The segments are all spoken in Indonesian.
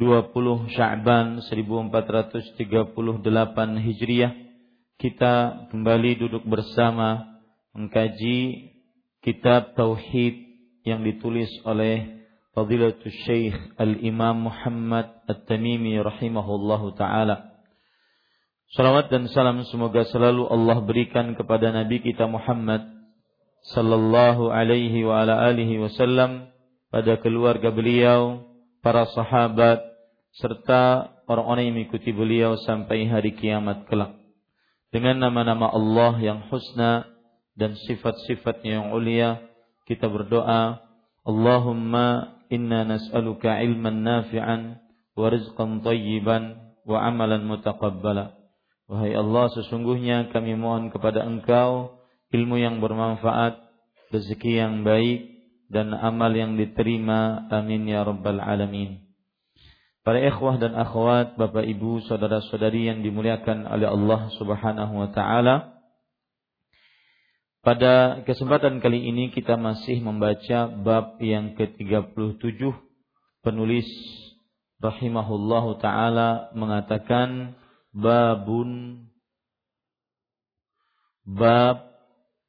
20 Sya'ban 1438 Hijriah kita kembali duduk bersama mengkaji kitab tauhid yang ditulis oleh Fadilatul Syekh Al-Imam Muhammad At-Tamimi rahimahullahu taala. Salawat dan salam semoga selalu Allah berikan kepada Nabi kita Muhammad sallallahu alaihi wa ala alihi wasallam pada keluarga beliau, para sahabat, serta orang-orang yang mengikuti beliau sampai hari kiamat kelak. Dengan nama-nama Allah yang husna dan sifat-sifatnya yang ulia, kita berdoa, Allahumma inna nas'aluka ilman nafi'an wa rizqan tayyiban wa amalan mutaqabbala. Wahai Allah, sesungguhnya kami mohon kepada Engkau ilmu yang bermanfaat, rezeki yang baik, dan amal yang diterima. Amin ya rabbal alamin. Para ikhwah dan akhwat, Bapak Ibu, saudara-saudari yang dimuliakan oleh Allah Subhanahu wa taala. Pada kesempatan kali ini kita masih membaca bab yang ke-37 penulis rahimahullah taala mengatakan babun bab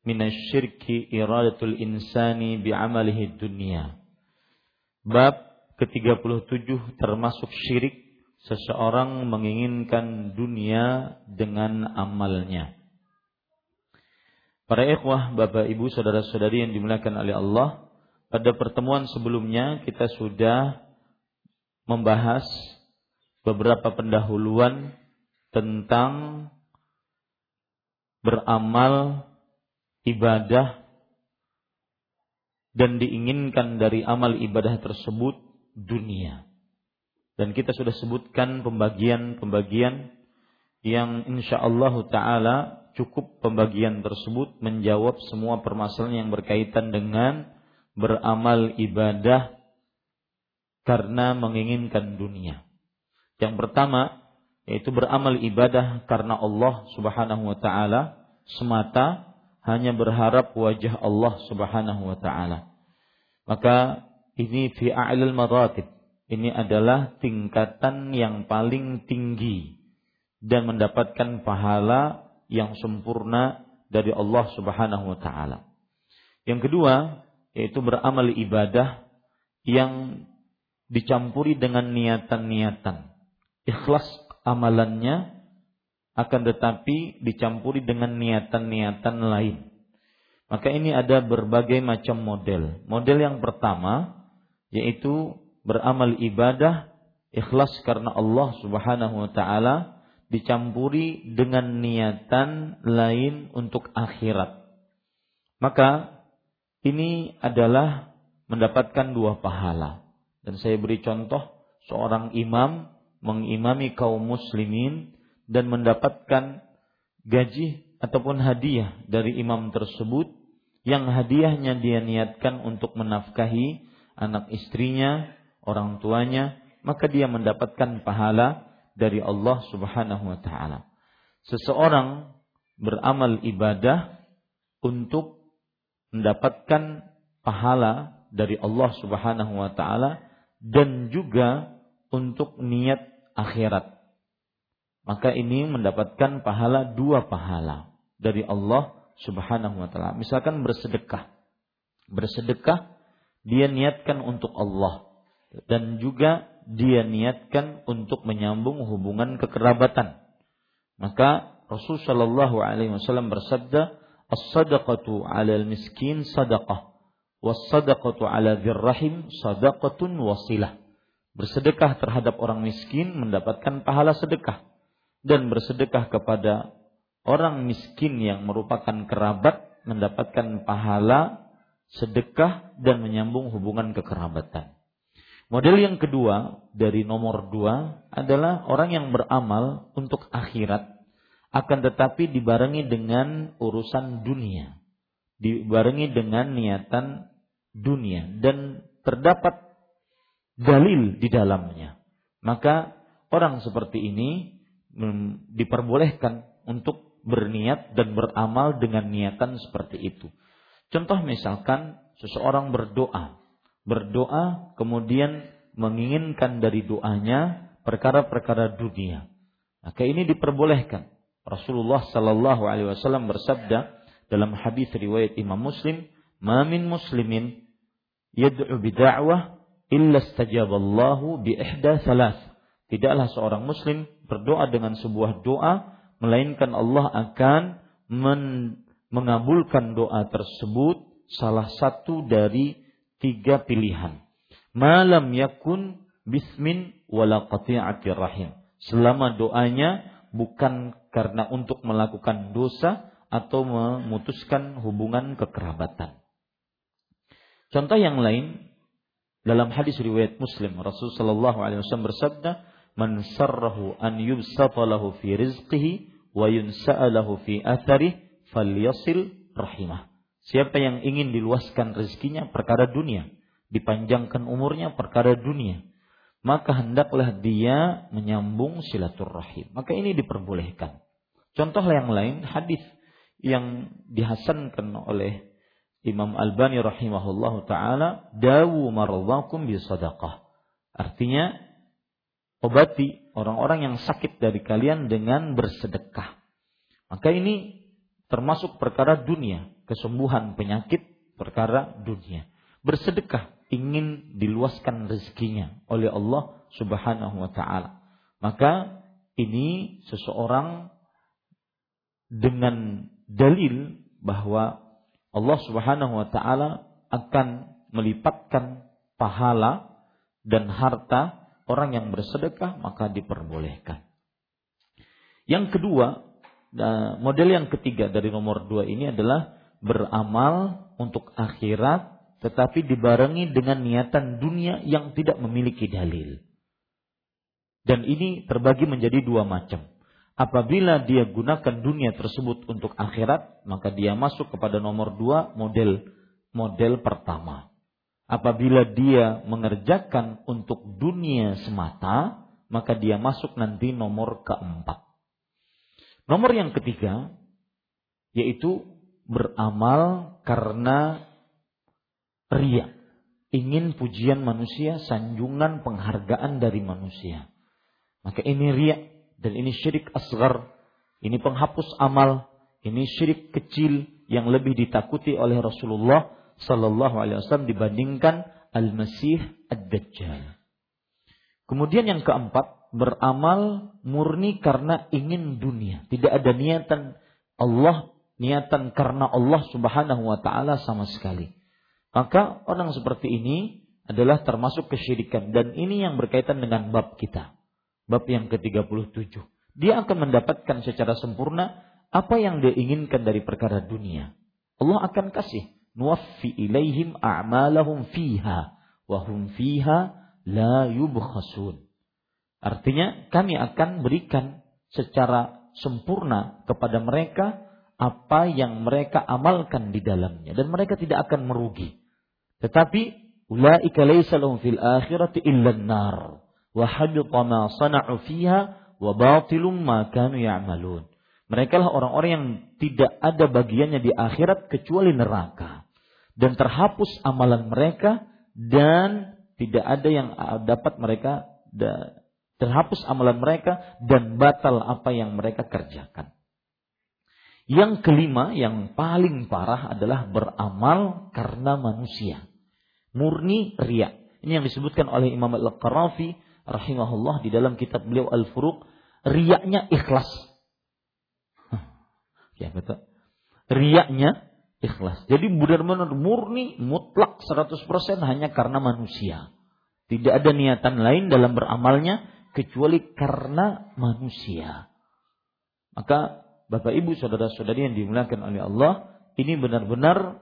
minasyirki iradatul insani bi'amalihi dunia. Bab ke-37 termasuk syirik seseorang menginginkan dunia dengan amalnya. Para ikhwah, Bapak Ibu, saudara-saudari yang dimuliakan oleh Allah, pada pertemuan sebelumnya kita sudah membahas beberapa pendahuluan tentang beramal ibadah dan diinginkan dari amal ibadah tersebut dunia. Dan kita sudah sebutkan pembagian-pembagian yang insya Allah Ta'ala cukup pembagian tersebut menjawab semua permasalahan yang berkaitan dengan beramal ibadah karena menginginkan dunia. Yang pertama yaitu beramal ibadah karena Allah Subhanahu wa taala semata hanya berharap wajah Allah Subhanahu wa taala. Maka ini fi a'lal maratib. Ini adalah tingkatan yang paling tinggi dan mendapatkan pahala yang sempurna dari Allah Subhanahu wa taala. Yang kedua, yaitu beramal ibadah yang dicampuri dengan niatan-niatan. Ikhlas amalannya akan tetapi dicampuri dengan niatan-niatan lain. Maka ini ada berbagai macam model. Model yang pertama yaitu beramal ibadah ikhlas karena Allah Subhanahu wa taala dicampuri dengan niatan lain untuk akhirat. Maka ini adalah mendapatkan dua pahala. Dan saya beri contoh seorang imam mengimami kaum muslimin dan mendapatkan gaji ataupun hadiah dari imam tersebut yang hadiahnya dia niatkan untuk menafkahi anak istrinya, orang tuanya, maka dia mendapatkan pahala dari Allah Subhanahu wa taala. Seseorang beramal ibadah untuk mendapatkan pahala dari Allah Subhanahu wa taala dan juga untuk niat akhirat. Maka ini mendapatkan pahala dua pahala dari Allah Subhanahu wa taala. Misalkan bersedekah. Bersedekah dia niatkan untuk Allah dan juga dia niatkan untuk menyambung hubungan kekerabatan. Maka Rasul Shallallahu Alaihi Wasallam bersabda, "As-sadaqatu 'ala al-miskin sadaqah, was-sadaqatu 'ala dzirrahim sadaqatun wasilah." Bersedekah terhadap orang miskin mendapatkan pahala sedekah dan bersedekah kepada orang miskin yang merupakan kerabat mendapatkan pahala sedekah dan menyambung hubungan kekerabatan. Model yang kedua dari nomor dua adalah orang yang beramal untuk akhirat akan tetapi dibarengi dengan urusan dunia. Dibarengi dengan niatan dunia dan terdapat dalil di dalamnya. Maka orang seperti ini diperbolehkan untuk berniat dan beramal dengan niatan seperti itu. Contoh misalkan seseorang berdoa berdoa kemudian menginginkan dari doanya perkara-perkara dunia. Maka ini diperbolehkan. Rasulullah Sallallahu Alaihi Wasallam bersabda dalam hadis riwayat Imam Muslim, "Mamin muslimin yad'u bid'awah illa istajaballahu bi ihda salas." Tidaklah seorang muslim berdoa dengan sebuah doa melainkan Allah akan men mengabulkan doa tersebut salah satu dari tiga pilihan. Malam yakun bismin wala qati'atir rahim. Selama doanya bukan karena untuk melakukan dosa atau memutuskan hubungan kekerabatan. Contoh yang lain dalam hadis riwayat Muslim Rasul sallallahu alaihi wasallam bersabda, "Man sarrahu an yubsata lahu fi rizqihi wa yunsa'alahu fi atharihi falyasil rahimah." Siapa yang ingin diluaskan rezekinya perkara dunia, dipanjangkan umurnya perkara dunia, maka hendaklah dia menyambung silaturahim. Maka ini diperbolehkan. Contoh yang lain hadis yang dihasankan oleh Imam Albani rahimahullah taala, dawu marzakum bi sadaqah. Artinya obati orang-orang yang sakit dari kalian dengan bersedekah. Maka ini termasuk perkara dunia kesembuhan penyakit perkara dunia. Bersedekah ingin diluaskan rezekinya oleh Allah Subhanahu wa taala. Maka ini seseorang dengan dalil bahwa Allah Subhanahu wa taala akan melipatkan pahala dan harta orang yang bersedekah maka diperbolehkan. Yang kedua, model yang ketiga dari nomor dua ini adalah beramal untuk akhirat tetapi dibarengi dengan niatan dunia yang tidak memiliki dalil. Dan ini terbagi menjadi dua macam. Apabila dia gunakan dunia tersebut untuk akhirat, maka dia masuk kepada nomor dua model model pertama. Apabila dia mengerjakan untuk dunia semata, maka dia masuk nanti nomor keempat. Nomor yang ketiga, yaitu beramal karena ria. Ingin pujian manusia, sanjungan penghargaan dari manusia. Maka ini ria dan ini syirik asgar. Ini penghapus amal. Ini syirik kecil yang lebih ditakuti oleh Rasulullah Sallallahu Alaihi Wasallam dibandingkan Al-Masih Ad-Dajjal. Kemudian yang keempat, beramal murni karena ingin dunia. Tidak ada niatan Allah niatan karena Allah Subhanahu wa taala sama sekali. Maka orang seperti ini adalah termasuk kesyirikan dan ini yang berkaitan dengan bab kita. Bab yang ke-37 dia akan mendapatkan secara sempurna apa yang dia inginkan dari perkara dunia. Allah akan kasih nuwaffi ilaihim a'malahum fiha wa hum fiha la yubkhasun. Artinya kami akan berikan secara sempurna kepada mereka apa yang mereka amalkan di dalamnya dan mereka tidak akan merugi. Tetapi ulaika laysa lahum fil akhirati illa an-nar wa habita ma sana'u fiha wa batilum ma kanu ya'malun. Mereka lah orang-orang yang tidak ada bagiannya di akhirat kecuali neraka. Dan terhapus amalan mereka dan tidak ada yang dapat mereka terhapus amalan mereka dan batal apa yang mereka kerjakan. Yang kelima, yang paling parah adalah beramal karena manusia. Murni ria. Ini yang disebutkan oleh Imam Al-Qarafi rahimahullah di dalam kitab beliau Al-Furuq. Riaknya ikhlas. Ya betul. Riaknya ikhlas. Jadi benar-benar murni, mutlak 100% hanya karena manusia. Tidak ada niatan lain dalam beramalnya kecuali karena manusia. Maka Bapak Ibu saudara-saudari yang dimuliakan oleh Allah, ini benar-benar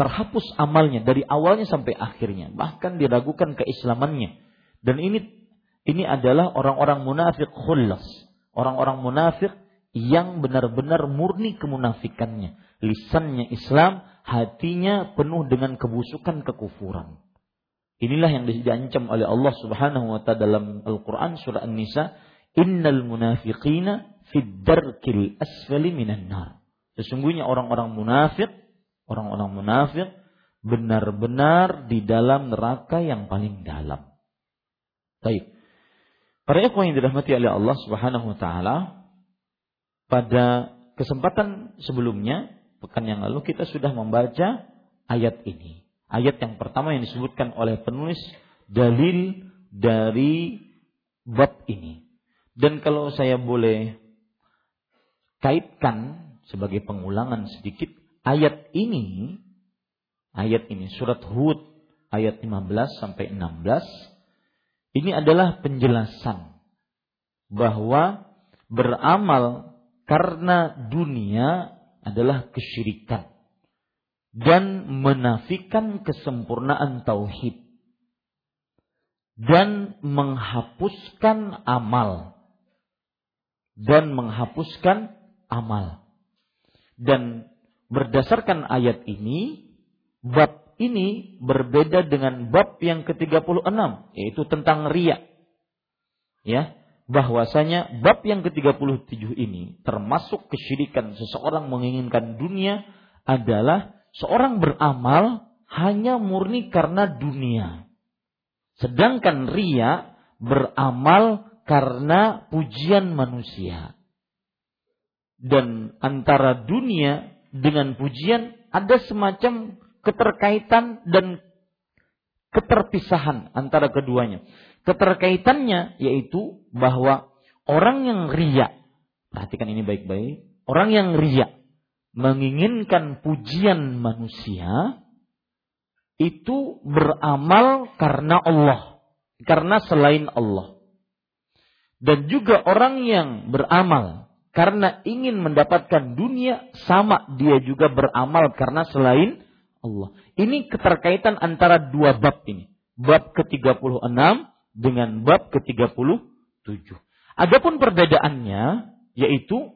terhapus amalnya dari awalnya sampai akhirnya, bahkan diragukan keislamannya. Dan ini ini adalah orang-orang munafik khullas, orang-orang munafik yang benar-benar murni kemunafikannya lisannya Islam, hatinya penuh dengan kebusukan kekufuran. Inilah yang diancam oleh Allah Subhanahu wa taala dalam Al-Qur'an surah An-Nisa, "Innal munafiqina fid darkil asfali minan nar." Sesungguhnya orang-orang munafik, orang-orang munafik benar-benar di dalam neraka yang paling dalam. Baik. Para ikhwan yang dirahmati oleh Allah Subhanahu wa taala, pada kesempatan sebelumnya pekan yang lalu kita sudah membaca ayat ini. Ayat yang pertama yang disebutkan oleh penulis dalil dari bab ini. Dan kalau saya boleh kaitkan sebagai pengulangan sedikit ayat ini ayat ini surat Hud ayat 15 sampai 16 ini adalah penjelasan bahwa beramal karena dunia adalah kesyirikan dan menafikan kesempurnaan tauhid. Dan menghapuskan amal. Dan menghapuskan amal. Dan berdasarkan ayat ini bab ini berbeda dengan bab yang ke-36 yaitu tentang riya. Ya bahwasanya bab yang ke-37 ini termasuk kesyirikan seseorang menginginkan dunia adalah seorang beramal hanya murni karena dunia. Sedangkan ria beramal karena pujian manusia. Dan antara dunia dengan pujian ada semacam keterkaitan dan keterpisahan antara keduanya. Keterkaitannya yaitu bahwa orang yang riak, perhatikan ini baik-baik, orang yang riak menginginkan pujian manusia itu beramal karena Allah, karena selain Allah. Dan juga orang yang beramal karena ingin mendapatkan dunia sama dia juga beramal karena selain Allah. Ini keterkaitan antara dua bab ini. Bab ke-36 dengan bab ke-37. Adapun perbedaannya yaitu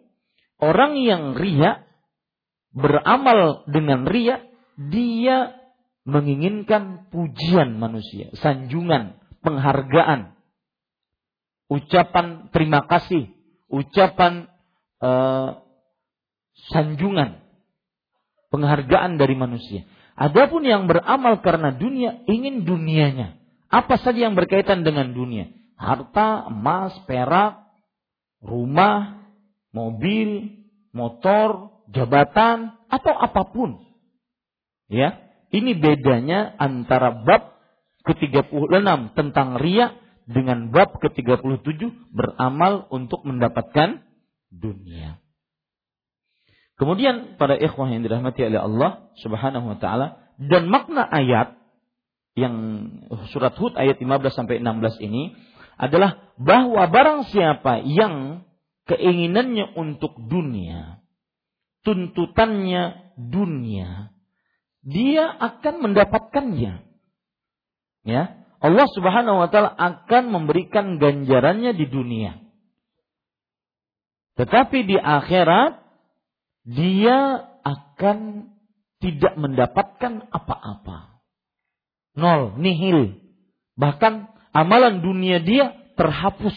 orang yang ria beramal dengan ria dia menginginkan pujian manusia, sanjungan, penghargaan, ucapan terima kasih, ucapan uh, sanjungan, penghargaan dari manusia. Adapun yang beramal karena dunia ingin dunianya. Apa saja yang berkaitan dengan dunia? Harta, emas, perak, rumah, mobil, motor, jabatan, atau apa pun. Ya, ini bedanya antara bab ke-36 tentang ria dengan bab ke-37 beramal untuk mendapatkan dunia. Kemudian pada ikhwah yang dirahmati oleh Allah Subhanahu wa taala dan makna ayat yang surat Hud ayat 15 sampai 16 ini adalah bahwa barang siapa yang keinginannya untuk dunia, tuntutannya dunia, dia akan mendapatkannya. Ya, Allah Subhanahu wa taala akan memberikan ganjarannya di dunia. Tetapi di akhirat dia akan tidak mendapatkan apa-apa. Nol, nihil. Bahkan amalan dunia dia terhapus.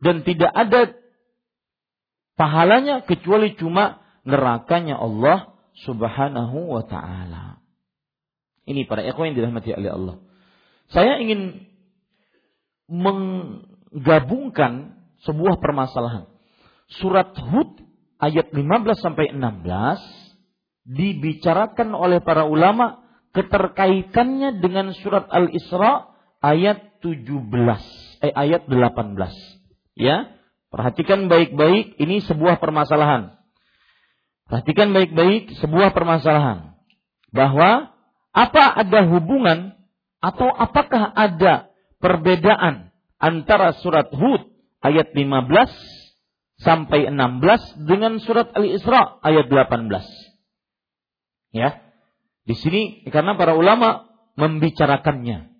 Dan tidak ada pahalanya kecuali cuma nerakanya Allah Subhanahu wa taala. Ini para ikhwan yang dirahmati oleh Allah. Saya ingin menggabungkan sebuah permasalahan. Surat Hud ayat 15 sampai 16 dibicarakan oleh para ulama keterkaitannya dengan surat Al-Isra ayat 17 eh ayat 18. Ya. Perhatikan baik-baik ini sebuah permasalahan. Perhatikan baik-baik sebuah permasalahan bahwa apa ada hubungan atau apakah ada perbedaan antara surat Hud ayat 15 sampai 16 dengan surat Al-Isra ayat 18. Ya. Di sini karena para ulama membicarakannya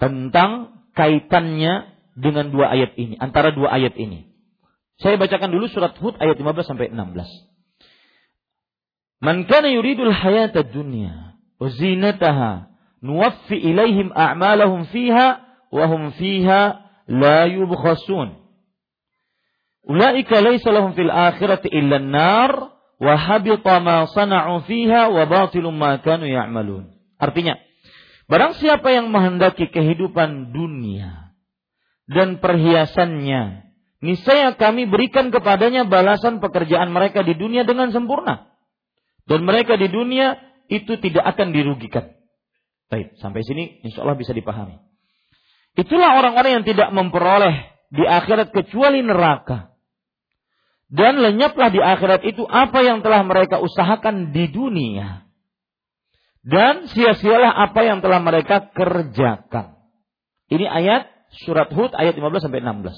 tentang kaitannya dengan dua ayat ini, antara dua ayat ini. Saya bacakan dulu surat Hud ayat 15 sampai 16. Man kana yuridul hayata dunya wa zinataha nuwaffi ilaihim a'malahum fiha wa hum fiha la yubkhasun. Ulaika laysa lahum fil akhirati illa an-nar wa habita ma sana'u fiha wa batilum ma kanu ya'malun. Artinya, barang siapa yang menghendaki kehidupan dunia dan perhiasannya, niscaya kami berikan kepadanya balasan pekerjaan mereka di dunia dengan sempurna dan mereka di dunia itu tidak akan dirugikan. Baik, sampai sini insya Allah bisa dipahami. Itulah orang-orang yang tidak memperoleh di akhirat kecuali neraka. Dan lenyaplah di akhirat itu apa yang telah mereka usahakan di dunia. Dan sia-sialah apa yang telah mereka kerjakan. Ini ayat surat Hud ayat 15 sampai 16.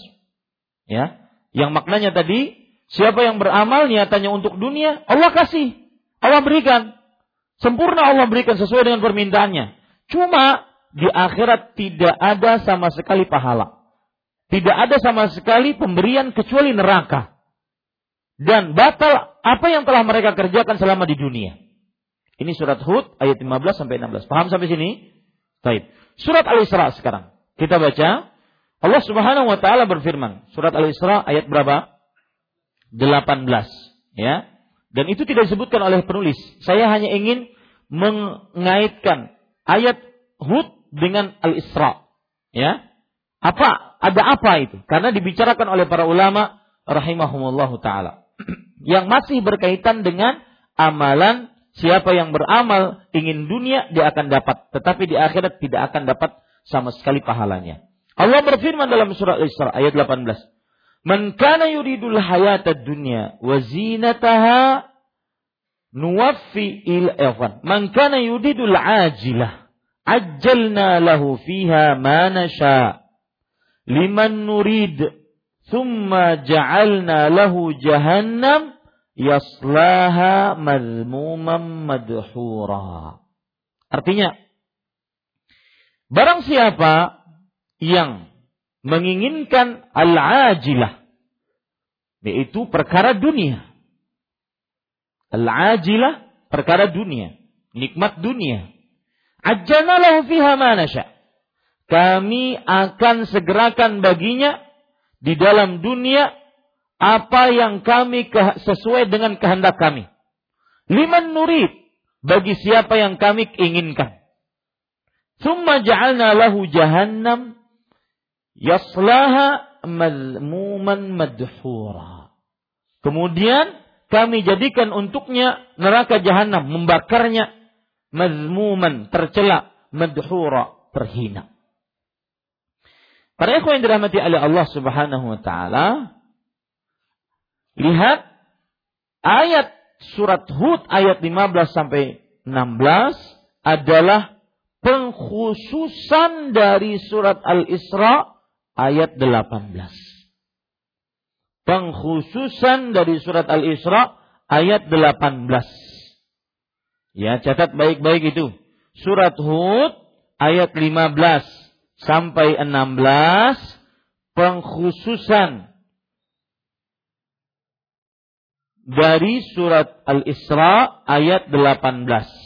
Ya. Yang maknanya tadi, siapa yang beramal niatannya untuk dunia, Allah kasih. Allah berikan. Sempurna Allah berikan sesuai dengan permintaannya. Cuma di akhirat tidak ada sama sekali pahala. Tidak ada sama sekali pemberian kecuali neraka. Dan batal apa yang telah mereka kerjakan selama di dunia. Ini surat Hud ayat 15 sampai 16. Paham sampai sini? Baik. Surat Al-Isra sekarang. Kita baca. Allah Subhanahu wa taala berfirman, surat Al-Isra ayat berapa? 18, ya. Dan itu tidak disebutkan oleh penulis. Saya hanya ingin mengaitkan ayat Hud dengan Al-Isra. Ya. Apa? Ada apa itu? Karena dibicarakan oleh para ulama rahimahumullahu taala. yang masih berkaitan dengan amalan siapa yang beramal ingin dunia dia akan dapat, tetapi di akhirat tidak akan dapat sama sekali pahalanya. Allah berfirman dalam surah Al-Isra ayat 18. Man kana yuridul hayata dunya wa zinataha nuwaffi il afwan. Man kana yuridul ajilah ajjalna lahu fiha ma nasha liman nurid thumma ja'alna lahu jahannam yaslaha madmuman madhura. Artinya barang siapa yang menginginkan al-ajilah yaitu perkara dunia. Al-ajilah perkara dunia, nikmat dunia. Ajjalna lahu fiha ma Kami akan segerakan baginya di dalam dunia apa yang kami sesuai dengan kehendak kami. Liman nurid bagi siapa yang kami inginkan. Summa ja'alna lahu jahannam yaslaha mazmuman madhura. Kemudian kami jadikan untuknya neraka jahanam membakarnya mazmuman tercela madhura terhina. Para ikhwan yang dirahmati oleh Allah Subhanahu wa taala lihat ayat surat Hud ayat 15 sampai 16 adalah pengkhususan dari surat Al-Isra ayat 18. Pengkhususan dari surat Al-Isra ayat 18. Ya, catat baik-baik itu. Surat Hud ayat 15 sampai 16 pengkhususan dari surat Al-Isra ayat 18.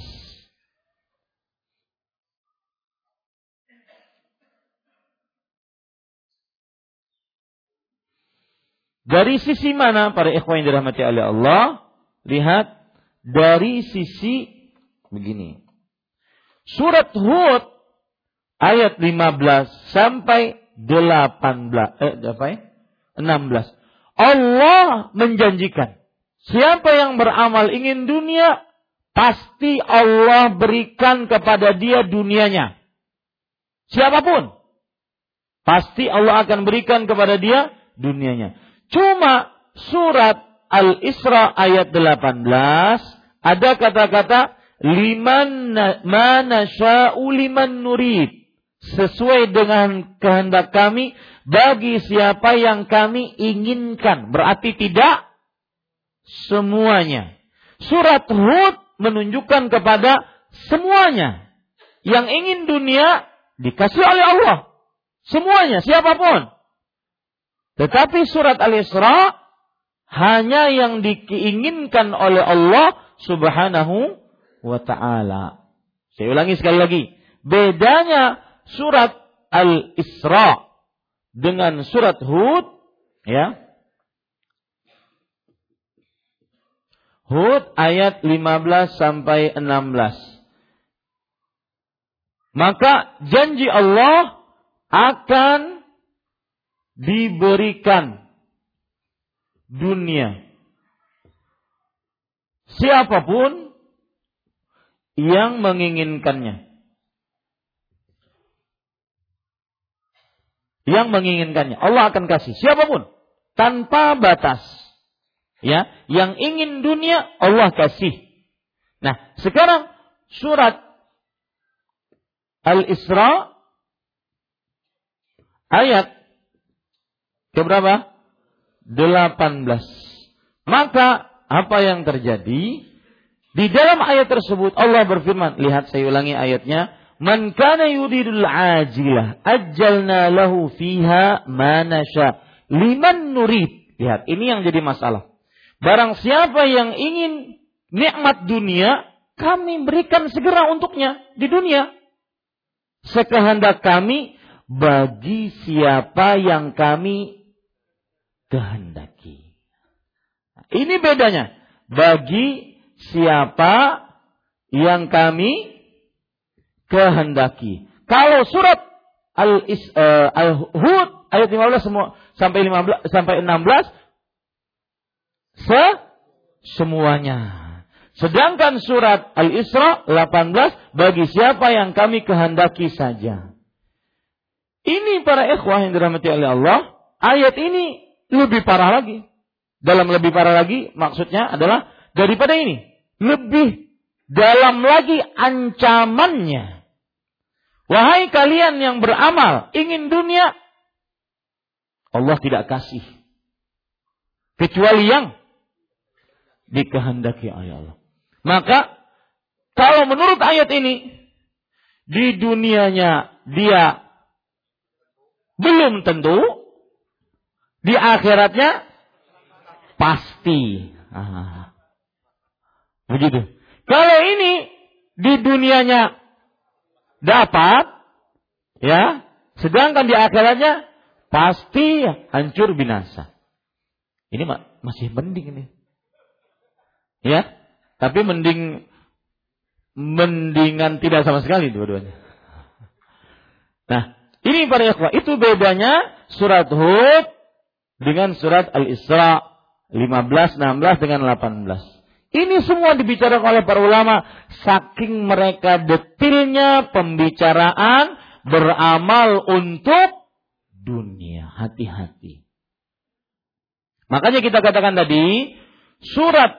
Dari sisi mana para ikhwan yang dirahmati oleh Allah? Lihat dari sisi begini. Surat Hud ayat 15 sampai 18 eh apa ya? 16. Allah menjanjikan siapa yang beramal ingin dunia pasti Allah berikan kepada dia dunianya. Siapa pun pasti Allah akan berikan kepada dia dunianya. Cuma surat Al-Isra ayat 18 ada kata-kata liman mana sya'u liman nurid sesuai dengan kehendak kami bagi siapa yang kami inginkan. Berarti tidak semuanya. Surat Hud menunjukkan kepada semuanya. Yang ingin dunia dikasih oleh Allah. Semuanya, siapa pun. Tetapi surat Al-Isra hanya yang diinginkan oleh Allah Subhanahu wa taala. Saya ulangi sekali lagi. Bedanya surat Al-Isra dengan surat Hud ya. Hud ayat 15 sampai 16. Maka janji Allah akan diberikan dunia. Siapa pun yang menginginkannya. Yang menginginkannya. Allah akan kasih. Siapa pun. Tanpa batas. Ya, yang ingin dunia Allah kasih. Nah, sekarang surat Al-Isra ayat Keberapa? 18. Maka apa yang terjadi? Di dalam ayat tersebut Allah berfirman, lihat saya ulangi ayatnya, "Man kana yuridul ajilah, ajjalna lahu fiha ma nasha." Liman nurid. Lihat, ini yang jadi masalah. Barang siapa yang ingin nikmat dunia, kami berikan segera untuknya di dunia. Sekehendak kami bagi siapa yang kami kehendaki. Ini bedanya. Bagi siapa yang kami kehendaki. Kalau surat eh, Al-Hud uh, ayat 15 semua sampai 15 sampai 16 se semuanya. Sedangkan surat Al-Isra 18 bagi siapa yang kami kehendaki saja. Ini para ikhwah yang dirahmati oleh Allah, ayat ini lebih parah lagi. Dalam lebih parah lagi maksudnya adalah daripada ini. Lebih dalam lagi ancamannya. Wahai kalian yang beramal, ingin dunia, Allah tidak kasih. Kecuali yang dikehendaki oleh Allah. Maka, kalau menurut ayat ini, di dunianya dia belum tentu di akhiratnya pasti. Ah. Begitu. Kalau ini di dunianya dapat, ya, sedangkan di akhiratnya pasti hancur binasa. Ini masih mending ini. Ya, tapi mending mendingan tidak sama sekali dua-duanya. Nah, ini para ikhwah, itu bedanya surat Hud dengan surat Al-Isra 15, 16 dengan 18. Ini semua dibicarakan oleh para ulama saking mereka detilnya pembicaraan beramal untuk dunia. Hati-hati. Makanya kita katakan tadi surat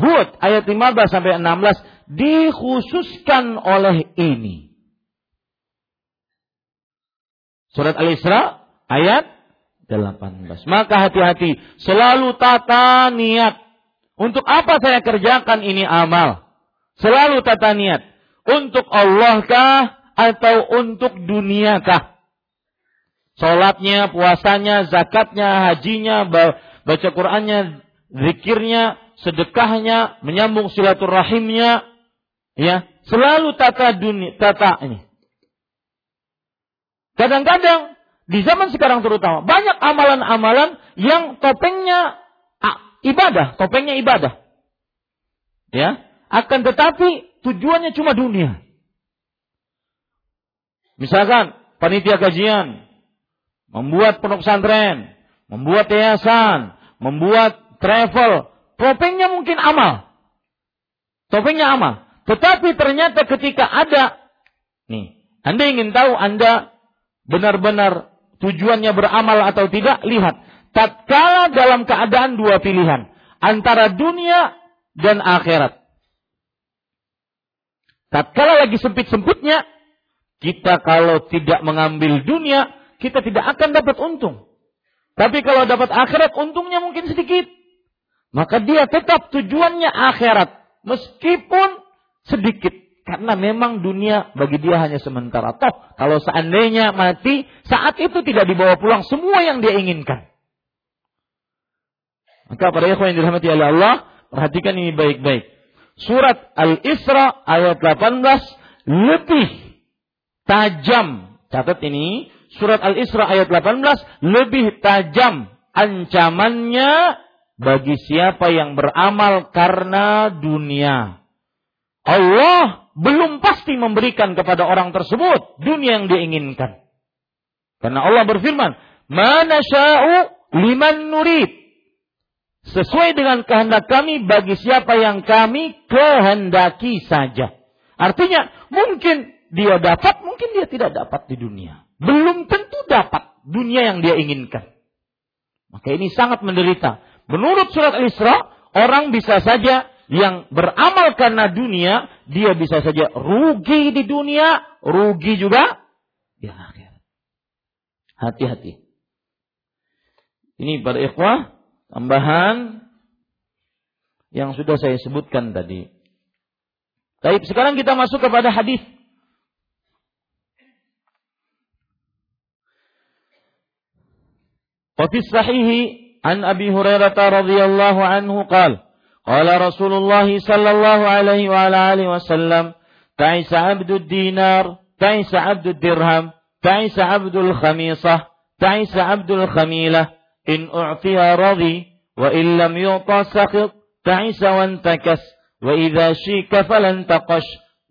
Hud ayat 15 sampai 16 dikhususkan oleh ini. Surat Al-Isra ayat 18. Maka hati-hati, selalu tata niat. Untuk apa saya kerjakan ini amal? Selalu tata niat. Untuk Allah kah atau untuk dunia kah? Salatnya, puasanya, zakatnya, hajinya, baca Qur'annya, zikirnya, sedekahnya, menyambung silaturahimnya, ya, selalu tata dunia, tata ini. Kadang-kadang di zaman sekarang terutama banyak amalan-amalan yang topengnya ibadah, topengnya ibadah. Ya, akan tetapi tujuannya cuma dunia. Misalkan panitia kajian membuat pondok pesantren, membuat yayasan, membuat travel, topengnya mungkin amal. Topengnya amal. Tetapi ternyata ketika ada nih, Anda ingin tahu Anda benar-benar tujuannya beramal atau tidak, lihat. Tatkala dalam keadaan dua pilihan, antara dunia dan akhirat. Tatkala lagi sempit-sempitnya, kita kalau tidak mengambil dunia, kita tidak akan dapat untung. Tapi kalau dapat akhirat, untungnya mungkin sedikit. Maka dia tetap tujuannya akhirat. Meskipun sedikit. Karena memang dunia bagi dia hanya sementara. Toh, kalau seandainya mati, saat itu tidak dibawa pulang semua yang dia inginkan. Maka para ikhwan yang dirahmati oleh Allah, perhatikan ini baik-baik surat Al-Isra ayat 18 lebih tajam. Catat ini, surat Al-Isra ayat 18 lebih tajam ancamannya bagi siapa yang beramal karena dunia. Allah belum pasti memberikan kepada orang tersebut dunia yang diinginkan. Karena Allah berfirman, "Mana sya'u liman nurid." sesuai dengan kehendak kami bagi siapa yang kami kehendaki saja. Artinya mungkin dia dapat, mungkin dia tidak dapat di dunia. Belum tentu dapat dunia yang dia inginkan. Maka ini sangat menderita. Menurut surat Al-Isra, orang bisa saja yang beramal karena dunia, dia bisa saja rugi di dunia, rugi juga di akhirat. Hati-hati. Ini pada ikhwah, tambahan yang sudah saya sebutkan tadi. Baik, sekarang kita masuk kepada hadis. Wa fi sahihi an Abi Hurairah radhiyallahu anhu qala قال رسول الله صلى الله عليه وعلى آله وسلم تعس عبد الدينار تعس عبد الدرهم تعس عبد الخميصة تعس عبد الخميلة إن أعطي رضي وإن لم يعطى سخط تعس وانتكس وإذا شيك فلن تقش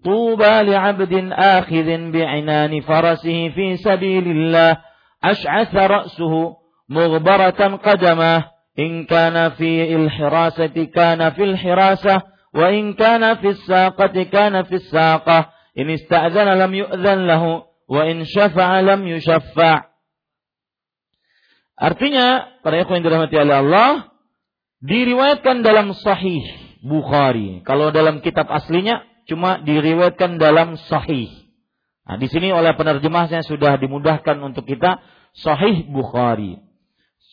طوبى لعبد آخذ بعنان فرسه في سبيل الله أشعث رأسه مغبرة قدمه إن كان في الحراسة كان في الحراسة وإن كان في الساقة كان في الساقة إن استأذن لم يؤذن له وإن شفع لم يشفع Artinya, para ikhwan yang dirahmati oleh Allah, diriwayatkan dalam sahih Bukhari. Kalau dalam kitab aslinya, cuma diriwayatkan dalam sahih. Nah, di sini oleh penerjemahnya sudah dimudahkan untuk kita sahih Bukhari.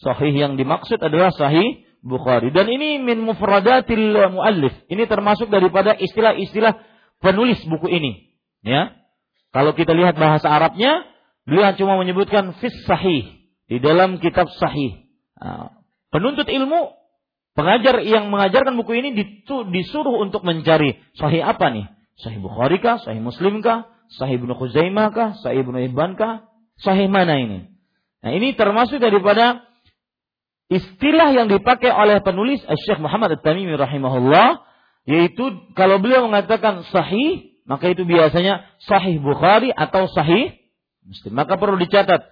Sahih yang dimaksud adalah sahih Bukhari. Dan ini min mufradatil muallif. Ini termasuk daripada istilah-istilah penulis buku ini. Ya. Kalau kita lihat bahasa Arabnya, beliau cuma menyebutkan fis sahih di dalam kitab sahih. Nah, penuntut ilmu, pengajar yang mengajarkan buku ini disuruh untuk mencari sahih apa nih? Sahih Bukhari kah? Sahih Muslim kah? Sahih Ibnu Khuzaimah kah? Sahih Ibnu Ibban kah? Sahih mana ini? Nah, ini termasuk daripada istilah yang dipakai oleh penulis Syekh Muhammad At-Tamimi rahimahullah yaitu kalau beliau mengatakan sahih maka itu biasanya sahih Bukhari atau sahih Muslim. Maka perlu dicatat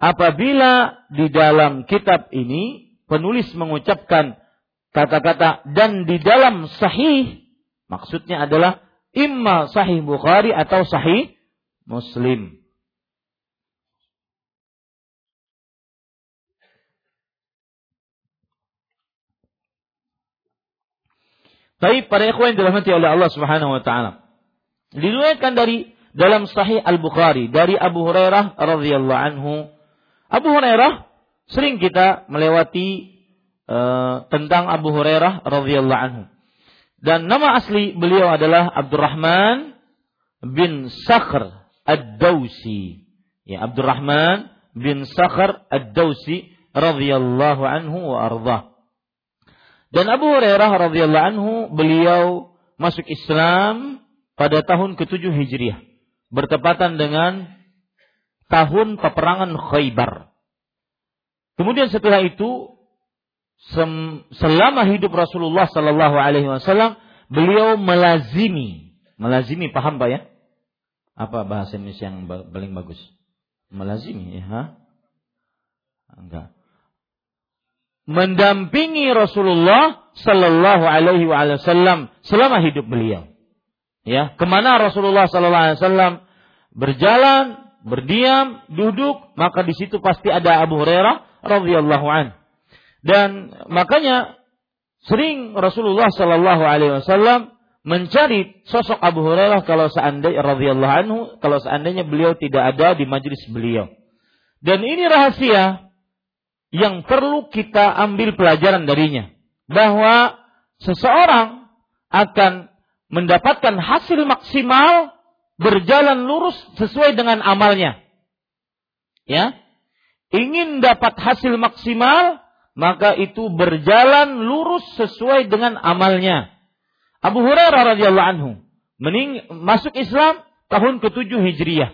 apabila di dalam kitab ini penulis mengucapkan kata-kata dan di dalam sahih maksudnya adalah imma sahih Bukhari atau sahih Muslim. Tapi pada ikhwan dirahmati oleh Allah Subhanahu wa taala. Diriwayatkan dari dalam Sahih Al-Bukhari dari Abu Hurairah radhiyallahu anhu. Abu Hurairah sering kita melewati uh, tentang Abu Hurairah radhiyallahu anhu. Dan nama asli beliau adalah Abdurrahman bin Sakhr Ad-Dausi. Ya, Abdurrahman bin Sakhr Ad-Dausi radhiyallahu anhu wa ardah. Dan Abu Hurairah radhiyallahu anhu beliau masuk Islam pada tahun ke-7 Hijriah, bertepatan dengan tahun peperangan Khaybar. Kemudian setelah itu selama hidup Rasulullah sallallahu alaihi wasallam beliau melazimi, melazimi paham Pak ya? Apa bahasa Indonesia yang paling bagus? Melazimi ya? Enggak. Mendampingi Rasulullah sallallahu alaihi wasallam selama hidup beliau. Ya ke mana Rasulullah Sallallahu Alaihi Wasallam? Berjalan berdiam duduk maka di situ pasti ada Abu Hurairah radhiyallahu an. Dan makanya sering Rasulullah Sallallahu Alaihi Wasallam mencari sosok Abu Hurairah kalau seandainya radhiyallahu anhu kalau seandainya beliau tidak ada di majelis beliau. Dan ini rahasia yang perlu kita ambil pelajaran darinya bahwa seseorang akan mendapatkan hasil maksimal berjalan lurus sesuai dengan amalnya. Ya. Ingin dapat hasil maksimal, maka itu berjalan lurus sesuai dengan amalnya. Abu Hurairah radhiyallahu anhu mening masuk Islam tahun ke-7 Hijriah.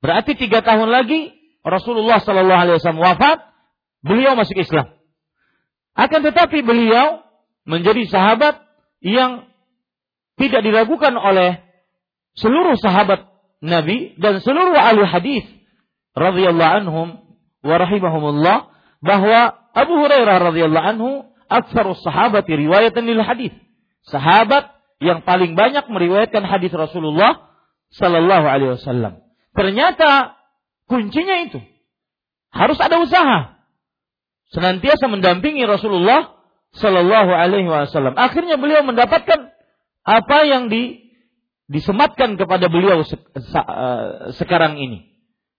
Berarti tiga tahun lagi Rasulullah Shallallahu Alaihi Wasallam wafat, beliau masuk Islam. Akan tetapi beliau menjadi sahabat yang tidak diragukan oleh seluruh sahabat Nabi dan seluruh ahli hadis radhiyallahu anhum wa rahimahumullah bahwa Abu Hurairah radhiyallahu anhu aktsarus sahabati riwayatan lil hadis. Sahabat yang paling banyak meriwayatkan hadis Rasulullah sallallahu alaihi wasallam. Ternyata kuncinya itu harus ada usaha. Senantiasa mendampingi Rasulullah sallallahu alaihi wasallam. Akhirnya beliau mendapatkan apa yang di, disematkan kepada beliau se, se, uh, sekarang ini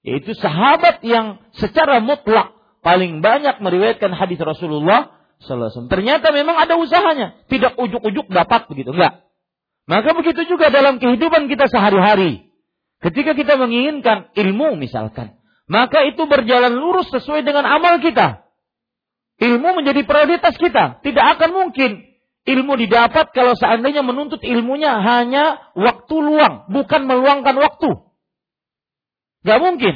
yaitu sahabat yang secara mutlak paling banyak meriwayatkan hadis Rasulullah Sallallahu Ternyata memang ada usahanya, tidak ujuk-ujuk dapat begitu, enggak. Maka begitu juga dalam kehidupan kita sehari-hari. Ketika kita menginginkan ilmu misalkan, maka itu berjalan lurus sesuai dengan amal kita. Ilmu menjadi prioritas kita. Tidak akan mungkin ilmu didapat kalau seandainya menuntut ilmunya hanya waktu luang, bukan meluangkan waktu. Gak mungkin.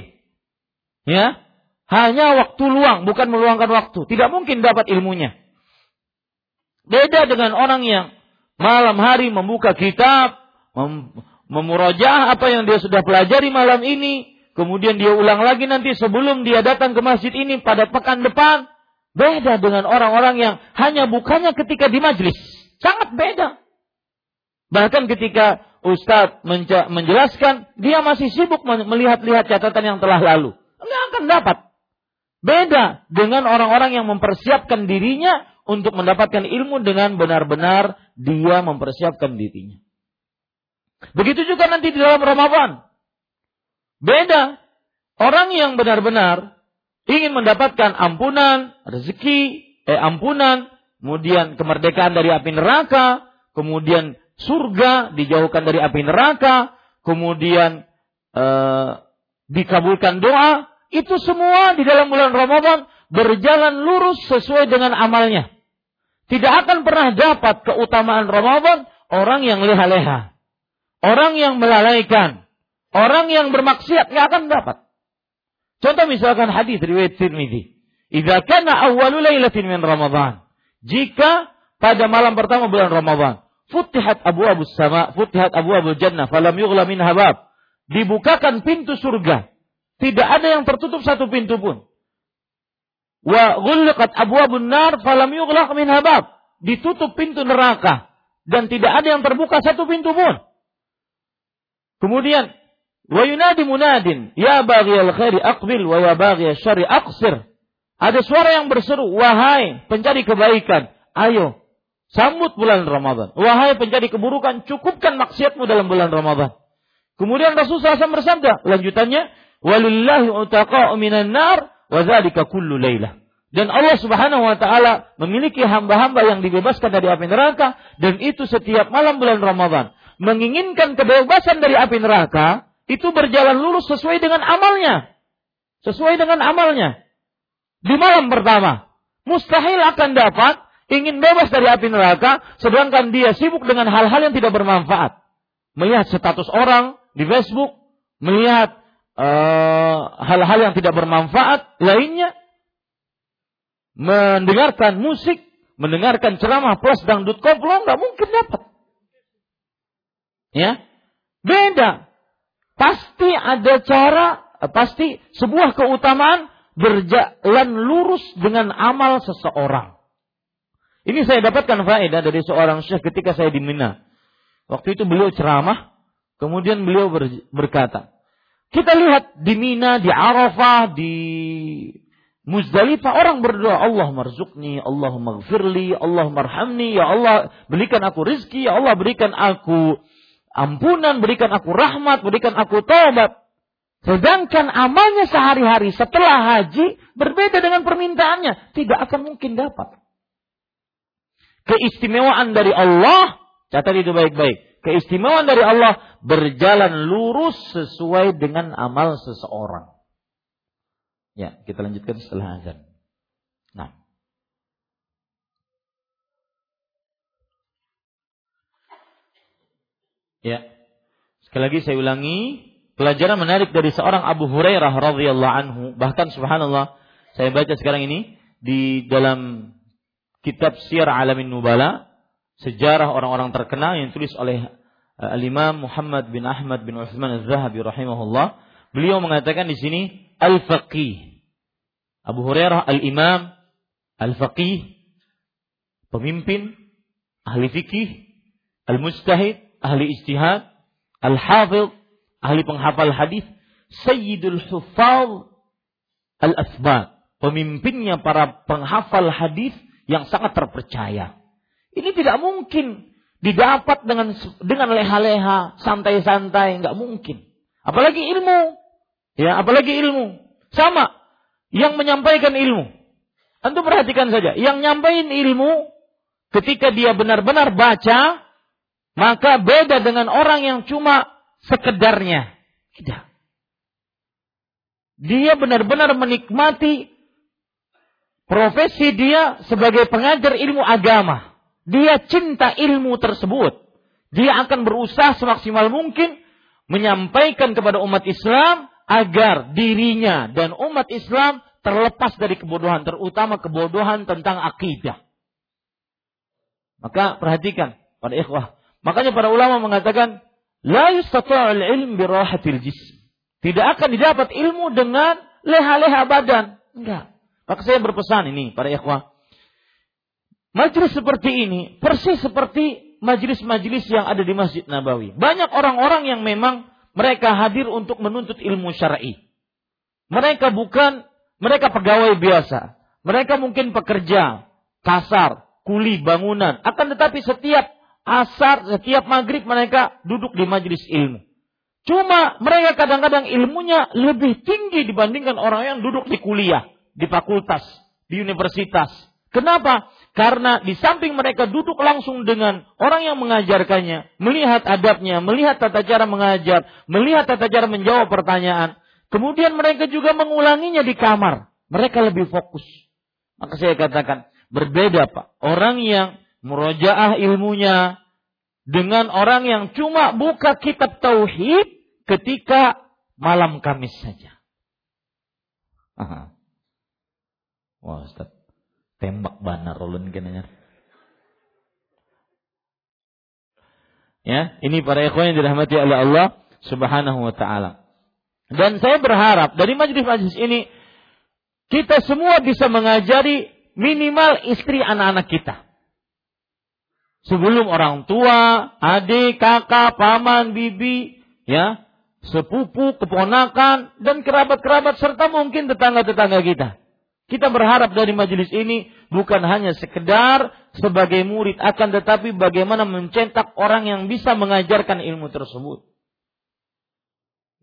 Ya, hanya waktu luang, bukan meluangkan waktu. Tidak mungkin dapat ilmunya. Beda dengan orang yang malam hari membuka kitab, memurajah apa yang dia sudah pelajari malam ini, kemudian dia ulang lagi nanti sebelum dia datang ke masjid ini pada pekan depan, Beda dengan orang-orang yang hanya bukannya ketika di majlis. Sangat beda. Bahkan ketika Ustadz menjelaskan, dia masih sibuk melihat-lihat catatan yang telah lalu. Enggak akan dapat. Beda dengan orang-orang yang mempersiapkan dirinya untuk mendapatkan ilmu dengan benar-benar dia mempersiapkan dirinya. Begitu juga nanti di dalam Ramadan. Beda. Orang yang benar-benar ingin mendapatkan ampunan, rezeki, eh ampunan, kemudian kemerdekaan dari api neraka, kemudian surga dijauhkan dari api neraka, kemudian eh, dikabulkan doa, itu semua di dalam bulan Ramadan berjalan lurus sesuai dengan amalnya. Tidak akan pernah dapat keutamaan Ramadan orang yang leha-leha. Orang yang melalaikan. Orang yang bermaksiat nggak akan dapat. Contoh misalkan hadis riwayat Tirmidzi. Idza kana awwalu lailatin min Ramadan. Jika pada malam pertama bulan Ramadan, futihat abu abu sama, futihat abu abu jannah, falam yughla min habab. Dibukakan pintu surga. Tidak ada yang tertutup satu pintu pun. Wa ghulqat abu nar falam yughlaq min habab. Ditutup pintu neraka dan tidak ada yang terbuka satu pintu pun. Kemudian Wa yunadi munadin, ya baghiyal khairi aqbil wa ya baghiyal syarri aqsir. Ada suara yang berseru, wahai pencari kebaikan, ayo sambut bulan Ramadan. Wahai pencari keburukan, cukupkan maksiatmu dalam bulan Ramadan. Kemudian Rasulullah SAW bersabda, lanjutannya, walillahi utaqa'u minan nar wa dzalika kullu lailah. Dan Allah Subhanahu wa taala memiliki hamba-hamba yang dibebaskan dari api neraka dan itu setiap malam bulan Ramadan. Menginginkan kebebasan dari api neraka itu berjalan lurus sesuai dengan amalnya. Sesuai dengan amalnya. Di malam pertama, mustahil akan dapat ingin bebas dari api neraka sedangkan dia sibuk dengan hal-hal yang tidak bermanfaat. Melihat status orang di Facebook, melihat eh, hal-hal uh, yang tidak bermanfaat lainnya, mendengarkan musik, mendengarkan ceramah plus dangdut koplo nggak mungkin dapat. Ya, beda. Pasti ada cara, pasti sebuah keutamaan berjalan lurus dengan amal seseorang. Ini saya dapatkan faedah dari seorang syekh ketika saya di Mina. Waktu itu beliau ceramah, kemudian beliau berkata, kita lihat di Mina, di Arafah, di Muzdalifah orang berdoa, Allah marzukni, Allah maghfirli, Allah marhamni, ya Allah berikan aku rizki, ya Allah berikan aku ampunan, berikan aku rahmat, berikan aku taubat. Sedangkan amalnya sehari-hari setelah haji berbeda dengan permintaannya. Tidak akan mungkin dapat. Keistimewaan dari Allah, catat itu baik-baik. Keistimewaan dari Allah berjalan lurus sesuai dengan amal seseorang. Ya, kita lanjutkan setelah azan. Nah. Ya. Sekali lagi saya ulangi, pelajaran menarik dari seorang Abu Hurairah radhiyallahu anhu, bahkan subhanallah, saya baca sekarang ini di dalam kitab Syiar Alamin Nubala, sejarah orang-orang terkenal yang ditulis oleh uh, Al-Imam Muhammad bin Ahmad bin Utsman Az-Zahabi rahimahullah. Beliau mengatakan di sini al-faqih. Abu Hurairah al-imam, al-faqih, pemimpin, ahli fikih, al-mustahid, ahli ijtihad, al-hafidh, ahli penghafal hadis, sayyidul hufaz al-asbat, pemimpinnya para penghafal hadis yang sangat terpercaya. Ini tidak mungkin didapat dengan dengan leha-leha, santai-santai, nggak mungkin. Apalagi ilmu. Ya, apalagi ilmu. Sama yang menyampaikan ilmu. Tentu perhatikan saja, yang nyampaikan ilmu ketika dia benar-benar baca, maka beda dengan orang yang cuma sekedarnya. Tidak. Dia benar-benar menikmati profesi dia sebagai pengajar ilmu agama. Dia cinta ilmu tersebut. Dia akan berusaha semaksimal mungkin menyampaikan kepada umat Islam agar dirinya dan umat Islam terlepas dari kebodohan, terutama kebodohan tentang akidah. Maka perhatikan pada ikhwah. Makanya para ulama mengatakan la yustata'ul ilm birahatil jism. Tidak akan didapat ilmu dengan leha-leha badan. Enggak. Maka saya berpesan ini para ikhwah. Majlis seperti ini persis seperti majlis-majlis yang ada di Masjid Nabawi. Banyak orang-orang yang memang mereka hadir untuk menuntut ilmu syar'i. Mereka bukan mereka pegawai biasa. Mereka mungkin pekerja kasar, kuli bangunan. Akan tetapi setiap asar, setiap maghrib mereka duduk di majelis ilmu. Cuma mereka kadang-kadang ilmunya lebih tinggi dibandingkan orang yang duduk di kuliah, di fakultas, di universitas. Kenapa? Karena di samping mereka duduk langsung dengan orang yang mengajarkannya, melihat adabnya, melihat tata cara mengajar, melihat tata cara menjawab pertanyaan. Kemudian mereka juga mengulanginya di kamar. Mereka lebih fokus. Maka saya katakan, berbeda Pak. Orang yang murojaah ilmunya dengan orang yang cuma buka kitab tauhid ketika malam Kamis saja. Aha. Wah, Ustaz tembak banar ulun kenanya. Ya, ini para ikhwan yang dirahmati oleh Allah Subhanahu wa taala. Dan saya berharap dari majlis-majlis ini kita semua bisa mengajari minimal istri anak-anak kita. Sebelum orang tua, adik, kakak, paman, bibi, ya, sepupu, keponakan, dan kerabat-kerabat serta mungkin tetangga-tetangga kita. Kita berharap dari majelis ini bukan hanya sekedar sebagai murid, akan tetapi bagaimana mencetak orang yang bisa mengajarkan ilmu tersebut.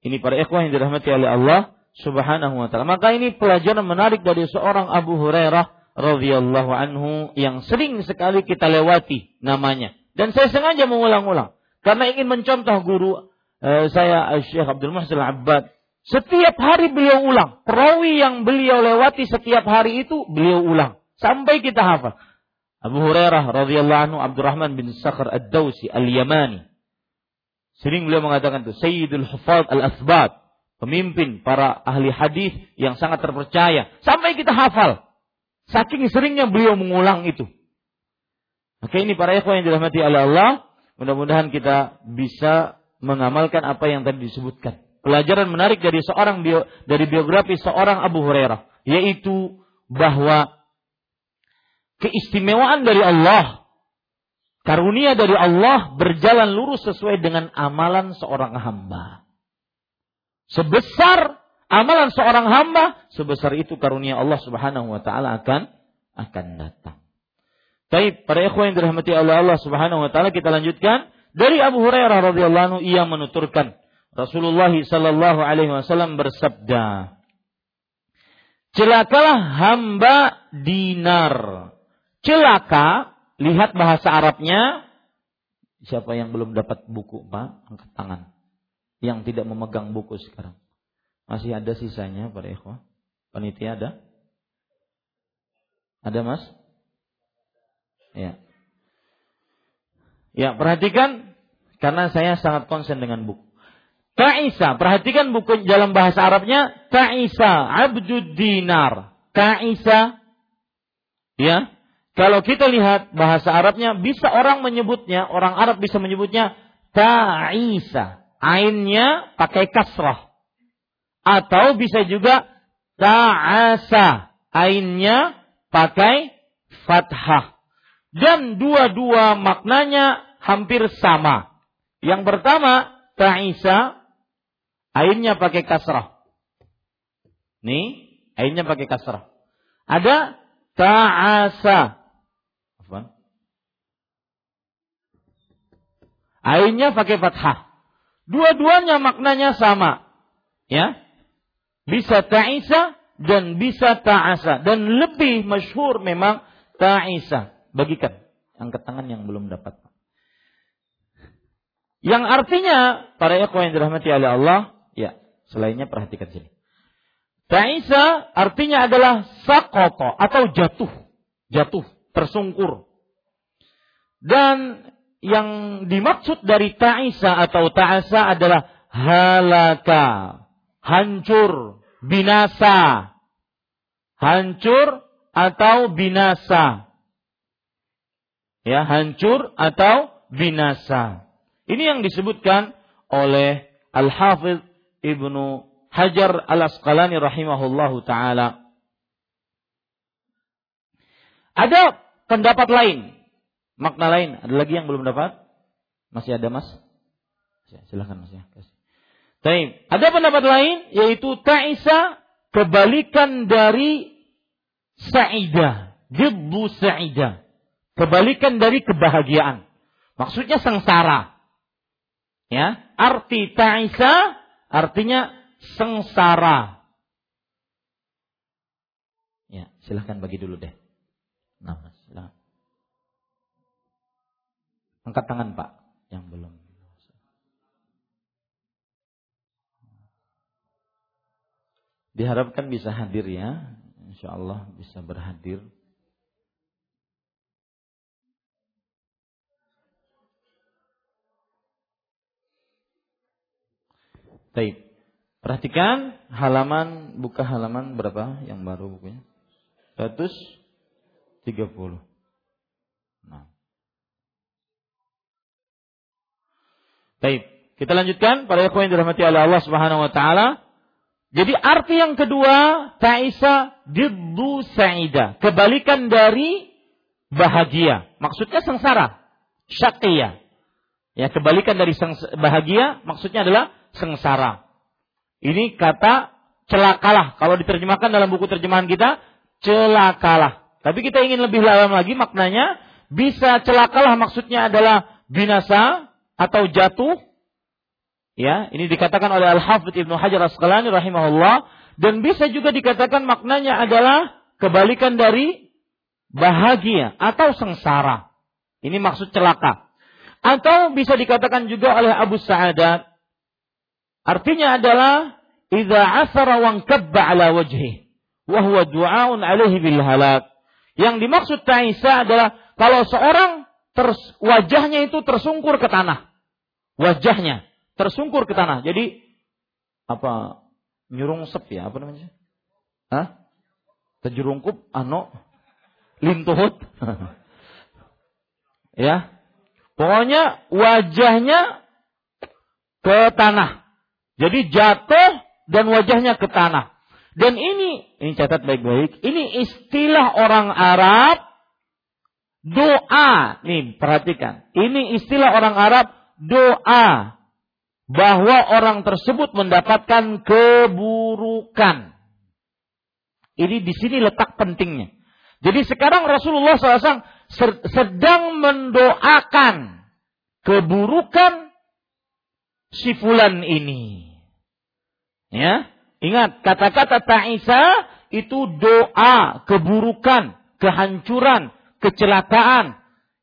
Ini para ikhwah yang dirahmati oleh Allah Subhanahu wa taala. Maka ini pelajaran menarik dari seorang Abu Hurairah radhiyallahu anhu yang sering sekali kita lewati namanya. Dan saya sengaja mengulang-ulang karena ingin mencontoh guru eh, saya Syekh Abdul Muhsin Al-Abbad. Setiap hari beliau ulang. Perawi yang beliau lewati setiap hari itu beliau ulang sampai kita hafal. Abu Hurairah radhiyallahu anhu Abdurrahman bin Sakhr Ad-Dausi Al-Yamani. Sering beliau mengatakan itu Sayyidul Hufad Al-Asbat, pemimpin para ahli hadis yang sangat terpercaya sampai kita hafal. Saking seringnya beliau mengulang itu. Maka ini para ikhwan yang dirahmati oleh Allah, mudah-mudahan kita bisa mengamalkan apa yang tadi disebutkan. Pelajaran menarik dari seorang bio, dari biografi seorang Abu Hurairah, yaitu bahwa keistimewaan dari Allah, karunia dari Allah berjalan lurus sesuai dengan amalan seorang hamba. Sebesar amalan seorang hamba, sebesar itu karunia Allah Subhanahu wa taala akan akan datang. Baik, para ikhwan yang dirahmati oleh Allah Subhanahu wa taala kita lanjutkan dari Abu Hurairah radhiyallahu anhu ia menuturkan Rasulullah sallallahu alaihi wasallam bersabda Celakalah hamba dinar celaka, lihat bahasa Arabnya. Siapa yang belum dapat buku, Pak? Angkat tangan. Yang tidak memegang buku sekarang. Masih ada sisanya, para ikhwah? Panitia ada? Ada, Mas? Ya. Ya, perhatikan karena saya sangat konsen dengan buku. Ta'isa, perhatikan buku dalam bahasa Arabnya Ta'isa abdud dinar. Ta'isa ya, kalau kita lihat bahasa Arabnya, bisa orang menyebutnya, orang Arab bisa menyebutnya ta'isa. Ainnya pakai kasrah. Atau bisa juga ta'asa. Ainnya pakai fathah. Dan dua-dua maknanya hampir sama. Yang pertama, ta'isa, ainnya pakai kasrah. Nih, ainnya pakai kasrah. Ada ta'asa. Ainnya pakai fathah. Dua-duanya maknanya sama. Ya. Bisa ta'isa dan bisa ta'asa. Dan lebih masyhur memang ta'isa. Bagikan. Angkat tangan yang belum dapat. Yang artinya, para ikhwan yang dirahmati oleh Allah, ya, selainnya perhatikan sini. Ta'isa artinya adalah sakoto atau jatuh. Jatuh, tersungkur. Dan yang dimaksud dari ta'isa atau ta'asa adalah halaka, hancur, binasa. Hancur atau binasa. Ya, hancur atau binasa. Ini yang disebutkan oleh Al-Hafidh Ibnu Hajar Al-Asqalani rahimahullahu taala. Ada pendapat lain makna lain. Ada lagi yang belum dapat? Masih ada mas? Silahkan mas ya. Baik. Ada pendapat lain yaitu ta'isa kebalikan dari sa'idah. Jibbu sa'idah. Kebalikan dari kebahagiaan. Maksudnya sengsara. Ya, arti ta'isa artinya sengsara. Ya, silahkan bagi dulu deh. Nah, silahkan. Angkat tangan Pak yang belum. Diharapkan bisa hadir ya. Insya Allah bisa berhadir. Baik. Perhatikan halaman buka halaman berapa yang baru bukunya? 130. Nah. Baik, kita lanjutkan para ikhwan yang dirahmati oleh Allah Subhanahu wa taala. Jadi arti yang kedua, ta'isa diddu sa'ida. Kebalikan dari bahagia. Maksudnya sengsara. Syaqiyah. Ya, kebalikan dari bahagia maksudnya adalah sengsara. Ini kata celakalah. Kalau diterjemahkan dalam buku terjemahan kita, celakalah. Tapi kita ingin lebih dalam lagi maknanya, bisa celakalah maksudnya adalah binasa, atau jatuh Ya, ini dikatakan oleh Al-Hafidz Ibnu Hajar Asqalani rahimahullah dan bisa juga dikatakan maknanya adalah kebalikan dari bahagia atau sengsara. Ini maksud celaka. Atau bisa dikatakan juga oleh Abu Sa'adat artinya adalah idza asara wa ala wajhi wa huwa du'aun alaihi bil halak. Yang dimaksud ta'isa adalah kalau seorang wajahnya itu tersungkur ke tanah. Wajahnya tersungkur ke tanah. Jadi apa nyurung sep ya apa namanya? Hah? Terjerungkup ano lintuhut. ya. Pokoknya wajahnya ke tanah. Jadi jatuh dan wajahnya ke tanah. Dan ini, ini catat baik-baik, ini istilah orang Arab doa. Nih, perhatikan. Ini istilah orang Arab doa bahwa orang tersebut mendapatkan keburukan. Ini di sini letak pentingnya. Jadi sekarang Rasulullah SAW sedang mendoakan keburukan si fulan ini. Ya, ingat kata-kata Ta'isa itu doa keburukan, kehancuran, kecelakaan,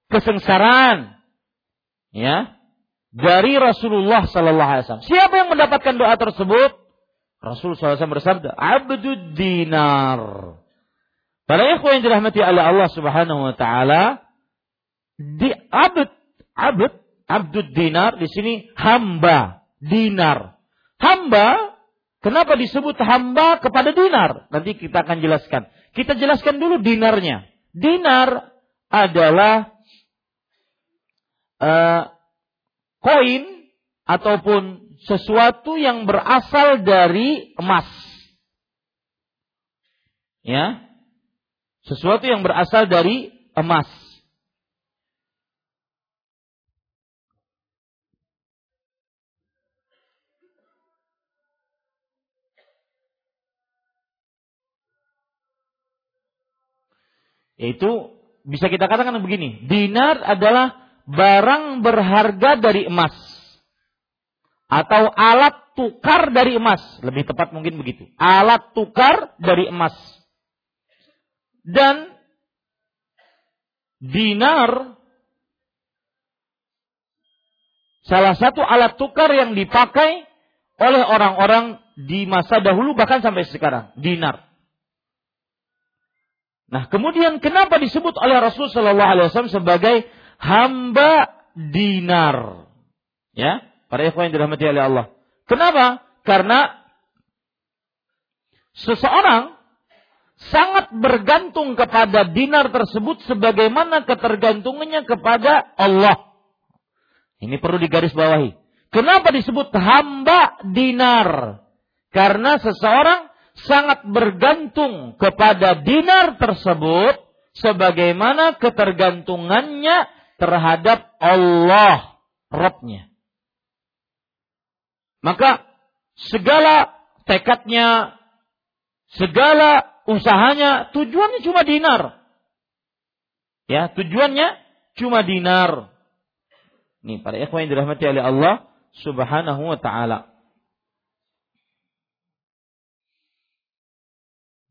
kesengsaraan. Ya, dari Rasulullah Sallallahu Alaihi Wasallam. Siapa yang mendapatkan doa tersebut? Rasul SAW bersabda, Abdud dinar. Para ikhwan yang dirahmati oleh Allah Subhanahu Wa Taala, di abd, abd, abdud dinar di sini hamba, dinar. Hamba, kenapa disebut hamba kepada dinar? Nanti kita akan jelaskan. Kita jelaskan dulu dinarnya. Dinar adalah uh, koin ataupun sesuatu yang berasal dari emas. Ya. Sesuatu yang berasal dari emas. Itu bisa kita katakan begini, dinar adalah barang berharga dari emas atau alat tukar dari emas, lebih tepat mungkin begitu. Alat tukar dari emas. Dan dinar salah satu alat tukar yang dipakai oleh orang-orang di masa dahulu bahkan sampai sekarang, dinar. Nah, kemudian kenapa disebut oleh Rasul Wasallam sebagai hamba dinar. Ya, para ikhwan yang dirahmati oleh Allah. Kenapa? Karena seseorang sangat bergantung kepada dinar tersebut sebagaimana ketergantungannya kepada Allah. Ini perlu digarisbawahi. Kenapa disebut hamba dinar? Karena seseorang sangat bergantung kepada dinar tersebut sebagaimana ketergantungannya terhadap Allah Robnya. Maka segala tekadnya, segala usahanya, tujuannya cuma dinar. Ya, tujuannya cuma dinar. Nih, para ikhwan yang dirahmati oleh Allah Subhanahu wa taala.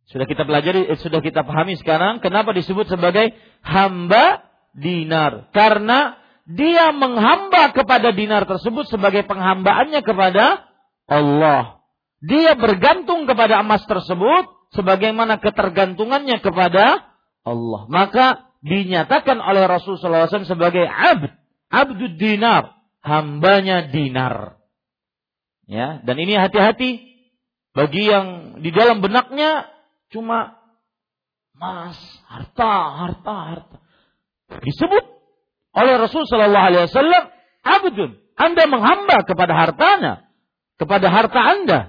Sudah kita pelajari, eh, sudah kita pahami sekarang kenapa disebut sebagai hamba dinar. Karena dia menghamba kepada dinar tersebut sebagai penghambaannya kepada Allah. Dia bergantung kepada emas tersebut sebagaimana ketergantungannya kepada Allah. Maka dinyatakan oleh Rasulullah SAW sebagai abd, abdud dinar, hambanya dinar. Ya, dan ini hati-hati bagi yang di dalam benaknya cuma emas, harta, harta, harta disebut oleh Rasul Shallallahu Alaihi Wasallam abdun. Anda menghamba kepada hartanya, kepada harta Anda,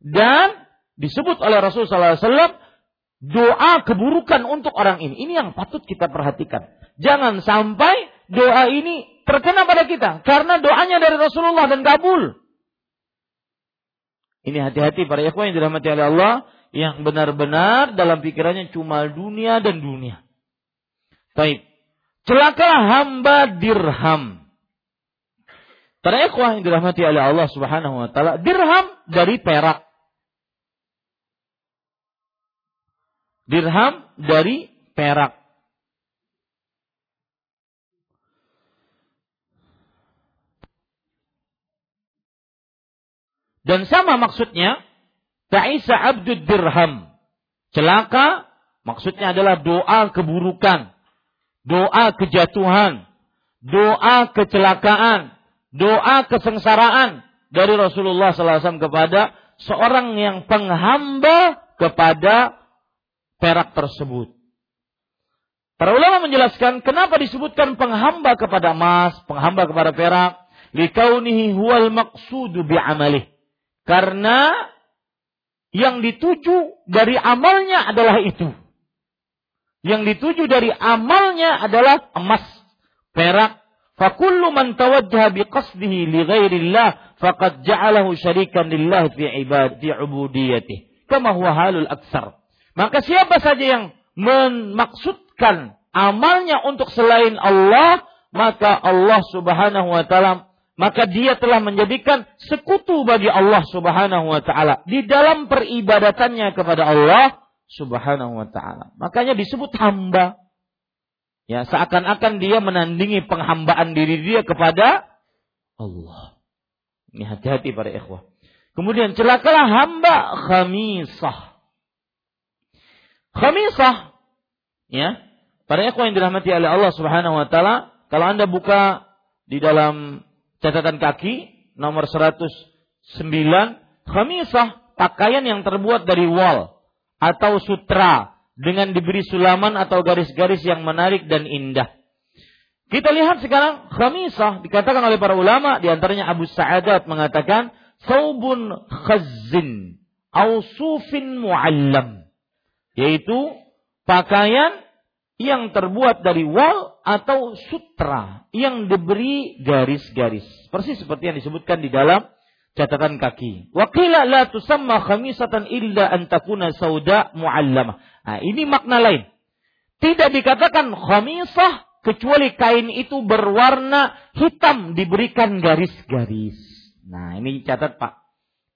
dan disebut oleh Rasul Shallallahu Alaihi Wasallam doa keburukan untuk orang ini. Ini yang patut kita perhatikan. Jangan sampai doa ini terkena pada kita karena doanya dari Rasulullah dan kabul. Ini hati-hati para ikhwan yang dirahmati oleh Allah yang benar-benar dalam pikirannya cuma dunia dan dunia. Baik. Celaka hamba dirham. Para ikhwah yang dirahmati oleh Allah Subhanahu wa taala, dirham dari perak. Dirham dari perak. Dan sama maksudnya, Ta'isa abdud dirham. Celaka maksudnya adalah doa keburukan, doa kejatuhan, doa kecelakaan, doa kesengsaraan dari Rasulullah SAW kepada seorang yang penghamba kepada perak tersebut. Para ulama menjelaskan kenapa disebutkan penghamba kepada emas, penghamba kepada perak, likaunihi huwal maqsudu bi'amalih. Karena yang dituju dari amalnya adalah itu. Yang dituju dari amalnya adalah emas, perak, Fakullu man tawajjaha biqasdihi li ghairillah faqad ja'alahu syarikan lillah fi ibad fi ubudiyatih. Kama huwa halul aksar. Maka siapa saja yang memaksudkan amalnya untuk selain Allah, maka Allah Subhanahu wa taala maka dia telah menjadikan sekutu bagi Allah Subhanahu wa taala di dalam peribadatannya kepada Allah Subhanahu wa taala. Makanya disebut hamba. Ya, seakan-akan dia menandingi penghambaan diri dia kepada Allah. Ini hati-hati para ikhwah. Kemudian celakalah hamba khamisah. Khamisah ya, para ikhwah yang dirahmati oleh Allah Subhanahu wa taala, kalau Anda buka di dalam catatan kaki nomor 109, khamisah pakaian yang terbuat dari wol atau sutra dengan diberi sulaman atau garis-garis yang menarik dan indah. Kita lihat sekarang khamisah dikatakan oleh para ulama di antaranya Abu Sa'adat mengatakan saubun khazzin au sufin muallam yaitu pakaian yang terbuat dari wol atau sutra yang diberi garis-garis persis seperti yang disebutkan di dalam catatan kaki. Wakila la tusamma khamisatan illa an takuna sauda muallamah. Nah, ini makna lain. Tidak dikatakan khamisah kecuali kain itu berwarna hitam diberikan garis-garis. Nah, ini catat Pak.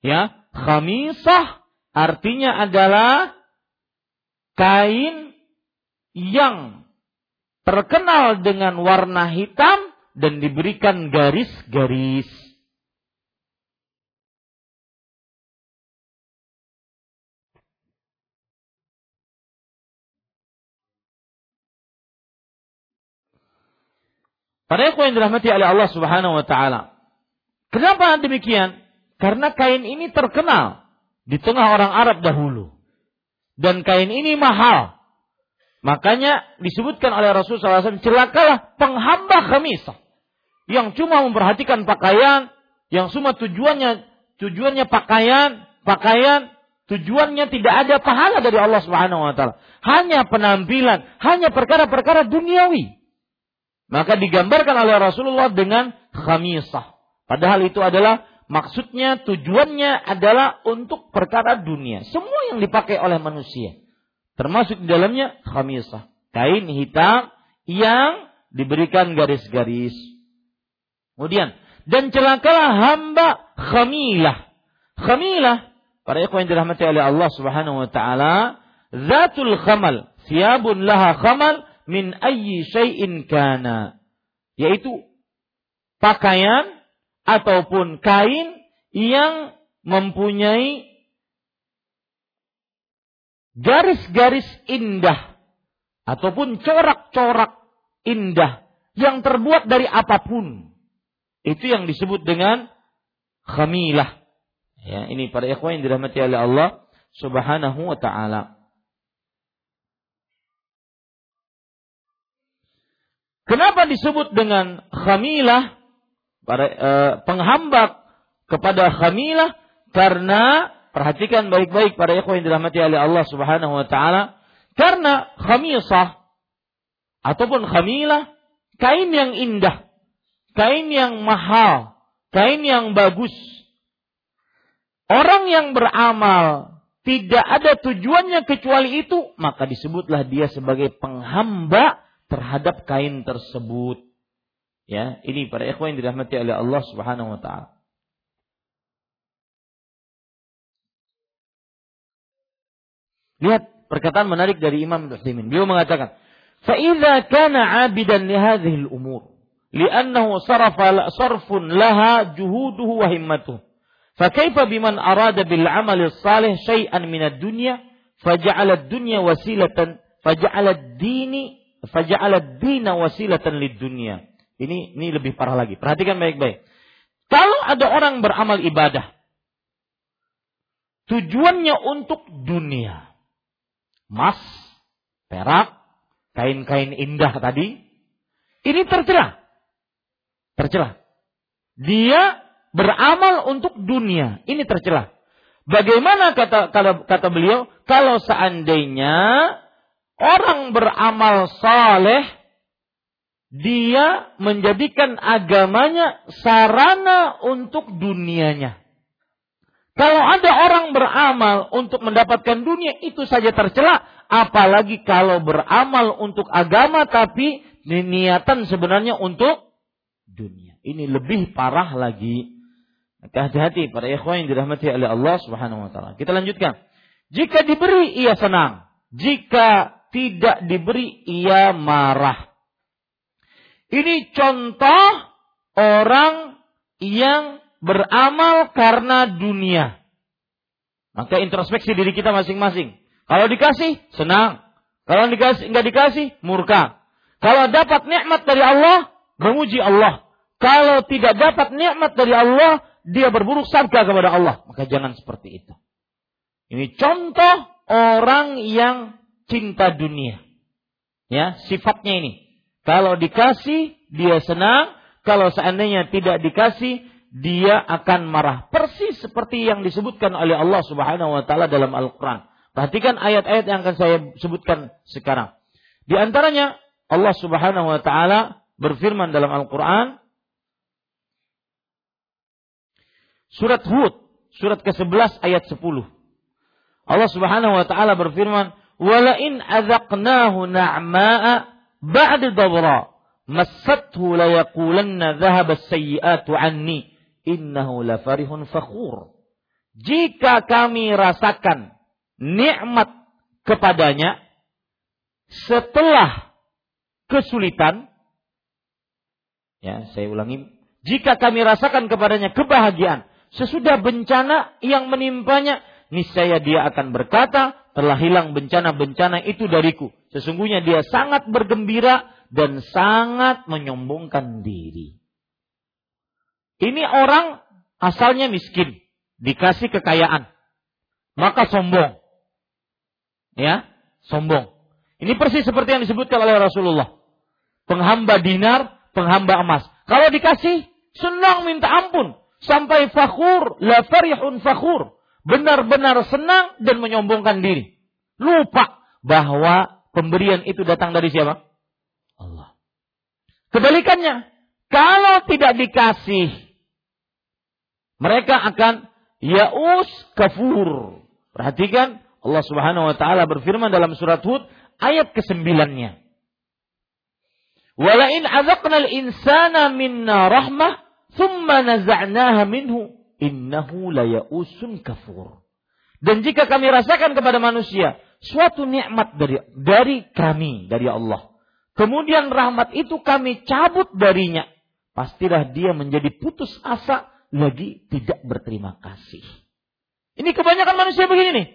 Ya, khamisah artinya adalah kain yang terkenal dengan warna hitam dan diberikan garis-garis. Para ikhwan yang dirahmati oleh Allah Subhanahu wa taala. Kenapa demikian? Karena kain ini terkenal di tengah orang Arab dahulu. Dan kain ini mahal. Makanya disebutkan oleh Rasulullah SAW, celakalah penghamba khamisah. Yang cuma memperhatikan pakaian, yang cuma tujuannya tujuannya pakaian, pakaian, tujuannya tidak ada pahala dari Allah Subhanahu wa taala. Hanya penampilan, hanya perkara-perkara duniawi. Maka digambarkan oleh Rasulullah dengan khamisah. Padahal itu adalah maksudnya tujuannya adalah untuk perkara dunia. Semua yang dipakai oleh manusia. Termasuk di dalamnya khamisah. Kain hitam yang diberikan garis-garis. Kemudian, dan celakalah hamba khamilah. Khamilah, para ikhwan yang dirahmati oleh Allah Subhanahu wa taala, zatul khamal, siabun laha khamal min ayyi syai'in kana yaitu pakaian ataupun kain yang mempunyai garis-garis indah ataupun corak-corak indah yang terbuat dari apa pun. Itu yang disebut dengan khamilah. Ya, ini para ikhwan yang dirahmati oleh Allah Subhanahu wa taala. Kenapa disebut dengan khamilah? Para, e, penghambak kepada khamilah karena perhatikan baik-baik para ikhwan yang dirahmati oleh Allah Subhanahu wa taala karena khamisah ataupun khamilah kain yang indah, kain yang mahal, kain yang bagus. Orang yang beramal tidak ada tujuannya kecuali itu, maka disebutlah dia sebagai penghamba terhadap kain tersebut. Ya, ini para ikhwan yang dirahmati oleh Allah Subhanahu wa taala. Lihat perkataan menarik dari Imam Muslimin. Beliau mengatakan, "Fa kana 'abidan li hadhihi al-umur, li'annahu sarafa sarfun laha juhuduhu wa himmatuhu." فكيف بمن أراد بالعمل الصالح شيئا من الدنيا فجعل الدنيا وسيلة فجعل الدين faja'ala dina wasilatan lid dunia. Ini ini lebih parah lagi. Perhatikan baik-baik. Kalau ada orang beramal ibadah tujuannya untuk dunia. Emas, perak, kain-kain indah tadi ini tercela. Tercela. Dia beramal untuk dunia. Ini tercela. Bagaimana kata, kata beliau kalau seandainya orang beramal saleh dia menjadikan agamanya sarana untuk dunianya. Kalau ada orang beramal untuk mendapatkan dunia itu saja tercela, apalagi kalau beramal untuk agama tapi niatan sebenarnya untuk dunia. Ini lebih parah lagi. Maka hati-hati para ikhwan yang dirahmati oleh Allah Subhanahu wa taala. Kita lanjutkan. Jika diberi ia senang, jika tidak diberi ia marah. Ini contoh orang yang beramal karena dunia. Maka introspeksi diri kita masing-masing. Kalau dikasih, senang. Kalau dikasih, enggak dikasih, murka. Kalau dapat nikmat dari Allah, memuji Allah. Kalau tidak dapat nikmat dari Allah, dia berburuk sangka kepada Allah. Maka jangan seperti itu. Ini contoh orang yang cinta dunia. Ya, sifatnya ini. Kalau dikasih, dia senang. Kalau seandainya tidak dikasih, dia akan marah. Persis seperti yang disebutkan oleh Allah Subhanahu wa taala dalam Al-Qur'an. Perhatikan ayat-ayat yang akan saya sebutkan sekarang. Di antaranya Allah Subhanahu wa taala berfirman dalam Al-Qur'an Surat Hud, surat ke-11 ayat 10. Allah Subhanahu wa taala berfirman, "Wala in adzaqnahu na'ma'a ba'da dharra, massathu la yaqulanna dhahaba as-sayyi'atu 'anni, innahu la fakhur." Jika kami rasakan nikmat kepadanya setelah kesulitan ya saya ulangi jika kami rasakan kepadanya kebahagiaan Sesudah bencana yang menimpanya, niscaya dia akan berkata, telah hilang bencana-bencana itu dariku. Sesungguhnya dia sangat bergembira dan sangat menyombongkan diri. Ini orang asalnya miskin, dikasih kekayaan, maka sombong. Ya, sombong. Ini persis seperti yang disebutkan oleh Rasulullah. Penghamba dinar, penghamba emas. Kalau dikasih, senang minta ampun sampai fakhur, la farihun fakhur. Benar-benar senang dan menyombongkan diri. Lupa bahwa pemberian itu datang dari siapa? Allah. Kebalikannya, kalau tidak dikasih, mereka akan yaus kafur. Perhatikan Allah Subhanahu wa taala berfirman dalam surat Hud ayat ke-9-nya. Walain azaqnal insana minna rahmah Thumma naza'naha minhu innahu layausun kafur. Dan jika kami rasakan kepada manusia suatu nikmat dari dari kami dari Allah, kemudian rahmat itu kami cabut darinya, pastilah dia menjadi putus asa lagi tidak berterima kasih. Ini kebanyakan manusia begini nih.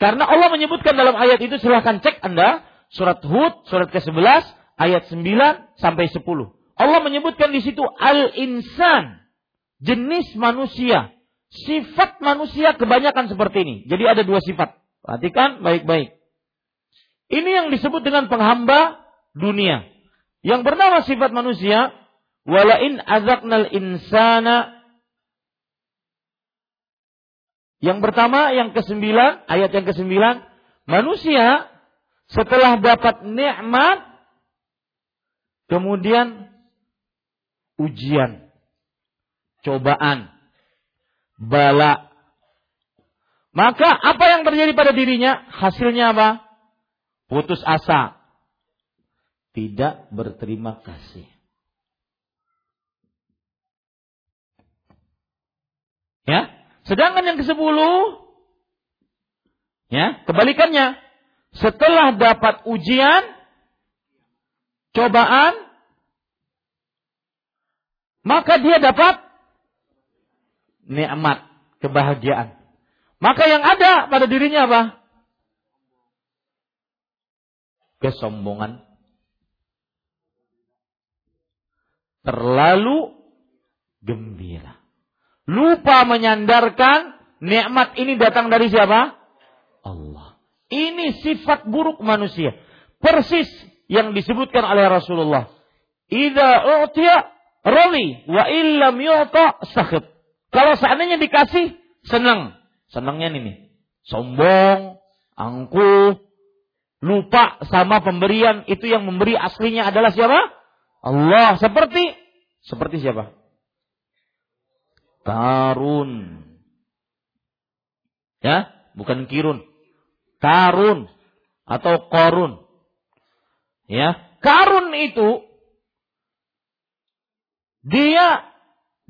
Karena Allah menyebutkan dalam ayat itu silahkan cek Anda surat Hud surat ke-11 ayat 9 sampai 10. Allah menyebutkan di situ al-insan, jenis manusia. Sifat manusia kebanyakan seperti ini. Jadi ada dua sifat. Perhatikan baik-baik. Ini yang disebut dengan penghamba dunia. Yang bernama sifat manusia, walain azaknal insana yang pertama, yang kesembilan, ayat yang kesembilan, manusia setelah dapat nikmat, kemudian ujian, cobaan, bala. Maka apa yang terjadi pada dirinya? Hasilnya apa? Putus asa. Tidak berterima kasih. Ya. Sedangkan yang ke-10 ya, kebalikannya. Setelah dapat ujian, cobaan, maka dia dapat nikmat, kebahagiaan. Maka yang ada pada dirinya apa? Kesombongan. Terlalu gembira. Lupa menyandarkan nikmat ini datang dari siapa? Allah. Ini sifat buruk manusia. Persis yang disebutkan oleh Rasulullah. Idza u'tiya roli wa illam yu'ta sakhit. Kalau seandainya dikasih, senang. Senangnya ini. Sombong, angkuh, lupa sama pemberian. Itu yang memberi aslinya adalah siapa? Allah. Seperti seperti siapa? Karun. Ya, bukan kirun. Karun atau korun. Ya, karun itu dia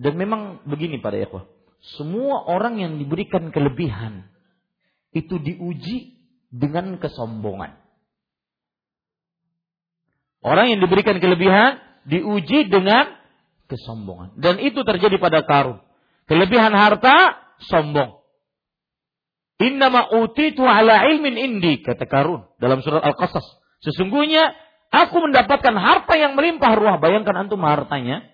dan memang begini pada ikhwah. Semua orang yang diberikan kelebihan itu diuji dengan kesombongan. Orang yang diberikan kelebihan diuji dengan kesombongan. Dan itu terjadi pada Karun. Kelebihan harta, sombong. Innama utitu ala ilmin indi, kata Karun dalam surat Al-Qasas. Sesungguhnya aku mendapatkan harta yang melimpah ruah. Bayangkan antum hartanya.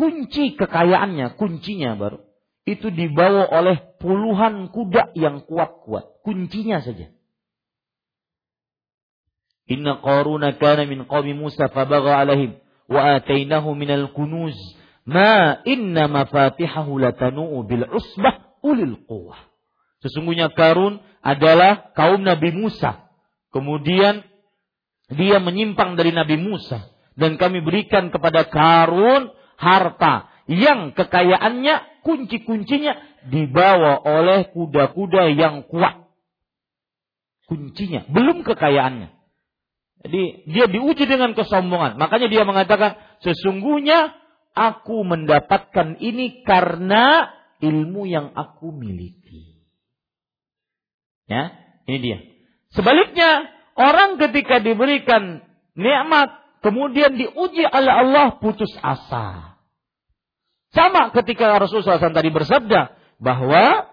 Kunci kekayaannya, kuncinya baru itu dibawa oleh puluhan kuda yang kuat-kuat. Kuncinya saja. Inna qaruna kana min qawmi Musa fabagha alaihim wa atainahu minal kunuz ma inna mafatihahu latanu'u bil usbah ulil quwwah. Sesungguhnya Karun adalah kaum Nabi Musa. Kemudian dia menyimpang dari Nabi Musa dan kami berikan kepada Karun harta yang kekayaannya kunci-kuncinya dibawa oleh kuda-kuda yang kuat. Kuncinya, belum kekayaannya. Jadi dia diuji dengan kesombongan. Makanya dia mengatakan, sesungguhnya aku mendapatkan ini karena ilmu yang aku miliki. Ya, ini dia. Sebaliknya, orang ketika diberikan nikmat, kemudian diuji oleh Allah putus asa. Sama ketika Rasulullah SAW tadi bersabda bahwa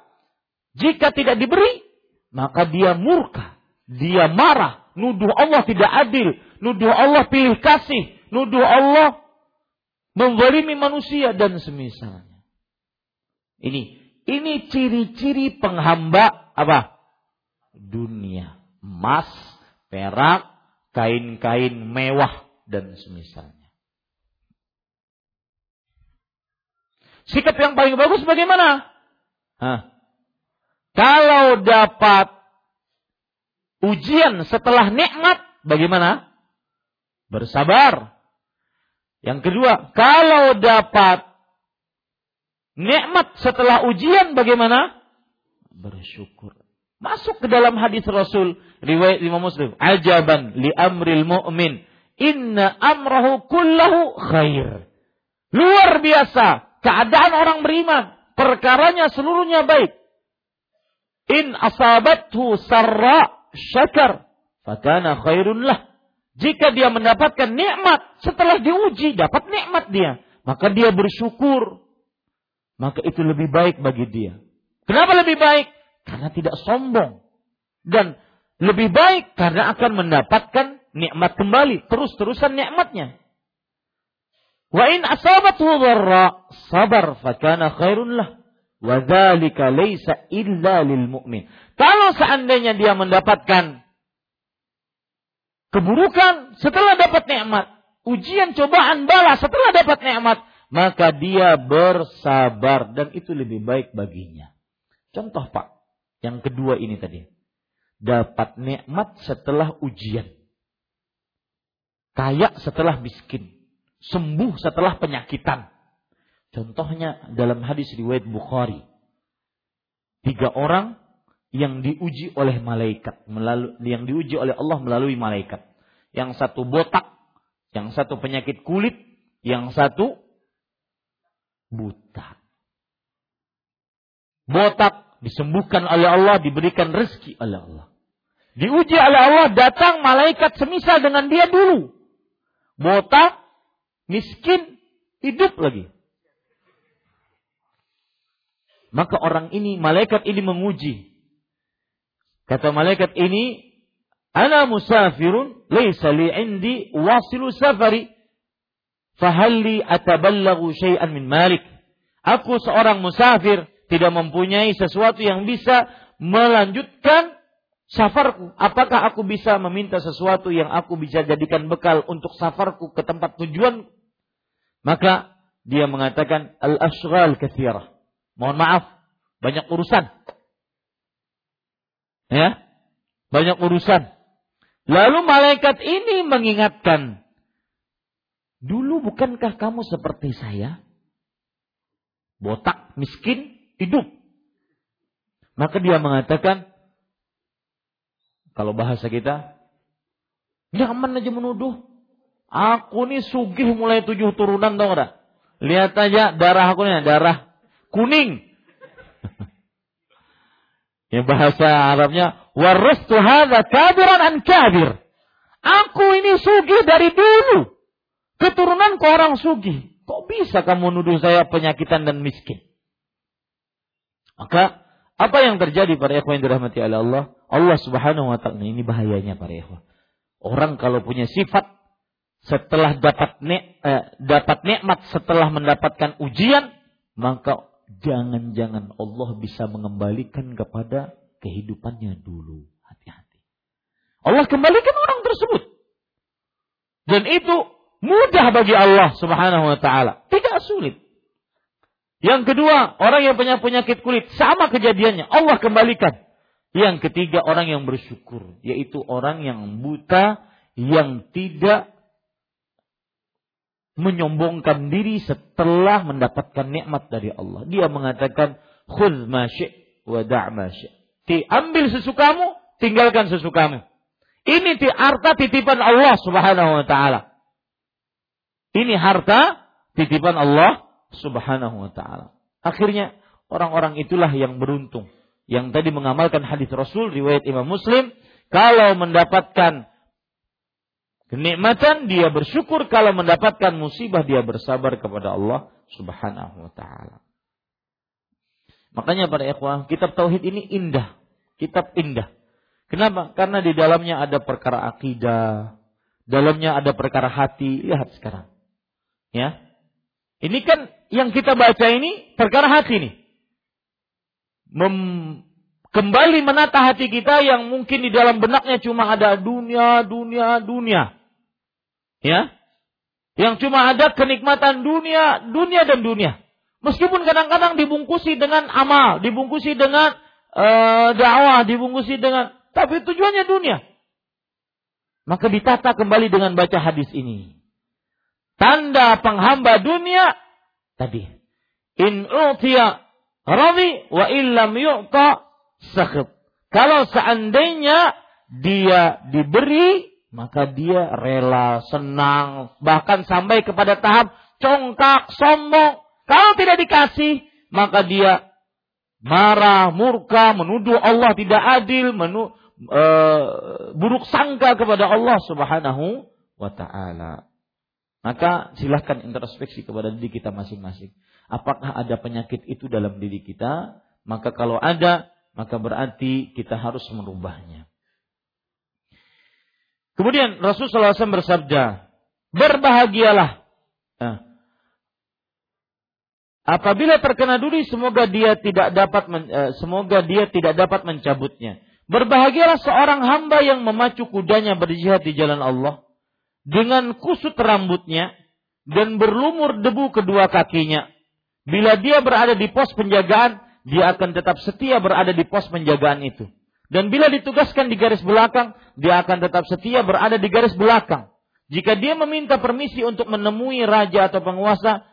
jika tidak diberi, maka dia murka, dia marah, nuduh Allah tidak adil, nuduh Allah pilih kasih, nuduh Allah membalimi manusia dan semisalnya. Ini ini ciri-ciri penghamba apa? Dunia, emas, perak, kain-kain mewah dan semisalnya. Sikap yang paling bagus bagaimana? Hah. Kalau dapat ujian setelah nikmat, bagaimana? Bersabar. Yang kedua, kalau dapat nikmat setelah ujian, bagaimana? Bersyukur. Masuk ke dalam hadis Rasul riwayat Imam Muslim. Ajaban li amril mu'min. Inna amrahu kullahu khair. Luar biasa keadaan orang beriman, perkaranya seluruhnya baik. In asabathu sarra syakar, fakana khairun lah. Jika dia mendapatkan nikmat setelah diuji dapat nikmat dia, maka dia bersyukur. Maka itu lebih baik bagi dia. Kenapa lebih baik? Karena tidak sombong. Dan lebih baik karena akan mendapatkan nikmat kembali, terus-terusan nikmatnya. Wa in asabathu dharra sabar fakana khairun lah. Wa dzalika laisa illa lil mu'min. Kalau seandainya dia mendapatkan keburukan setelah dapat nikmat, ujian cobaan bala setelah dapat nikmat, maka dia bersabar dan itu lebih baik baginya. Contoh Pak, yang kedua ini tadi. Dapat nikmat setelah ujian. Kaya setelah miskin sembuh setelah penyakitan. Contohnya dalam hadis riwayat Bukhari. Tiga orang yang diuji oleh malaikat, melalui, yang diuji oleh Allah melalui malaikat. Yang satu botak, yang satu penyakit kulit, yang satu buta. botak disembuhkan oleh Allah, diberikan rezeki oleh Allah. Diuji oleh Allah, datang malaikat semisal dengan dia dulu. Botak, miskin, hidup lagi. Maka orang ini, malaikat ini menguji. Kata malaikat ini, Ana musafirun, laysa li indi wasilu safari. Fahalli ataballagu syai'an min malik. Aku seorang musafir, tidak mempunyai sesuatu yang bisa melanjutkan safarku. Apakah aku bisa meminta sesuatu yang aku bisa jadikan bekal untuk safarku ke tempat tujuan? Maka dia mengatakan al-ashghal kathirah. Mohon maaf, banyak urusan. Ya, banyak urusan. Lalu malaikat ini mengingatkan, dulu bukankah kamu seperti saya? Botak, miskin, hidup. Maka dia mengatakan, kalau bahasa kita, nyaman aja menuduh. Aku ini sugih mulai tujuh turunan tau gak? Lihat aja darah aku nih, darah kuning. ya bahasa Arabnya warastu hadza kabiran an kabir. Aku ini sugih dari dulu. Keturunan ke orang sugih. Kok bisa kamu nuduh saya penyakitan dan miskin? Maka apa yang terjadi para ikhwan yang dirahmati oleh Allah? Allah Subhanahu wa taala ini bahayanya para ikhwan. Orang kalau punya sifat setelah dapat ne, eh, dapat nikmat setelah mendapatkan ujian, maka jangan-jangan Allah bisa mengembalikan kepada kehidupannya dulu. Hati-hati. Allah kembalikan orang tersebut. Dan itu mudah bagi Allah Subhanahu wa taala, tidak sulit. Yang kedua, orang yang punya penyakit kulit sama kejadiannya, Allah kembalikan. Yang ketiga, orang yang bersyukur, yaitu orang yang buta yang tidak menyombongkan diri setelah mendapatkan nikmat dari Allah. Dia mengatakan, "Khudz ma wa da' ma Ambil sesukamu, tinggalkan sesukamu. Ini harta titipan Allah Subhanahu wa taala. Ini harta titipan Allah Subhanahu wa taala. Akhirnya orang-orang itulah yang beruntung. Yang tadi mengamalkan hadis Rasul riwayat Imam Muslim, kalau mendapatkan Kenikmatan dia bersyukur kalau mendapatkan musibah dia bersabar kepada Allah Subhanahu wa taala. Makanya para ikhwah, kitab tauhid ini indah, kitab indah. Kenapa? Karena di dalamnya ada perkara akidah, dalamnya ada perkara hati. Lihat sekarang. Ya. Ini kan yang kita baca ini perkara hati nih. Mem kembali menata hati kita yang mungkin di dalam benaknya cuma ada dunia, dunia, dunia. Ya. Yang cuma ada kenikmatan dunia, dunia dan dunia. Meskipun kadang-kadang dibungkusi dengan amal, dibungkusi dengan uh, dakwah, dibungkusi dengan tapi tujuannya dunia. Maka ditata kembali dengan baca hadis ini. Tanda penghamba dunia tadi. In utiya radhi wa illam yu'ta sakhab. Kalau seandainya dia diberi maka dia rela, senang, bahkan sampai kepada tahap congkak, sombong. Kalau tidak dikasih, maka dia marah, murka, menuduh Allah tidak adil, menu, e, buruk sangka kepada Allah Subhanahu wa taala. Maka silahkan introspeksi kepada diri kita masing-masing. Apakah ada penyakit itu dalam diri kita? Maka kalau ada, maka berarti kita harus merubahnya. Kemudian Rasulullah SAW bersabda, berbahagialah. Nah, apabila terkena duri, semoga dia tidak dapat men, eh, semoga dia tidak dapat mencabutnya. Berbahagialah seorang hamba yang memacu kudanya berjihad di jalan Allah dengan kusut rambutnya dan berlumur debu kedua kakinya. Bila dia berada di pos penjagaan, dia akan tetap setia berada di pos penjagaan itu. Dan bila ditugaskan di garis belakang, dia akan tetap setia berada di garis belakang. Jika dia meminta permisi untuk menemui raja atau penguasa,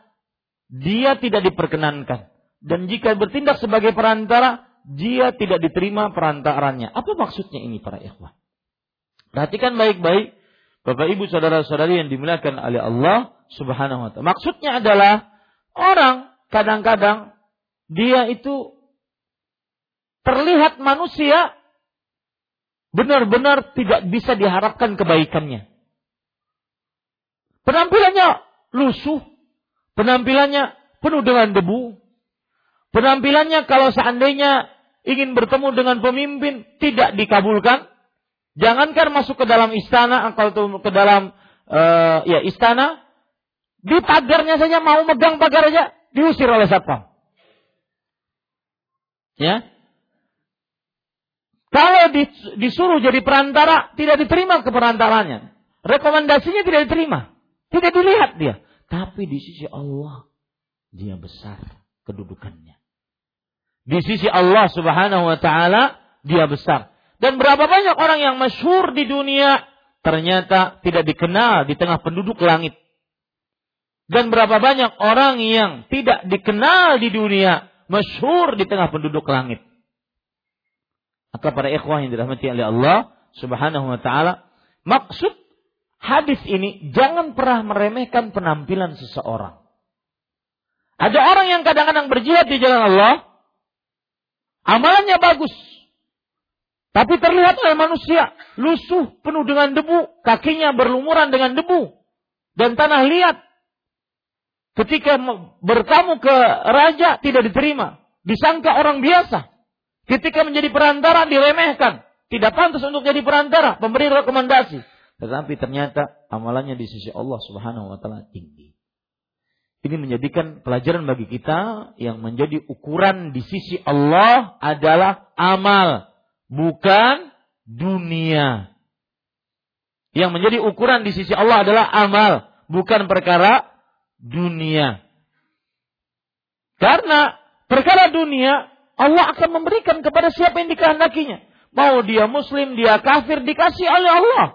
dia tidak diperkenankan. Dan jika bertindak sebagai perantara, dia tidak diterima perantarannya. Apa maksudnya ini para ikhwah? Perhatikan baik-baik, Bapak Ibu saudara-saudari yang dimuliakan oleh Allah Subhanahu wa taala. Maksudnya adalah orang kadang-kadang dia itu terlihat manusia benar-benar tidak bisa diharapkan kebaikannya. Penampilannya lusuh, penampilannya penuh dengan debu, penampilannya kalau seandainya ingin bertemu dengan pemimpin tidak dikabulkan, jangankan masuk ke dalam istana atau ke dalam uh, ya istana, di pagarnya saja mau megang pagar aja diusir oleh satpam. Ya. Kalau disuruh jadi perantara, tidak diterima keperantarannya. Rekomendasinya tidak diterima. Tidak dilihat dia. Tapi di sisi Allah, dia besar kedudukannya. Di sisi Allah subhanahu wa ta'ala, dia besar. Dan berapa banyak orang yang masyhur di dunia, ternyata tidak dikenal di tengah penduduk langit. Dan berapa banyak orang yang tidak dikenal di dunia, masyhur di tengah penduduk langit. Maka para ikhwah yang dirahmati oleh Allah Subhanahu wa taala, maksud hadis ini jangan pernah meremehkan penampilan seseorang. Ada orang yang kadang-kadang berjihad di jalan Allah, amalannya bagus. Tapi terlihat oleh manusia lusuh, penuh dengan debu, kakinya berlumuran dengan debu dan tanah liat. Ketika bertamu ke raja tidak diterima, disangka orang biasa. Ketika menjadi perantara diremehkan, tidak pantas untuk jadi perantara, memberi rekomendasi. Tetapi ternyata amalannya di sisi Allah Subhanahu wa taala tinggi. Ini menjadikan pelajaran bagi kita yang menjadi ukuran di sisi Allah adalah amal, bukan dunia. Yang menjadi ukuran di sisi Allah adalah amal, bukan perkara dunia. Karena perkara dunia Allah akan memberikan kepada siapa yang dikehendakinya. Mau dia muslim, dia kafir, dikasih oleh Allah.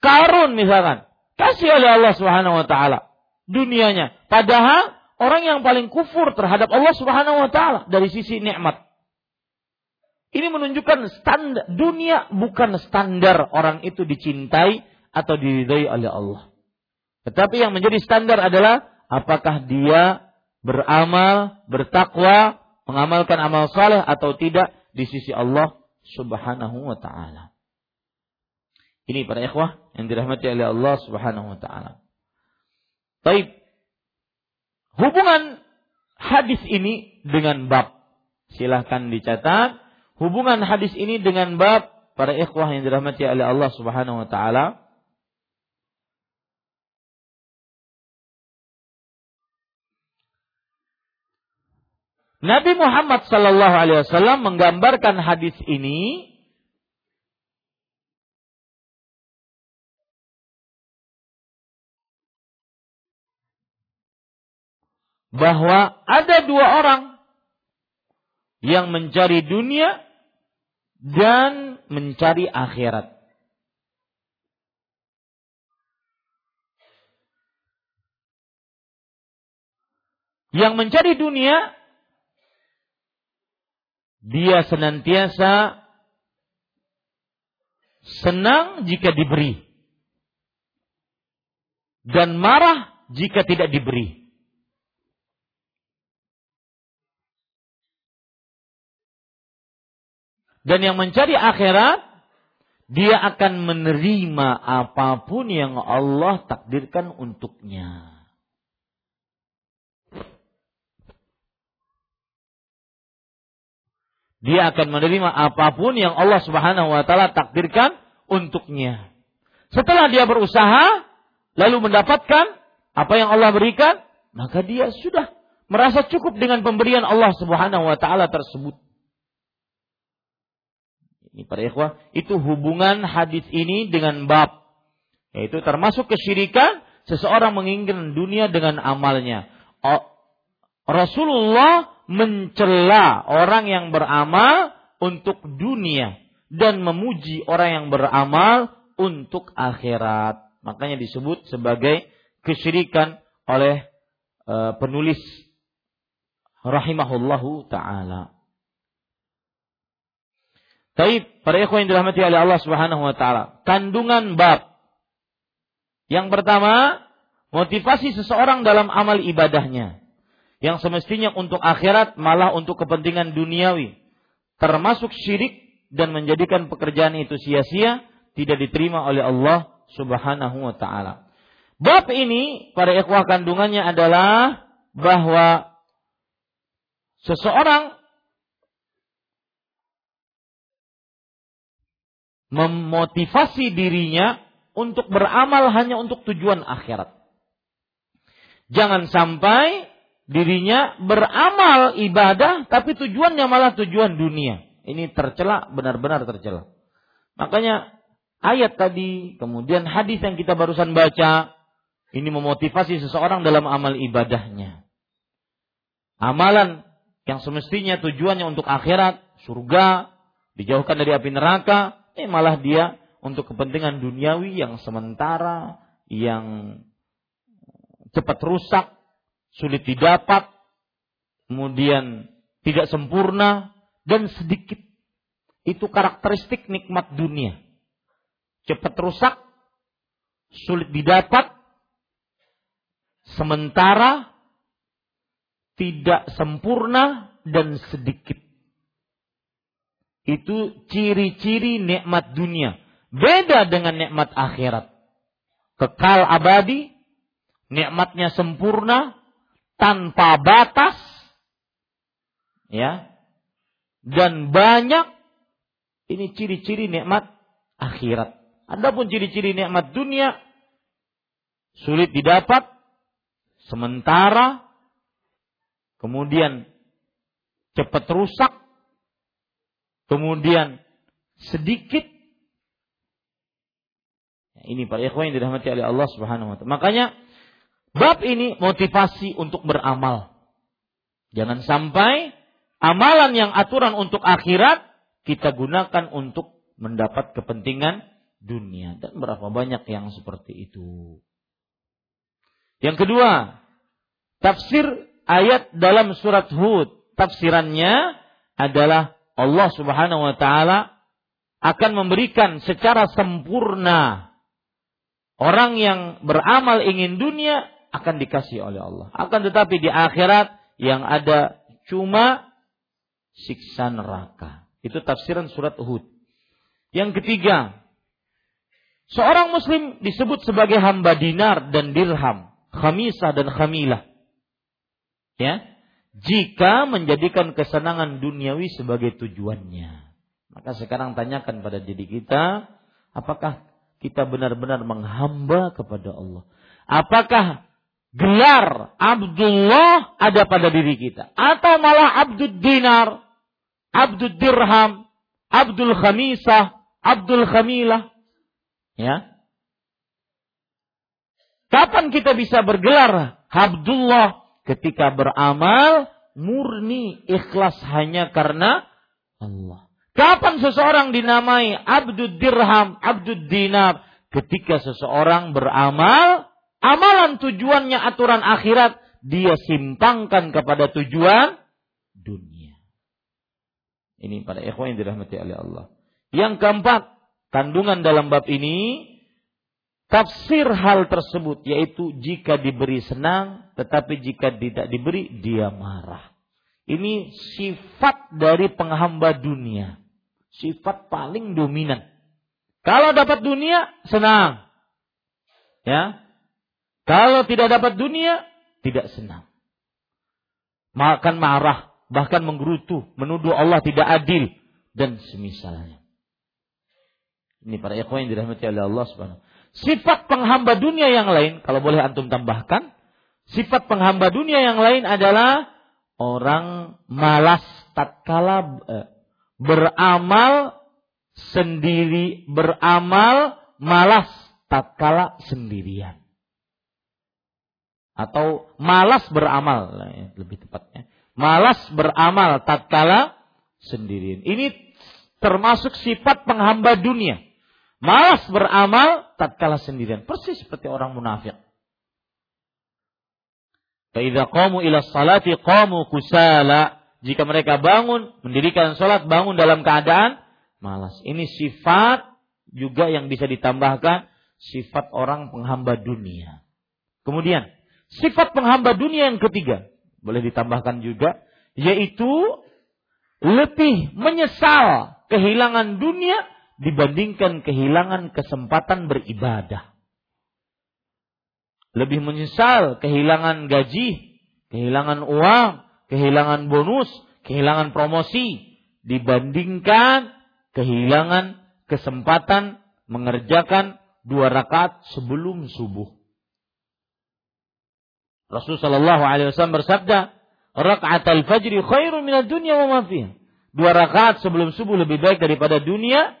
Karun misalkan, kasih oleh Allah Subhanahu wa taala dunianya. Padahal orang yang paling kufur terhadap Allah Subhanahu wa taala dari sisi nikmat. Ini menunjukkan standar dunia bukan standar orang itu dicintai atau diridai oleh Allah. Tetapi yang menjadi standar adalah apakah dia beramal, bertakwa, mengamalkan amal saleh atau tidak di sisi Allah Subhanahu wa taala. Ini para ikhwah yang dirahmati oleh Allah Subhanahu wa taala. Baik. Hubungan hadis ini dengan bab. Silahkan dicatat. Hubungan hadis ini dengan bab para ikhwah yang dirahmati oleh Allah Subhanahu wa taala. Nabi Muhammad Sallallahu Alaihi Wasallam menggambarkan hadis ini bahwa ada dua orang yang mencari dunia dan mencari akhirat. Yang mencari dunia dia senantiasa senang jika diberi dan marah jika tidak diberi. Dan yang mencari akhirat, dia akan menerima apa pun yang Allah takdirkan untuknya. Dia akan menerima apa pun yang Allah Subhanahu wa taala takdirkan untuknya. Setelah dia berusaha lalu mendapatkan apa yang Allah berikan, maka dia sudah merasa cukup dengan pemberian Allah Subhanahu wa taala tersebut. Ini para ikhwah, itu hubungan hadis ini dengan bab yaitu termasuk kesyirikan seseorang menginginkan dunia dengan amalnya. Rasulullah mencela orang yang beramal untuk dunia dan memuji orang yang beramal untuk akhirat. Makanya disebut sebagai kesyirikan oleh uh, penulis rahimahullahu taala. Tapi para ikhwan yang dirahmati oleh Allah Subhanahu wa taala, kandungan bab yang pertama, motivasi seseorang dalam amal ibadahnya yang semestinya untuk akhirat malah untuk kepentingan duniawi. termasuk syirik dan menjadikan pekerjaan itu sia-sia, tidak diterima oleh Allah Subhanahu wa taala. Bab ini pada ikhwah kandungannya adalah bahwa seseorang memotivasi dirinya untuk beramal hanya untuk tujuan akhirat. Jangan sampai dirinya beramal ibadah tapi tujuannya malah tujuan dunia. Ini tercela, benar-benar tercela. Makanya ayat tadi, kemudian hadis yang kita barusan baca, ini memotivasi seseorang dalam amal ibadahnya. Amalan yang semestinya tujuannya untuk akhirat, surga, dijauhkan dari api neraka, eh malah dia untuk kepentingan duniawi yang sementara, yang cepat rusak, sulit didapat, kemudian tidak sempurna, dan sedikit. Itu karakteristik nikmat dunia. Cepat rusak, sulit didapat, sementara tidak sempurna dan sedikit. Itu ciri-ciri nikmat dunia. Beda dengan nikmat akhirat. Kekal abadi, nikmatnya sempurna, tanpa batas, ya, dan banyak. Ini ciri-ciri nikmat akhirat. Adapun ciri-ciri nikmat dunia sulit didapat, sementara, kemudian cepat rusak, kemudian sedikit. Ini para ikhwan yang dirahmati oleh Allah Subhanahu wa taala. Makanya bab ini motivasi untuk beramal. Jangan sampai amalan yang aturan untuk akhirat kita gunakan untuk mendapat kepentingan dunia dan berapa banyak yang seperti itu. Yang kedua, tafsir ayat dalam surat Hud. Tafsirannya adalah Allah Subhanahu wa taala akan memberikan secara sempurna orang yang beramal ingin dunia akan dikasih oleh Allah. Akan tetapi di akhirat yang ada cuma siksa neraka. Itu tafsiran surat Uhud. Yang ketiga, seorang muslim disebut sebagai hamba dinar dan dirham, khamisah dan khamilah. Ya, jika menjadikan kesenangan duniawi sebagai tujuannya. Maka sekarang tanyakan pada diri kita, apakah kita benar-benar menghamba kepada Allah? Apakah gelar Abdullah ada pada diri kita? Atau malah Abdul Dinar, Abdul Dirham, Abdul Khamisah, Abdul Khamilah? Ya. Kapan kita bisa bergelar Abdullah ketika beramal murni ikhlas hanya karena Allah. Kapan seseorang dinamai abdud dirham, abdud dinar? Ketika seseorang beramal, amalan tujuannya aturan akhirat, dia simpangkan kepada tujuan dunia. Ini pada ikhwan yang dirahmati oleh Allah. Yang keempat, kandungan dalam bab ini Tafsir hal tersebut yaitu jika diberi senang tetapi jika tidak diberi dia marah. Ini sifat dari penghamba dunia. Sifat paling dominan. Kalau dapat dunia senang. Ya. Kalau tidak dapat dunia tidak senang. Makan marah, bahkan menggerutu, menuduh Allah tidak adil dan semisalnya. Ini para ikhwan yang dirahmati oleh Allah Subhanahu Sifat penghamba dunia yang lain, kalau boleh antum tambahkan, sifat penghamba dunia yang lain adalah orang malas tatkala eh, beramal sendiri, beramal malas tatkala sendirian. Atau malas beramal, ya, lebih tepatnya. Malas beramal tatkala sendirian. Ini termasuk sifat penghamba dunia Malas beramal tatkala sendirian. Persis seperti orang munafik. Fa'idha qamu ila salati qamu kusala. Jika mereka bangun, mendirikan sholat, bangun dalam keadaan malas. Ini sifat juga yang bisa ditambahkan sifat orang penghamba dunia. Kemudian, sifat penghamba dunia yang ketiga boleh ditambahkan juga yaitu lebih menyesal kehilangan dunia dibandingkan kehilangan kesempatan beribadah. Lebih menyesal kehilangan gaji, kehilangan uang, kehilangan bonus, kehilangan promosi dibandingkan kehilangan kesempatan mengerjakan dua rakaat sebelum subuh. Rasulullah Shallallahu Alaihi Wasallam bersabda, rakaat al fajri khairu minad dunya wa ma fiha. Dua rakaat sebelum subuh lebih baik daripada dunia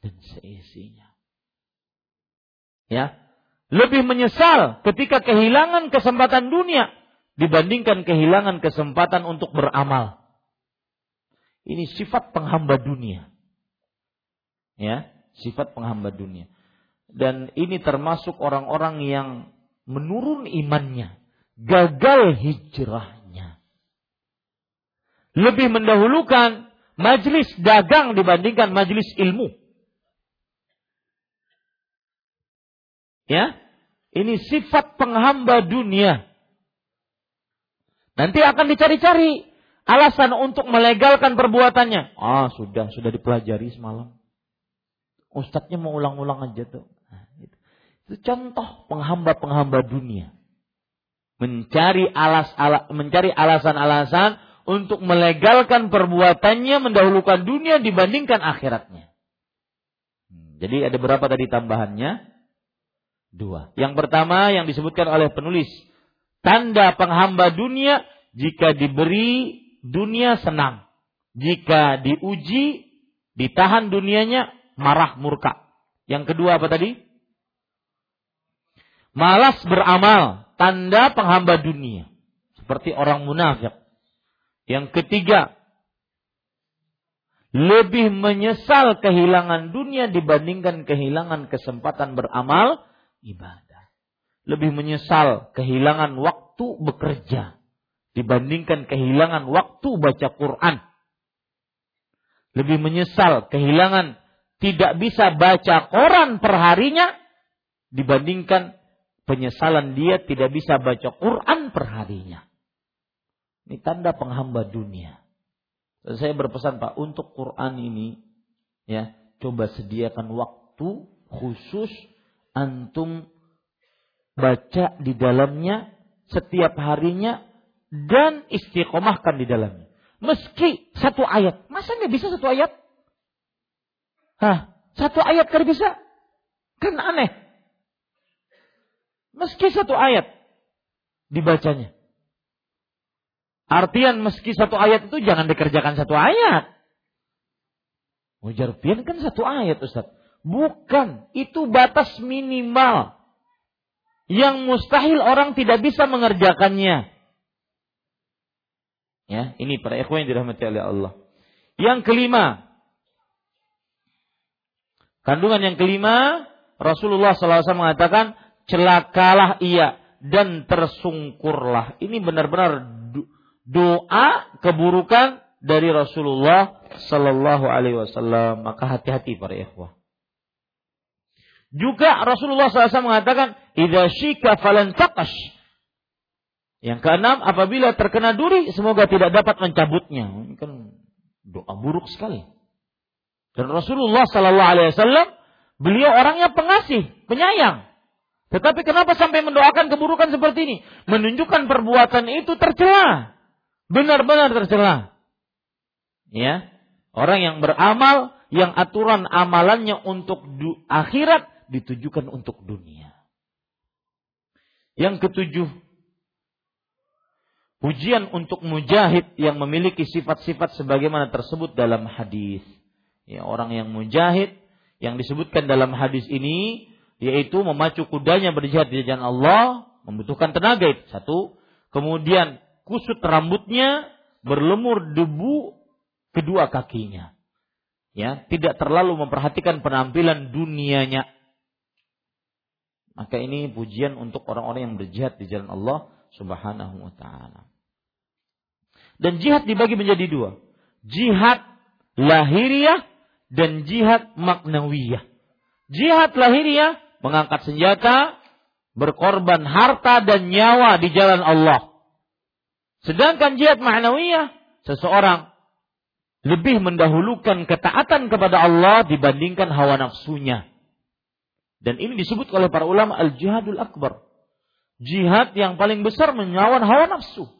dan seisinya. Ya, lebih menyesal ketika kehilangan kesempatan dunia dibandingkan kehilangan kesempatan untuk beramal. Ini sifat penghamba dunia. Ya, sifat penghamba dunia. Dan ini termasuk orang-orang yang menurun imannya, gagal hijrahnya. Lebih mendahulukan majlis dagang dibandingkan majlis ilmu. Ya, ini sifat penghamba dunia. Nanti akan dicari-cari alasan untuk melegalkan perbuatannya. Ah, sudah, sudah dipelajari semalam. Ustadznya mau ulang-ulang aja tuh. Nah, itu. itu contoh penghamba-penghamba dunia. Mencari alas, ala, mencari alasan-alasan untuk melegalkan perbuatannya mendahulukan dunia dibandingkan akhiratnya. Hmm, jadi ada berapa tadi tambahannya? Dua. Yang pertama yang disebutkan oleh penulis tanda penghamba dunia jika diberi dunia senang. Jika diuji, ditahan dunianya, marah murka. Yang kedua apa tadi? Malas beramal, tanda penghamba dunia. Seperti orang munafik. Yang ketiga, lebih menyesal kehilangan dunia dibandingkan kehilangan kesempatan beramal ibadah. Lebih menyesal kehilangan waktu bekerja dibandingkan kehilangan waktu baca Quran. Lebih menyesal kehilangan tidak bisa baca koran perharinya dibandingkan penyesalan dia tidak bisa baca Quran perharinya. Ini tanda penghamba dunia. Dan saya berpesan Pak untuk Quran ini ya coba sediakan waktu khusus antum baca di dalamnya setiap harinya dan istiqomahkan di dalamnya. Meski satu ayat, masa nggak bisa satu ayat? Hah, satu ayat kan bisa? Kan aneh. Meski satu ayat dibacanya. Artian meski satu ayat itu jangan dikerjakan satu ayat. Ujar kan satu ayat Ustaz. Bukan, itu batas minimal. Yang mustahil orang tidak bisa mengerjakannya. Ya, ini para ikhwan yang dirahmati oleh Allah. Yang kelima, Kandungan yang kelima, Rasulullah SAW mengatakan, celakalah ia dan tersungkurlah. Ini benar-benar doa keburukan dari Rasulullah Sallallahu Alaihi Wasallam. Maka hati-hati para ikhwah. Juga Rasulullah SAW mengatakan, "Idza syika falan taqash." Yang keenam, apabila terkena duri, semoga tidak dapat mencabutnya. Ini kan doa buruk sekali. Dan Rasulullah Sallallahu Alaihi Wasallam beliau orangnya pengasih, penyayang. Tetapi kenapa sampai mendoakan keburukan seperti ini? Menunjukkan perbuatan itu tercela, benar-benar tercela. Ya, orang yang beramal, yang aturan amalannya untuk akhirat ditujukan untuk dunia. Yang ketujuh, pujian untuk mujahid yang memiliki sifat-sifat sebagaimana tersebut dalam hadis ya, orang yang mujahid yang disebutkan dalam hadis ini yaitu memacu kudanya berjihad di jalan Allah membutuhkan tenaga itu satu kemudian kusut rambutnya berlemur debu kedua kakinya ya tidak terlalu memperhatikan penampilan dunianya maka ini pujian untuk orang-orang yang berjihad di jalan Allah Subhanahu wa taala. Dan jihad dibagi menjadi dua. Jihad lahiriah dan jihad maknawiyah. Jihad lahiriah mengangkat senjata, berkorban harta dan nyawa di jalan Allah. Sedangkan jihad maknawiyah seseorang lebih mendahulukan ketaatan kepada Allah dibandingkan hawa nafsunya. Dan ini disebut oleh para ulama al-jihadul akbar. Jihad yang paling besar menyawan hawa nafsu.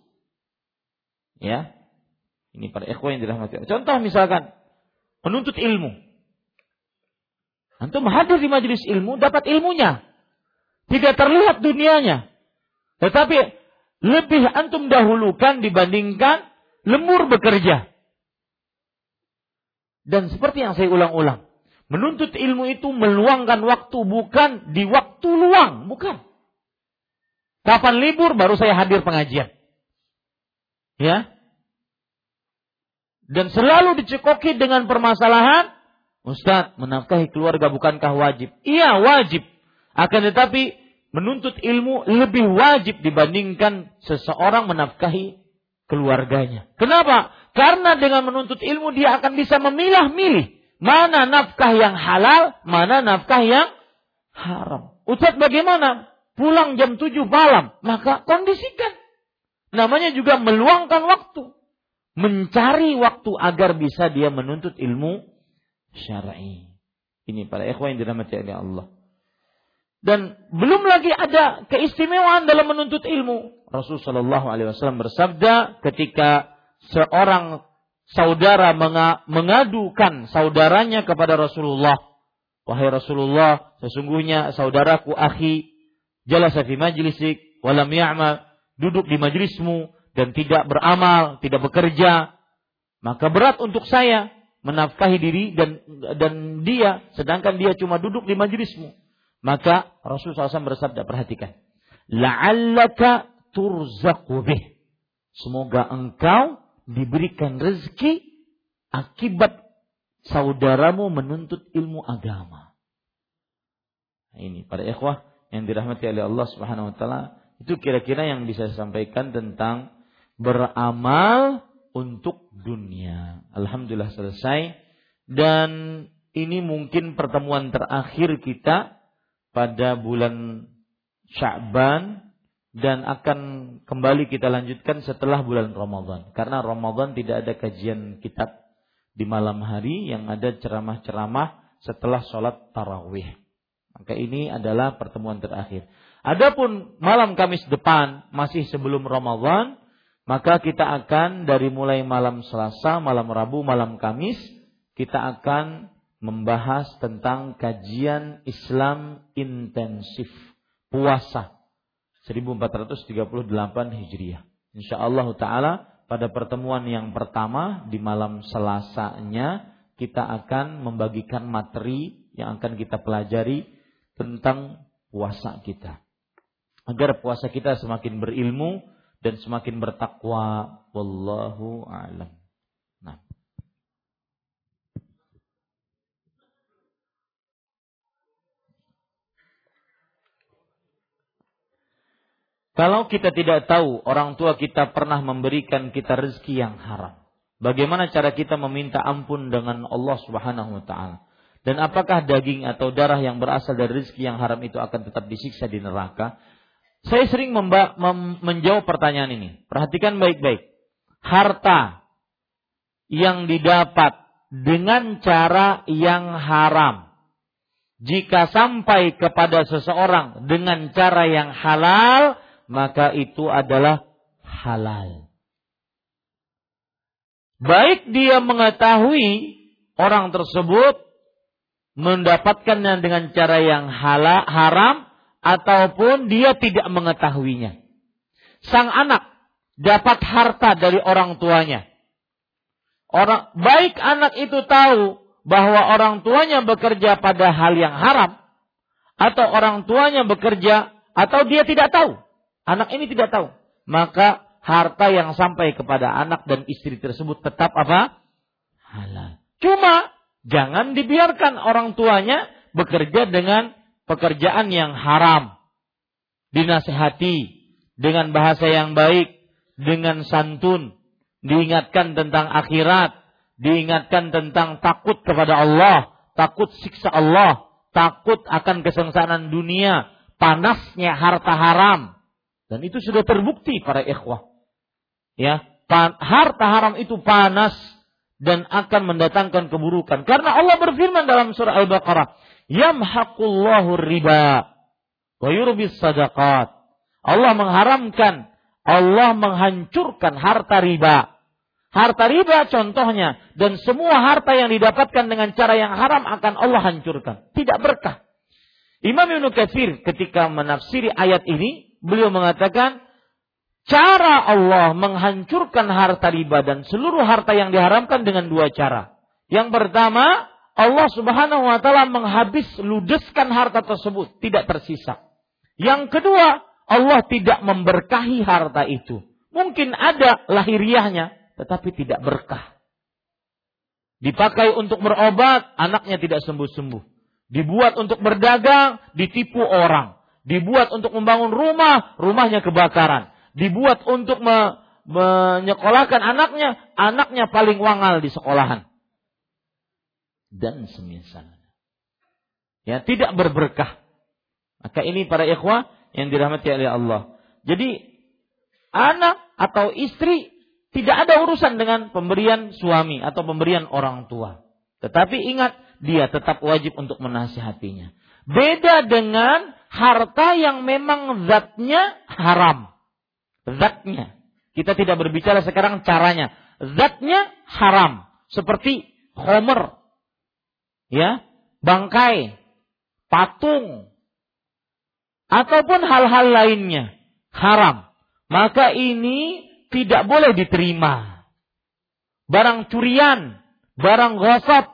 Ya. Ini para ikhwan yang dirahmati. Contoh misalkan menuntut ilmu. Antum hadir di majelis ilmu, dapat ilmunya. Tidak terlihat dunianya. Tetapi lebih antum dahulukan dibandingkan lemur bekerja. Dan seperti yang saya ulang-ulang, menuntut ilmu itu meluangkan waktu bukan di waktu luang, bukan. Kapan libur baru saya hadir pengajian. Ya. Dan selalu dicekoki dengan permasalahan, Ustadz, menafkahi keluarga bukankah wajib? Iya, wajib. Akan tetapi menuntut ilmu lebih wajib dibandingkan seseorang menafkahi keluarganya. Kenapa? Karena dengan menuntut ilmu dia akan bisa memilah-milih mana nafkah yang halal, mana nafkah yang haram. Ustaz bagaimana? Pulang jam 7 malam, maka kondisikan. Namanya juga meluangkan waktu. Mencari waktu agar bisa dia menuntut ilmu syar'i. Ini para ikhwan yang dirahmati oleh Allah. Dan belum lagi ada keistimewaan dalam menuntut ilmu. Alaihi Wasallam bersabda ketika seorang saudara mengadukan saudaranya kepada Rasulullah, wahai Rasulullah, sesungguhnya saudaraku akhi jalasa fi majlisik walam ya'mal, duduk di majlismu dan tidak beramal, tidak bekerja, maka berat untuk saya menafkahi diri dan dan dia sedangkan dia cuma duduk di majlismu maka Rasulullah SAW bersabda, perhatikan. La'allaka turzaqu bih. Semoga engkau diberikan rezeki akibat saudaramu menuntut ilmu agama. Ini para ikhwah yang dirahmati oleh Allah Subhanahu wa taala, itu kira-kira yang bisa saya sampaikan tentang beramal untuk dunia. Alhamdulillah selesai dan ini mungkin pertemuan terakhir kita pada bulan Sya'ban dan akan kembali kita lanjutkan setelah bulan Ramadan. Karena Ramadan tidak ada kajian kitab di malam hari yang ada ceramah-ceramah setelah sholat tarawih. Maka ini adalah pertemuan terakhir. Adapun malam Kamis depan masih sebelum Ramadan, maka kita akan dari mulai malam Selasa, malam Rabu, malam Kamis kita akan membahas tentang kajian Islam intensif puasa 1438 Hijriah. Insyaallah taala pada pertemuan yang pertama di malam Selasanya kita akan membagikan materi yang akan kita pelajari tentang puasa kita. Agar puasa kita semakin berilmu dan semakin bertakwa. Wallahu a'lam. Nah. Kalau kita tidak tahu orang tua kita pernah memberikan kita rezeki yang haram, bagaimana cara kita meminta ampun dengan Allah Subhanahu wa taala? Dan apakah daging atau darah yang berasal dari rezeki yang haram itu akan tetap disiksa di neraka? Saya sering mem- menjawab pertanyaan ini. Perhatikan baik-baik. Harta yang didapat dengan cara yang haram jika sampai kepada seseorang dengan cara yang halal, maka itu adalah halal. Baik dia mengetahui orang tersebut mendapatkannya dengan cara yang halal, haram ataupun dia tidak mengetahuinya. Sang anak dapat harta dari orang tuanya. Orang baik anak itu tahu bahwa orang tuanya bekerja pada hal yang haram atau orang tuanya bekerja atau dia tidak tahu. Anak ini tidak tahu. Maka harta yang sampai kepada anak dan istri tersebut tetap apa? Halal. Cuma jangan dibiarkan orang tuanya bekerja dengan pekerjaan yang haram. Dinasehati dengan bahasa yang baik, dengan santun, diingatkan tentang akhirat, diingatkan tentang takut kepada Allah, takut siksa Allah, takut akan kesengsaraan dunia, panasnya harta haram, dan itu sudah terbukti para ikhwah. Ya, harta haram itu panas dan akan mendatangkan keburukan. Karena Allah berfirman dalam surah Al-Baqarah, "Yamhaqullahu riba wa yurbis sadaqat." Allah mengharamkan, Allah menghancurkan harta riba. Harta riba contohnya dan semua harta yang didapatkan dengan cara yang haram akan Allah hancurkan. Tidak berkah. Imam Ibnu Katsir ketika menafsiri ayat ini, beliau mengatakan cara Allah menghancurkan harta riba dan seluruh harta yang diharamkan dengan dua cara. Yang pertama, Allah Subhanahu wa taala menghabis ludeskan harta tersebut, tidak tersisa. Yang kedua, Allah tidak memberkahi harta itu. Mungkin ada lahiriahnya, tetapi tidak berkah. Dipakai untuk berobat, anaknya tidak sembuh-sembuh. Dibuat untuk berdagang, ditipu orang. Dibuat untuk membangun rumah, rumahnya kebakaran dibuat untuk me, menyekolahkan anaknya, anaknya paling wangal di sekolahan. Dan semisalnya. Ya, tidak berberkah. Maka ini para ikhwah yang dirahmati oleh Allah. Jadi anak atau istri tidak ada urusan dengan pemberian suami atau pemberian orang tua. Tetapi ingat, dia tetap wajib untuk menasihatinya. Beda dengan harta yang memang zatnya haram zatnya. Kita tidak berbicara sekarang caranya. Zatnya haram. Seperti homer. Ya. Bangkai. Patung. Ataupun hal-hal lainnya. Haram. Maka ini tidak boleh diterima. Barang curian. Barang gosok.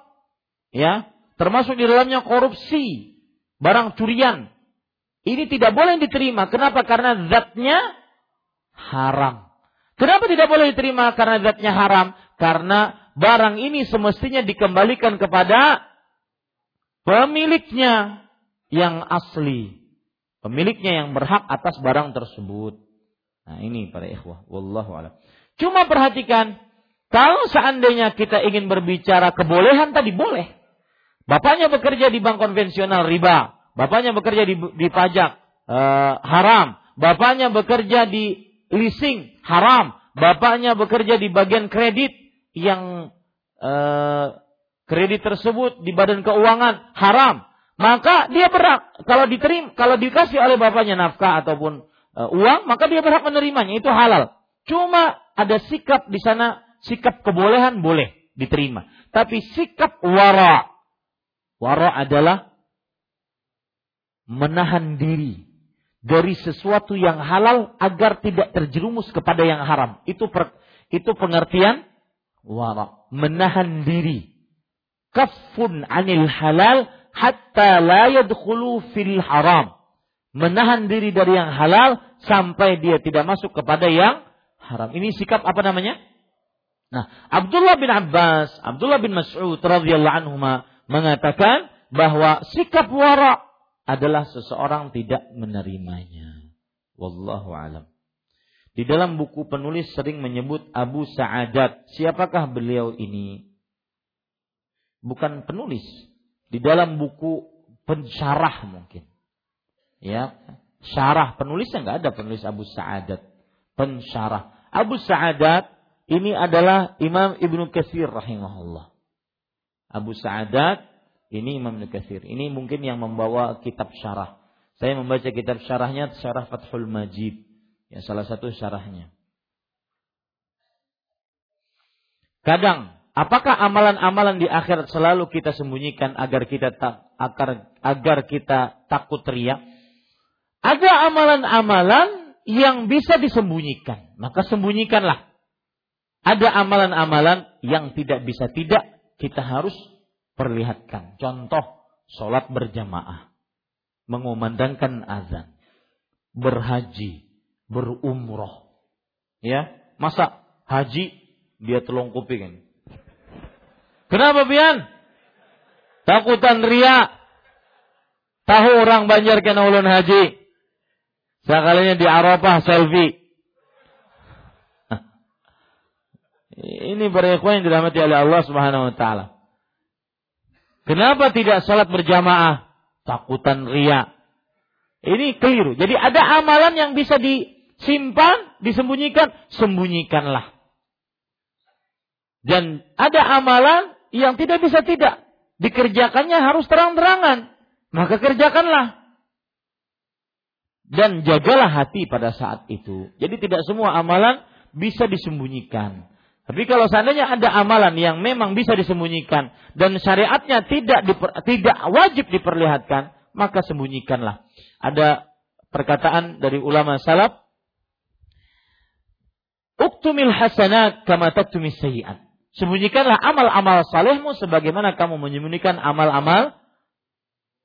Ya. Termasuk di dalamnya korupsi. Barang curian. Ini tidak boleh diterima. Kenapa? Karena zatnya haram. Kenapa tidak boleh diterima karena zatnya haram? Karena barang ini semestinya dikembalikan kepada pemiliknya yang asli. Pemiliknya yang berhak atas barang tersebut. Nah ini para ikhwah. Wallahu alam. Cuma perhatikan. Kalau seandainya kita ingin berbicara kebolehan tadi boleh. Bapaknya bekerja di bank konvensional riba. Bapaknya bekerja di, di pajak uh, haram. Bapaknya bekerja di leasing haram, bapaknya bekerja di bagian kredit yang eh, kredit tersebut di badan keuangan haram, maka dia berhak kalau diterima kalau dikasih oleh bapaknya nafkah ataupun eh, uang, maka dia berhak menerimanya, itu halal. Cuma ada sikap di sana, sikap kebolehan boleh diterima. Tapi sikap wara. Wara adalah menahan diri dari sesuatu yang halal agar tidak terjerumus kepada yang haram. Itu per, itu pengertian wara, menahan diri. Kafun anil halal hatta la yadkhulu fil haram. Menahan diri dari yang halal sampai dia tidak masuk kepada yang haram. Ini sikap apa namanya? Nah, Abdullah bin Abbas, Abdullah bin Mas'ud radhiyallahu anhu mengatakan bahwa sikap wara adalah seseorang tidak menerimanya. Wallahu alam. Di dalam buku penulis sering menyebut Abu Sa'adat. Siapakah beliau ini? Bukan penulis. Di dalam buku pensyarah mungkin. Ya, syarah penulisnya nggak ada penulis Abu Sa'adat. Pensyarah. Abu Sa'adat ini adalah Imam Ibnu Katsir rahimahullah. Abu Sa'adat ini Imam Nukathir. Ini mungkin yang membawa kitab syarah. Saya membaca kitab syarahnya Syarah Fathul Majid. Yang salah satu syarahnya. Kadang, apakah amalan-amalan di akhirat selalu kita sembunyikan agar kita tak agar, agar kita takut riak? Ada amalan-amalan yang bisa disembunyikan, maka sembunyikanlah. Ada amalan-amalan yang tidak bisa tidak, kita harus perlihatkan. Contoh, sholat berjamaah. Mengumandangkan azan. Berhaji. Berumroh. Ya, masa haji dia telung kuping Kenapa Bian? Takutan ria. Tahu orang Banjar kena ulun haji. Sekalinya di Arafah selfie. Ini para yang dirahmati oleh Allah Subhanahu wa taala. Kenapa tidak sholat berjamaah? Takutan ria. Ini keliru. Jadi ada amalan yang bisa disimpan, disembunyikan, sembunyikanlah. Dan ada amalan yang tidak bisa tidak. Dikerjakannya harus terang-terangan. Maka kerjakanlah. Dan jagalah hati pada saat itu. Jadi tidak semua amalan bisa disembunyikan. Tapi kalau seandainya ada amalan yang memang bisa disembunyikan dan syariatnya tidak diper, tidak wajib diperlihatkan, maka sembunyikanlah. Ada perkataan dari ulama salaf, "Uktumil hasanat kama taktumis sayyi'at." Sembunyikanlah amal-amal salehmu sebagaimana kamu menyembunyikan amal-amal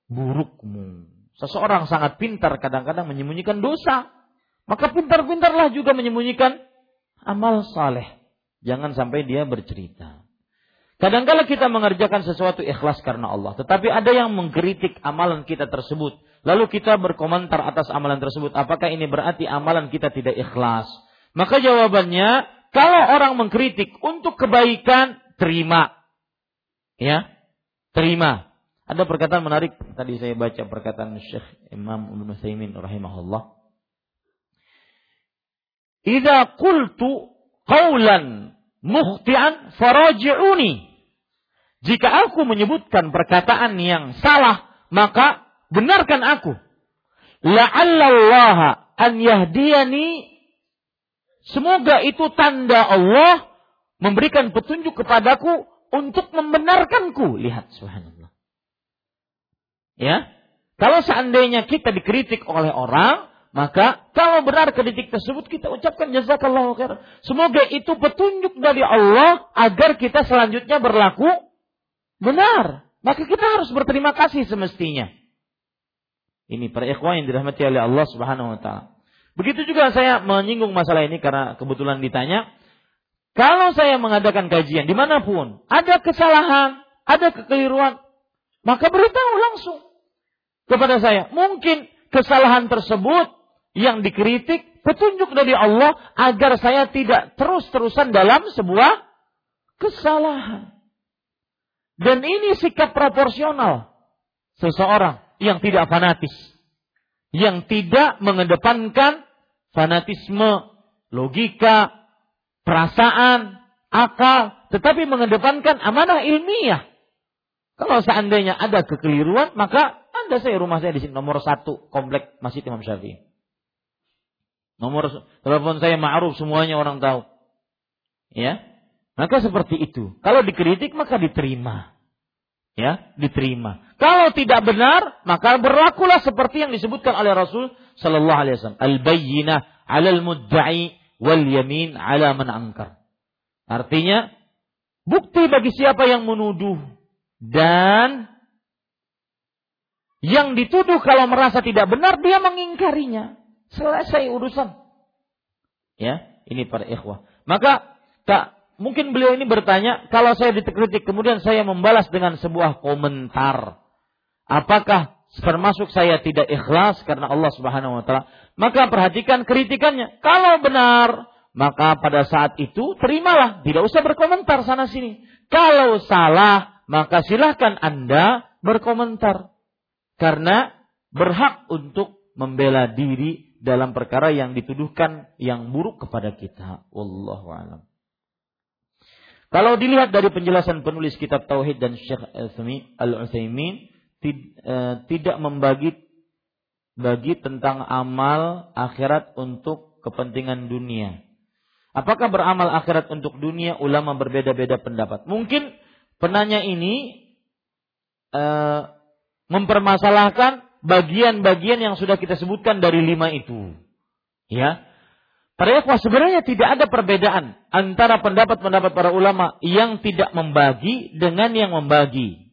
burukmu. Seseorang sangat pintar kadang-kadang menyembunyikan dosa. Maka pintar-pintarlah juga menyembunyikan amal saleh. Jangan sampai dia bercerita. Kadang-kala kita mengerjakan sesuatu ikhlas karena Allah. Tetapi ada yang mengkritik amalan kita tersebut. Lalu kita berkomentar atas amalan tersebut. Apakah ini berarti amalan kita tidak ikhlas? Maka jawabannya, kalau orang mengkritik untuk kebaikan, terima. Ya, terima. Ada perkataan menarik tadi saya baca perkataan Syekh Imam Ibnu Saimin rahimahullah. Idza qultu qaulan mukhtian faraji'uni. Jika aku menyebutkan perkataan yang salah, maka benarkan aku. La'allallaha an yahdiyani Semoga itu tanda Allah memberikan petunjuk kepadaku untuk membenarkanku. Lihat subhanallah. Ya. Kalau seandainya kita dikritik oleh orang, maka kalau benar kritik tersebut kita ucapkan jazakallahu khair. Semoga itu petunjuk dari Allah agar kita selanjutnya berlaku benar. Maka kita harus berterima kasih semestinya. Ini para ikhwan yang dirahmati oleh Allah Subhanahu wa taala. Begitu juga saya menyinggung masalah ini karena kebetulan ditanya. Kalau saya mengadakan kajian di mana pun, ada kesalahan, ada kekeliruan, maka beritahu langsung kepada saya. Mungkin kesalahan tersebut yang dikritik petunjuk dari Allah agar saya tidak terus-terusan dalam sebuah kesalahan. Dan ini sikap proporsional seseorang yang tidak fanatis, yang tidak mengedepankan fanatisme, logika, perasaan, akal, tetapi mengedepankan amanah ilmiah. Kalau seandainya ada kekeliruan, maka anda saya rumah saya di sini nomor satu komplek Masjid Imam Syafi'i. Nomor telepon saya ma'ruf semuanya orang tahu. Ya. Maka seperti itu. Kalau dikritik maka diterima. Ya, diterima. Kalau tidak benar, maka berlakulah seperti yang disebutkan oleh Rasul sallallahu alaihi wasallam. Al-bayyinah 'alal mudda'i wal yamin 'ala man angkar. Artinya, bukti bagi siapa yang menuduh dan yang dituduh kalau merasa tidak benar dia mengingkarinya. Selesai urusan. Ya, ini para ikhwah. Maka tak mungkin beliau ini bertanya, kalau saya dikritik kemudian saya membalas dengan sebuah komentar. Apakah termasuk saya tidak ikhlas karena Allah Subhanahu wa taala? Maka perhatikan kritikannya. Kalau benar, maka pada saat itu terimalah, tidak usah berkomentar sana sini. Kalau salah, maka silahkan Anda berkomentar. Karena berhak untuk membela diri dalam perkara yang dituduhkan yang buruk kepada kita. Wallahu alam. Kalau dilihat dari penjelasan penulis kitab Tauhid dan Syekh Al-Utsaimin eh, tidak membagi bagi tentang amal akhirat untuk kepentingan dunia. Apakah beramal akhirat untuk dunia? Ulama berbeda-beda pendapat. Mungkin penanya ini uh, mempermasalahkan bagian-bagian yang sudah kita sebutkan dari lima itu. Ya. Para sebenarnya tidak ada perbedaan antara pendapat-pendapat para ulama yang tidak membagi dengan yang membagi.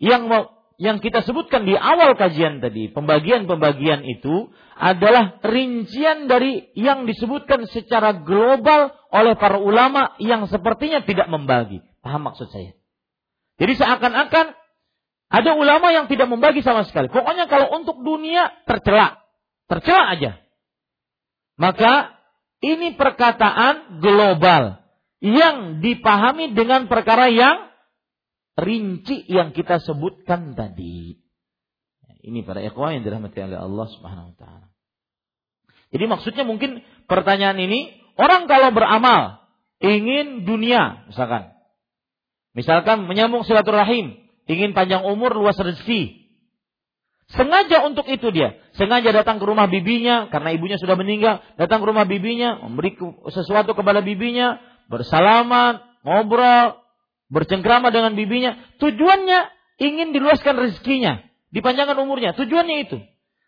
Yang yang kita sebutkan di awal kajian tadi, pembagian-pembagian itu adalah rincian dari yang disebutkan secara global oleh para ulama yang sepertinya tidak membagi. Paham maksud saya? Jadi seakan-akan ada ulama yang tidak membagi sama sekali. Pokoknya kalau untuk dunia tercela. Tercela aja. Maka ini perkataan global yang dipahami dengan perkara yang rinci yang kita sebutkan tadi. Ini para ikhwan yang dirahmati oleh Allah Subhanahu wa taala. Jadi maksudnya mungkin pertanyaan ini orang kalau beramal ingin dunia, misalkan. Misalkan menyambung silaturahim, ingin panjang umur, luas rezeki. Sengaja untuk itu dia. Sengaja datang ke rumah bibinya karena ibunya sudah meninggal. Datang ke rumah bibinya, memberi sesuatu kepada bibinya, bersalaman, ngobrol, bercengkrama dengan bibinya. Tujuannya ingin diluaskan rezekinya, dipanjangkan umurnya. Tujuannya itu.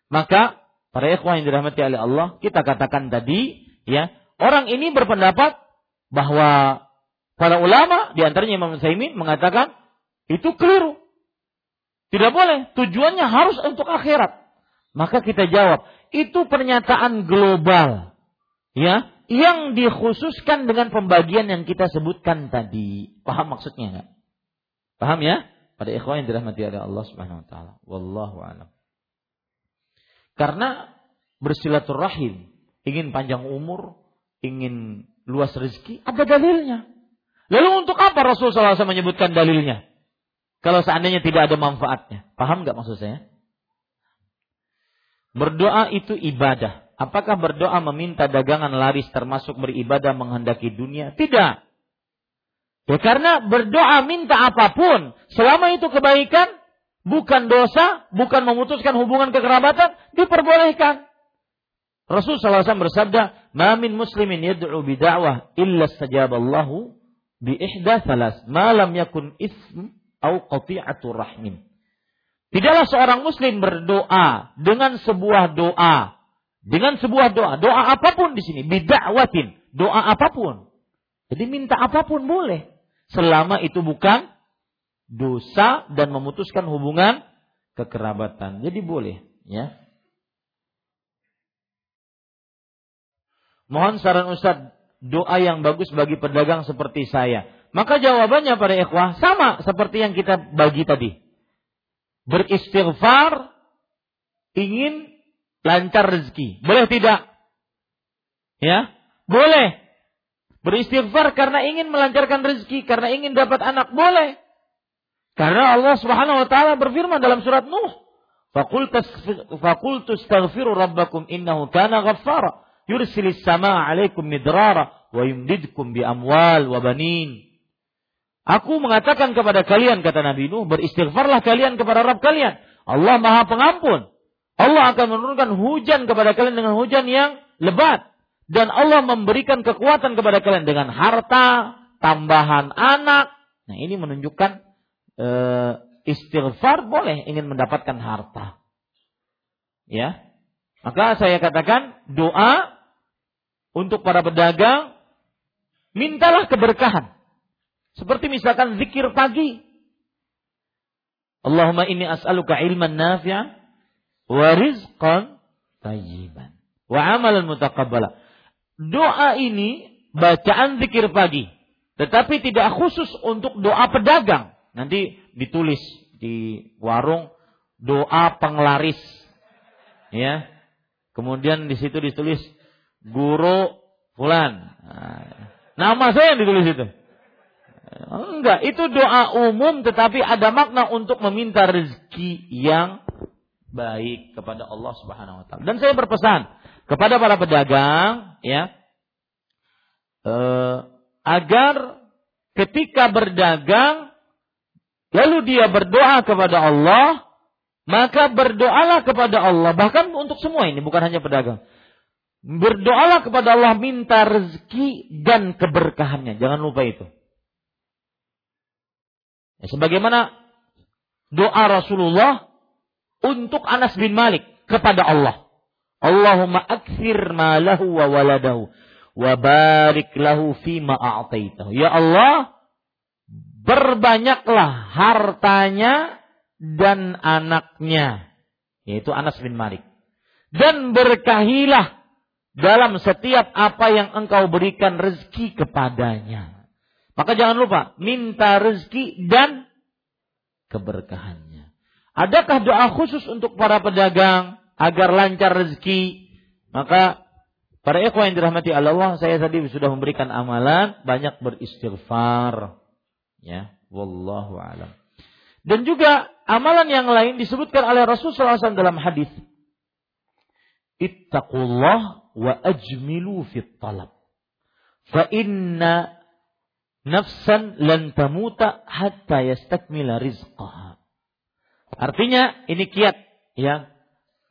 Maka para ikhwan yang dirahmati oleh Allah, kita katakan tadi, ya, orang ini berpendapat bahwa para ulama, di antaranya Imam Saimin mengatakan itu keliru. Tidak boleh. Tujuannya harus untuk akhirat. Maka kita jawab, itu pernyataan global. Ya, yang dikhususkan dengan pembagian yang kita sebutkan tadi. Paham maksudnya enggak? Paham ya? Pada ikhwan yang dirahmati oleh Allah Subhanahu wa taala. Wallahu a'lam. Karena bersilaturahim, ingin panjang umur, ingin luas rezeki, ada dalilnya. Lalu untuk apa Rasulullah SAW menyebutkan dalilnya? Kalau seandainya tidak ada manfaatnya. Paham nggak maksud saya? Berdoa itu ibadah. Apakah berdoa meminta dagangan laris termasuk beribadah menghendaki dunia? Tidak. Ya karena berdoa minta apa pun, selama itu kebaikan, bukan dosa, bukan memutuskan hubungan kekerabatan, diperbolehkan. Rasul SAW bersabda, "Ma min muslimin yad'u bid'awah illa stajaballahu bi ihda thalas, ma lam yakun ism au qati'atu rahmin. Tidaklah seorang muslim berdoa dengan sebuah doa, dengan sebuah doa, doa apa pun di sini, bid'awatin, doa apa pun. Jadi minta apa pun boleh, selama itu bukan dosa dan memutuskan hubungan kekerabatan. Jadi boleh, ya. Mohon saran Ustaz, doa yang bagus bagi pedagang seperti saya. Maka jawabannya pada ikhwah sama seperti yang kita bagi tadi. Beristighfar ingin lancar rezeki. Boleh tidak? Ya, boleh. Beristighfar karena ingin melancarkan rezeki, karena ingin dapat anak, boleh. Karena Allah Subhanahu wa taala berfirman dalam surat Nuh, "Faqul tastaghfiru rabbakum innahu kana ghaffara, yursilis samaa 'alaikum midrara wa yumdidkum bi amwal wa banin." Aku mengatakan kepada kalian, kata Nabi Nuh, beristighfarlah kalian kepada Rabb kalian. Allah maha pengampun. Allah akan menurunkan hujan kepada kalian dengan hujan yang lebat. Dan Allah memberikan kekuatan kepada kalian dengan harta, tambahan anak. Nah ini menunjukkan e, istighfar boleh ingin mendapatkan harta. Ya, maka saya katakan doa untuk para pedagang, mintalah keberkahan. Seperti misalkan zikir pagi. Allahumma inni as'aluka ilman nafi'an wa rizqan tayyiban wa amalan mutaqabbala. Doa ini bacaan zikir pagi, tetapi tidak khusus untuk doa pedagang. Nanti ditulis di warung doa penglaris. Ya. Kemudian di situ ditulis guru fulan. Nah, nama saya yang ditulis itu. Enggak, itu doa umum tetapi ada makna untuk meminta rezeki yang baik kepada Allah Subhanahu wa taala. Dan saya berpesan kepada para pedagang ya eh, agar ketika berdagang lalu dia berdoa kepada Allah, maka berdoalah kepada Allah bahkan untuk semua ini bukan hanya pedagang. Berdoalah kepada Allah minta rezeki dan keberkahannya. Jangan lupa itu. Ya, sebagaimana doa Rasulullah untuk Anas bin Malik kepada Allah. Allahumma akthir ma lahu wa waladahu wa barik lahu fima a'taitahu. Ya Allah, berbanyaklah hartanya dan anaknya, yaitu Anas bin Malik. Dan berkahilah dalam setiap apa yang engkau berikan rezeki kepadanya. Maka jangan lupa minta rezeki dan keberkahannya. Adakah doa khusus untuk para pedagang agar lancar rezeki? Maka para ikhwan yang dirahmati Allah, saya tadi sudah memberikan amalan banyak beristighfar. Ya, wallahu alam. Dan juga amalan yang lain disebutkan oleh Rasulullah SAW dalam hadis. Ittaqullah wa ajmilu fit talab. Fa inna nafsan lan tamuta hatta yastakmila rizqaha. Artinya ini kiat ya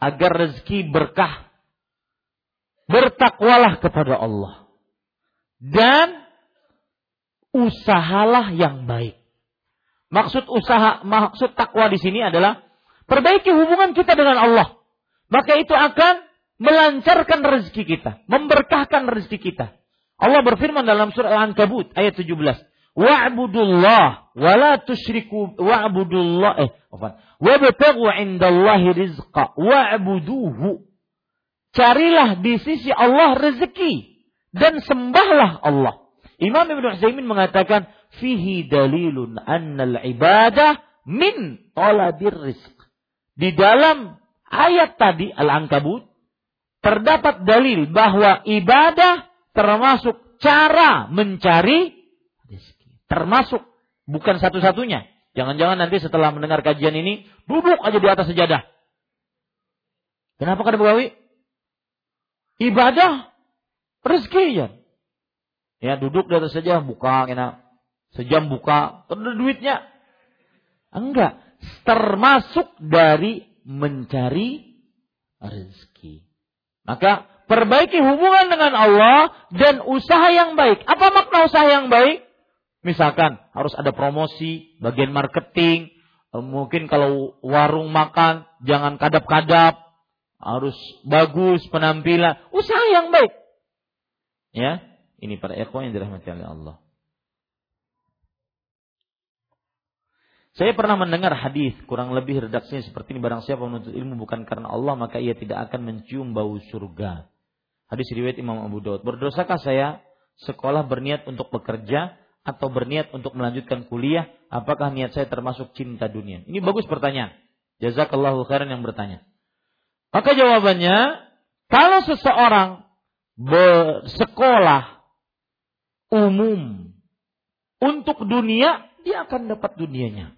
agar rezeki berkah. Bertakwalah kepada Allah. Dan usahalah yang baik. Maksud usaha, maksud takwa di sini adalah perbaiki hubungan kita dengan Allah. Maka itu akan melancarkan rezeki kita, memberkahkan rezeki kita. Allah berfirman dalam surah Al-Ankabut ayat 17. Wa'budullah wa la tusyriku wa'budullah eh? Wabtaghu 'indallahi rizqa wa'buduhu. Carilah di sisi Allah rezeki dan sembahlah Allah. Imam Ibn Utsaimin mengatakan fihi dalilun annal ibadah min talabir rizq. Di dalam ayat tadi Al-Ankabut terdapat dalil bahwa ibadah termasuk cara mencari rezeki. Termasuk bukan satu-satunya. Jangan-jangan nanti setelah mendengar kajian ini duduk aja di atas sejadah. Kenapa kada begawi? Ibadah rezeki ya. Ya duduk di atas saja buka enak. Sejam buka, ada duitnya. Enggak, termasuk dari mencari rezeki. Maka perbaiki hubungan dengan Allah dan usaha yang baik. Apa makna usaha yang baik? Misalkan harus ada promosi, bagian marketing, eh, mungkin kalau warung makan jangan kadap-kadap, harus bagus penampilan, usaha yang baik. Ya, ini para ikhwan yang dirahmati oleh Allah. Saya pernah mendengar hadis kurang lebih redaksinya seperti ini barang siapa menuntut ilmu bukan karena Allah maka ia tidak akan mencium bau surga. Hadis riwayat Imam Abu Daud. Berdosakah saya sekolah berniat untuk bekerja atau berniat untuk melanjutkan kuliah? Apakah niat saya termasuk cinta dunia? Ini bagus pertanyaan. Jazakallahu khairan yang bertanya. Maka jawabannya, kalau seseorang bersekolah umum untuk dunia, dia akan dapat dunianya.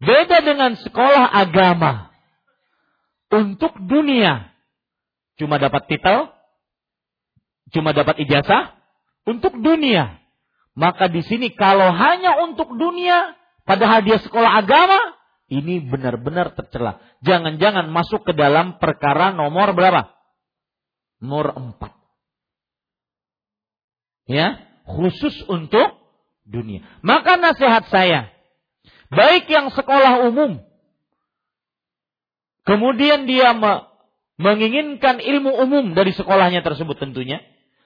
Beda dengan sekolah agama. Untuk dunia. Cuma dapat titel. Cuma dapat ijazah. Untuk dunia. Maka di sini kalau hanya untuk dunia. Padahal dia sekolah agama. Ini benar-benar tercela. Jangan-jangan masuk ke dalam perkara nomor berapa? Nomor empat. Ya, khusus untuk dunia. Maka nasihat saya, baik yang sekolah umum, kemudian dia me menginginkan ilmu umum dari sekolahnya tersebut tentunya,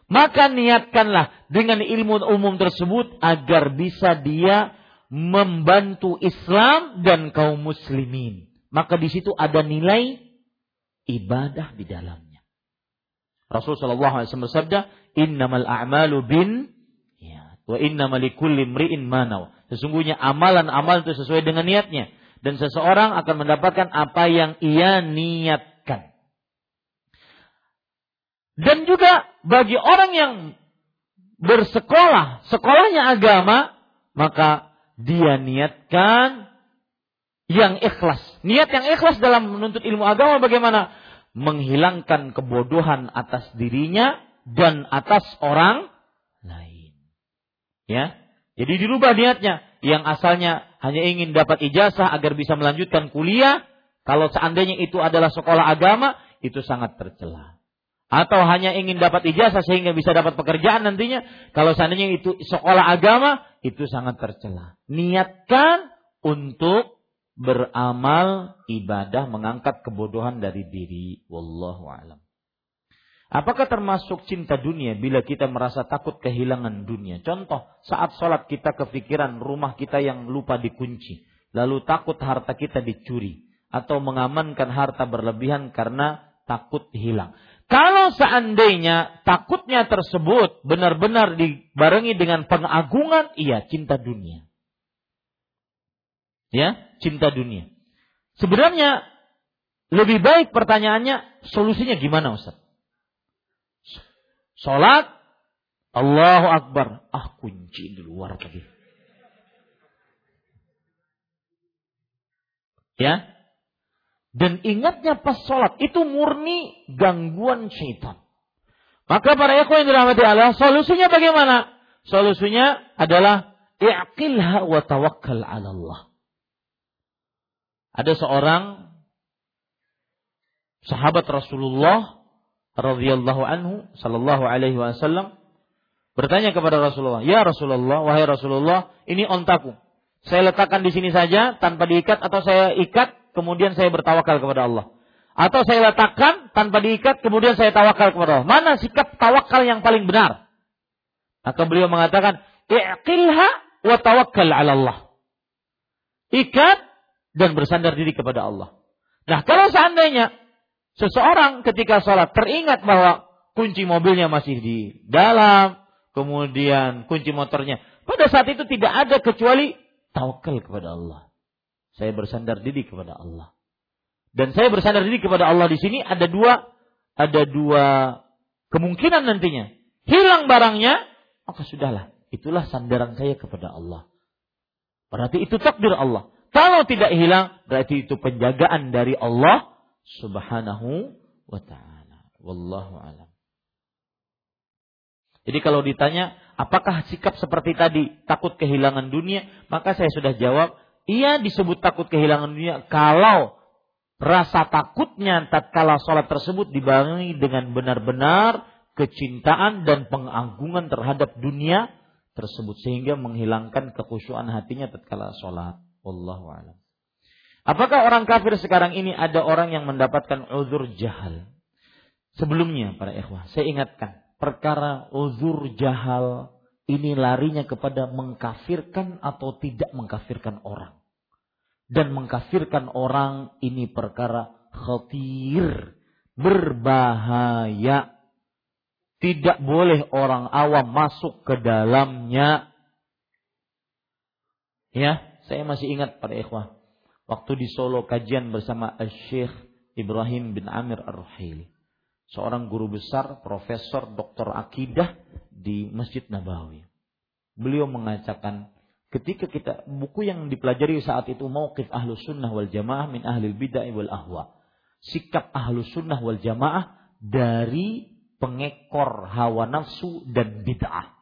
maka niatkanlah dengan ilmu umum tersebut agar bisa dia membantu Islam dan kaum muslimin. Maka di situ ada nilai ibadah di dalamnya. Rasulullah SAW bersabda, "Innamal a'malu bin ya, wa innamal likulli imri'in manaw." Sesungguhnya amalan-amal itu sesuai dengan niatnya. Dan seseorang akan mendapatkan apa yang ia niatkan. Dan juga bagi orang yang bersekolah, sekolahnya agama, maka dia niatkan yang ikhlas. Niat yang ikhlas dalam menuntut ilmu agama bagaimana? Menghilangkan kebodohan atas dirinya dan atas orang lain. Ya, jadi dirubah niatnya. Yang asalnya hanya ingin dapat ijazah agar bisa melanjutkan kuliah. Kalau seandainya itu adalah sekolah agama, itu sangat tercela. Atau hanya ingin dapat ijazah sehingga bisa dapat pekerjaan nantinya. Kalau seandainya itu sekolah agama, itu sangat tercela. Niatkan untuk beramal ibadah mengangkat kebodohan dari diri. Wallahu alam. Apakah termasuk cinta dunia bila kita merasa takut kehilangan dunia? Contoh, saat sholat kita kepikiran rumah kita yang lupa dikunci. Lalu takut harta kita dicuri. Atau mengamankan harta berlebihan karena takut hilang. Kalau seandainya takutnya tersebut benar-benar dibarengi dengan pengagungan, iya cinta dunia. Ya, cinta dunia. Sebenarnya lebih baik pertanyaannya solusinya gimana Ustaz? Sholat, Allahu Akbar. Ah kunci di luar tadi. Ya. Dan ingatnya pas sholat itu murni gangguan syaitan. Maka para ikhwan yang dirahmati Allah, solusinya bagaimana? Solusinya adalah i'qilha wa tawakkal 'ala Allah. Ada seorang sahabat Rasulullah radhiyallahu anhu sallallahu alaihi wasallam bertanya kepada Rasulullah, "Ya Rasulullah, wahai Rasulullah, ini ontaku. Saya letakkan di sini saja tanpa diikat atau saya ikat kemudian saya bertawakal kepada Allah." Atau saya letakkan tanpa diikat, kemudian saya tawakal kepada Allah. Mana sikap tawakal yang paling benar? Maka beliau mengatakan, I'qilha wa tawakkal ala Allah. Ikat dan bersandar diri kepada Allah. Nah kalau seandainya seseorang ketika sholat teringat bahwa kunci mobilnya masih di dalam, kemudian kunci motornya. Pada saat itu tidak ada kecuali tawakal kepada Allah. Saya bersandar diri kepada Allah. Dan saya bersandar diri kepada Allah di sini ada dua ada dua kemungkinan nantinya. Hilang barangnya, maka sudahlah. Itulah sandaran saya kepada Allah. Berarti itu takdir Allah. Kalau tidak hilang, berarti itu penjagaan dari Allah subhanahu wa ta'ala. Wallahu alam. Jadi kalau ditanya, apakah sikap seperti tadi takut kehilangan dunia? Maka saya sudah jawab, iya disebut takut kehilangan dunia kalau rasa takutnya tatkala sholat tersebut dibarengi dengan benar-benar kecintaan dan pengagungan terhadap dunia tersebut sehingga menghilangkan kekhusyuan hatinya tatkala sholat. Wallahu a'lam. Apakah orang kafir sekarang ini ada orang yang mendapatkan uzur jahal? Sebelumnya para ikhwah, saya ingatkan perkara uzur jahal ini larinya kepada mengkafirkan atau tidak mengkafirkan orang dan mengkafirkan orang ini perkara khatir, berbahaya. Tidak boleh orang awam masuk ke dalamnya. Ya, saya masih ingat pada ikhwah. Waktu di Solo kajian bersama Syekh Ibrahim bin Amir Ar-Ruhaili. Seorang guru besar, profesor, doktor akidah di Masjid Nabawi. Beliau mengatakan ketika kita buku yang dipelajari saat itu mauqif ahlu sunnah wal jamaah min ahli bid'ah wal ahwa sikap ahlu sunnah wal jamaah dari pengekor hawa nafsu dan bid'ah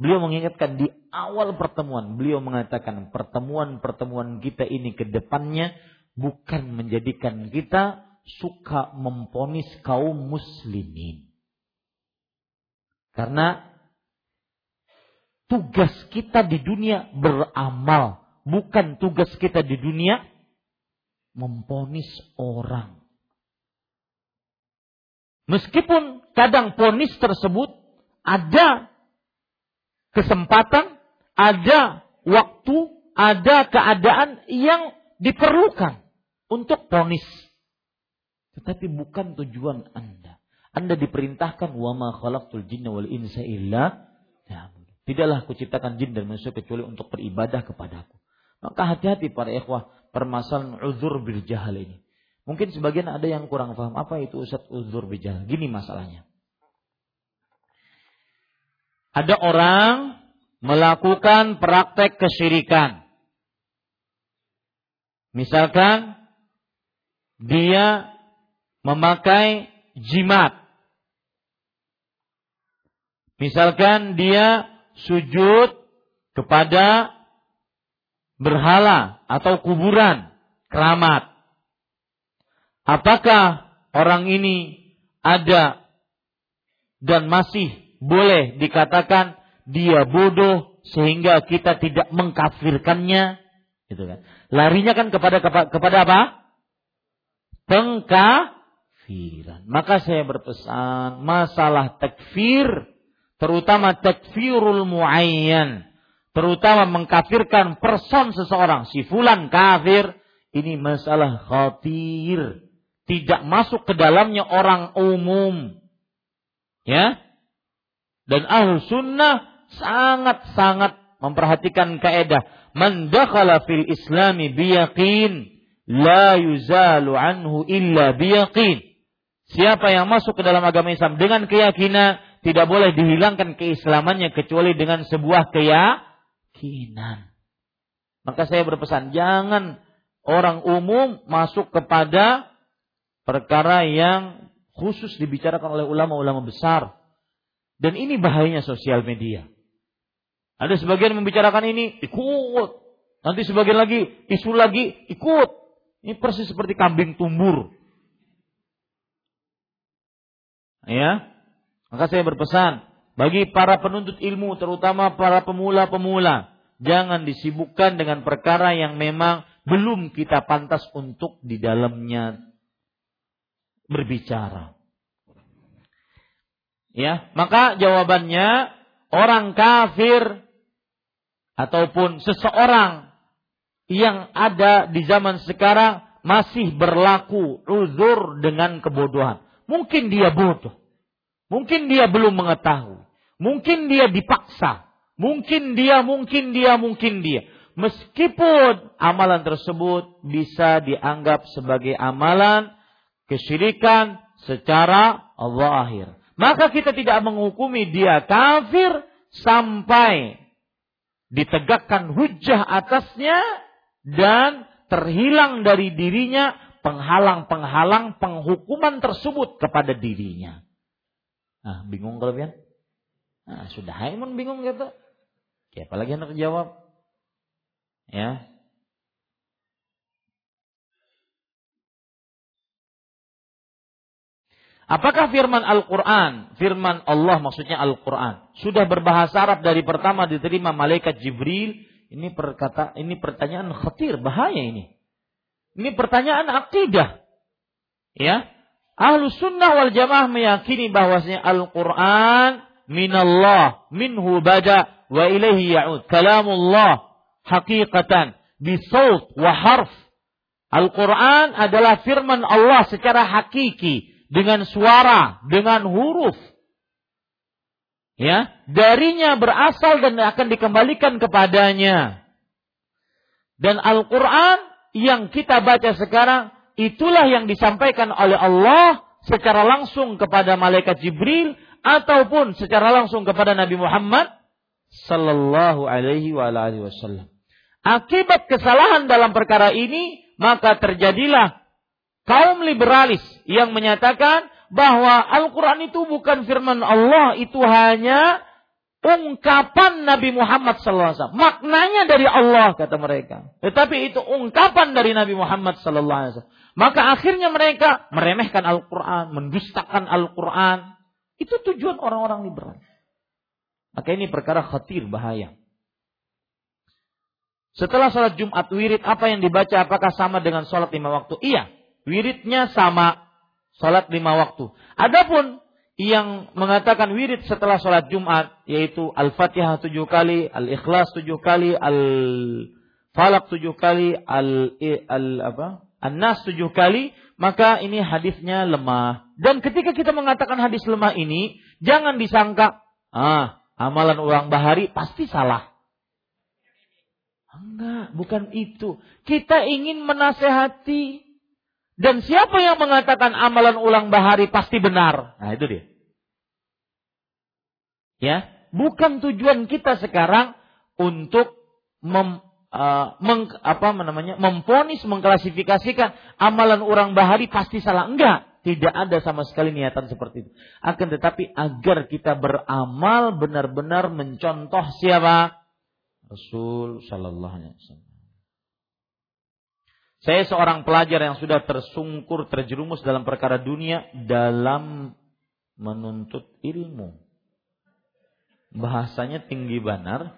beliau mengingatkan di awal pertemuan beliau mengatakan pertemuan-pertemuan kita ini ke depannya bukan menjadikan kita suka memponis kaum muslimin karena tugas kita di dunia beramal, bukan tugas kita di dunia memponis orang. Meskipun kadang ponis tersebut ada kesempatan, ada waktu, ada keadaan yang diperlukan untuk ponis. Tetapi bukan tujuan Anda. Anda diperintahkan wa ma khalaqtul jinna wal insa illa Tidaklah kuciptakan jin dan manusia kecuali untuk beribadah kepadaku. Maka hati-hati para ikhwah permasalahan uzur bil jahal ini. Mungkin sebagian ada yang kurang paham apa itu Ustaz uzur bil jahal. Gini masalahnya. Ada orang melakukan praktek kesyirikan. Misalkan dia memakai jimat. Misalkan dia sujud kepada berhala atau kuburan keramat. Apakah orang ini ada dan masih boleh dikatakan dia bodoh sehingga kita tidak mengkafirkannya? Gitu kan. Larinya kan kepada kepada apa? Pengkafiran. Maka saya berpesan masalah takfir terutama takfirul muayyan, terutama mengkafirkan person seseorang, si fulan kafir, ini masalah khatir. Tidak masuk ke dalamnya orang umum. Ya. Dan ahlu sunnah sangat-sangat memperhatikan kaedah. Man dakhala fil islami biyaqin la yuzalu anhu illa biyaqin. Siapa yang masuk ke dalam agama Islam dengan keyakinan tidak boleh dihilangkan keislamannya kecuali dengan sebuah keyakinan. Maka saya berpesan, jangan orang umum masuk kepada perkara yang khusus dibicarakan oleh ulama-ulama besar. Dan ini bahayanya sosial media. Ada sebagian membicarakan ini, ikut. Nanti sebagian lagi, isu lagi, ikut. Ini persis seperti kambing tumbur. Ya, maka saya berpesan bagi para penuntut ilmu, terutama para pemula-pemula, jangan disibukkan dengan perkara yang memang belum kita pantas untuk di dalamnya berbicara. Ya, maka jawabannya orang kafir ataupun seseorang yang ada di zaman sekarang masih berlaku uzur dengan kebodohan. Mungkin dia bodoh. Mungkin dia belum mengetahui. Mungkin dia dipaksa. Mungkin dia, mungkin dia, mungkin dia. Meskipun amalan tersebut bisa dianggap sebagai amalan kesyirikan secara zahir. Maka kita tidak menghukumi dia kafir sampai ditegakkan hujah atasnya dan terhilang dari dirinya penghalang-penghalang penghukuman tersebut kepada dirinya. Nah, bingung kalian? Nah, sudah Haimun bingung gitu. Ya, apalagi hendak jawab? Ya. Apakah firman Al-Quran, firman Allah maksudnya Al-Quran, sudah berbahasa Arab dari pertama diterima malaikat Jibril? Ini perkata, ini pertanyaan khatir, bahaya ini. Ini pertanyaan akidah. Ya. Ahlu sunnah wal jamaah meyakini bahwasanya Al-Quran minallah, minhu bada wa ilaihi ya'ud. Kalamullah hakikatan bisaut wa harf. Al-Quran adalah firman Allah secara hakiki dengan suara, dengan huruf. Ya, darinya berasal dan akan dikembalikan kepadanya. Dan Al-Quran yang kita baca sekarang itulah yang disampaikan oleh Allah secara langsung kepada malaikat Jibril ataupun secara langsung kepada Nabi Muhammad sallallahu alaihi wa alihi wasallam. Akibat kesalahan dalam perkara ini maka terjadilah kaum liberalis yang menyatakan bahwa Al-Quran itu bukan firman Allah, itu hanya ungkapan Nabi Muhammad SAW. Maknanya dari Allah kata mereka. Tetapi itu ungkapan dari Nabi Muhammad SAW. Maka akhirnya mereka meremehkan Al-Quran, mendustakan Al-Quran. Itu tujuan orang-orang liberal. Maka ini perkara khatir, bahaya. Setelah sholat Jumat wirid, apa yang dibaca apakah sama dengan sholat lima waktu? Iya, wiridnya sama. Sholat lima waktu. Adapun yang mengatakan wirid setelah sholat Jumat yaitu Al-Fatihah tujuh kali, Al-Ikhlas tujuh kali, Al-Falak tujuh kali, Al, al apa? An-Nas tujuh kali, maka ini hadisnya lemah. Dan ketika kita mengatakan hadis lemah ini, jangan disangka, ah, amalan orang bahari pasti salah. Enggak, bukan itu. Kita ingin menasehati dan siapa yang mengatakan amalan ulang bahari pasti benar? Nah, itu dia. Ya, bukan tujuan kita sekarang untuk mem, uh, meng, apa namanya? memponis mengklasifikasikan amalan orang bahari pasti salah. Enggak, tidak ada sama sekali niatan seperti itu. Akan tetapi agar kita beramal benar-benar mencontoh siapa? Rasul sallallahu alaihi wasallam. Saya seorang pelajar yang sudah tersungkur, terjerumus dalam perkara dunia dalam menuntut ilmu. Bahasanya tinggi benar.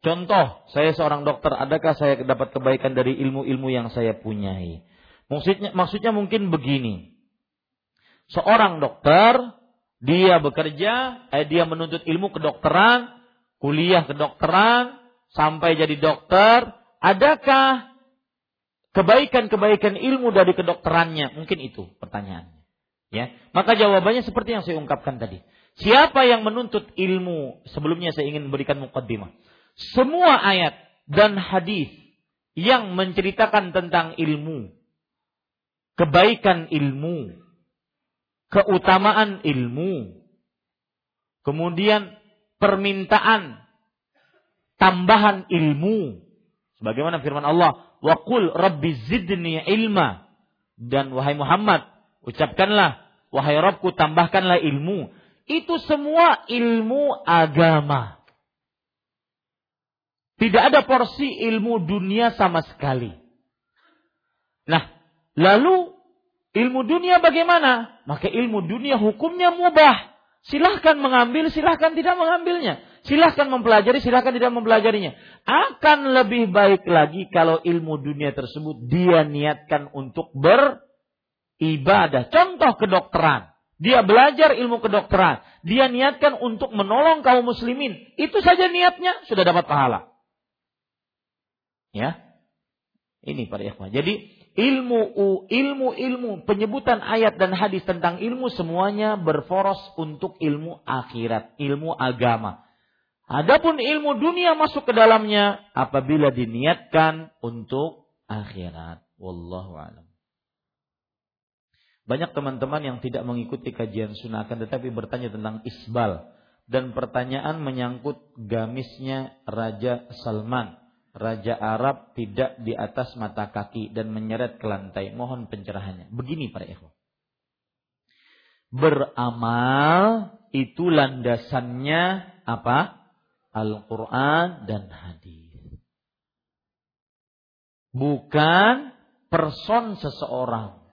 Contoh, saya seorang dokter, adakah saya dapat kebaikan dari ilmu-ilmu yang saya punyai? Maksudnya, maksudnya mungkin begini. Seorang dokter, dia bekerja, eh, dia menuntut ilmu kedokteran, kuliah kedokteran sampai jadi dokter, adakah kebaikan-kebaikan ilmu dari kedokterannya? Mungkin itu pertanyaannya. Ya, maka jawabannya seperti yang saya ungkapkan tadi. Siapa yang menuntut ilmu? Sebelumnya saya ingin memberikan mukaddimah. Semua ayat dan hadis yang menceritakan tentang ilmu, kebaikan ilmu, keutamaan ilmu, kemudian permintaan tambahan ilmu. Sebagaimana firman Allah, "Wa qul rabbi zidni ilma." Dan wahai Muhammad, Ucapkanlah, wahai Rabbku tambahkanlah ilmu. Itu semua ilmu agama. Tidak ada porsi ilmu dunia sama sekali. Nah, lalu ilmu dunia bagaimana? Maka ilmu dunia hukumnya mubah. Silahkan mengambil, silahkan tidak mengambilnya. Silahkan mempelajari, silahkan tidak mempelajarinya. Akan lebih baik lagi kalau ilmu dunia tersebut dia niatkan untuk beribadah. Contoh kedokteran. Dia belajar ilmu kedokteran. Dia niatkan untuk menolong kaum muslimin. Itu saja niatnya, sudah dapat pahala. Ya. Ini para ikhwan. Jadi ilmu ilmu ilmu penyebutan ayat dan hadis tentang ilmu semuanya berforos untuk ilmu akhirat, ilmu agama. Adapun ilmu dunia masuk ke dalamnya apabila diniatkan untuk akhirat. Wallahu alam. Banyak teman-teman yang tidak mengikuti kajian sunnah akan tetapi bertanya tentang isbal dan pertanyaan menyangkut gamisnya Raja Salman. Raja Arab tidak di atas mata kaki dan menyeret ke lantai. Mohon pencerahannya. Begini para ikhwan. Beramal itu landasannya apa? Al-Quran dan hadis. Bukan person seseorang.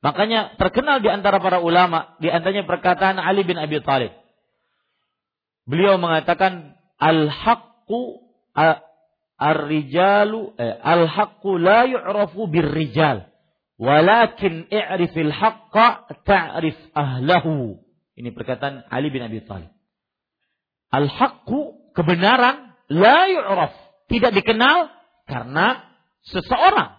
Makanya terkenal di antara para ulama, di antaranya perkataan Ali bin Abi Thalib. Beliau mengatakan al-haqqu ar-rijalu eh, al-haqqu la yu'rafu bir-rijal walakin i'rifil haqqa ta'rif ahlahu. Ini perkataan Ali bin Abi Thalib. Al-haqqu kebenaran la yu'raf, tidak dikenal karena seseorang.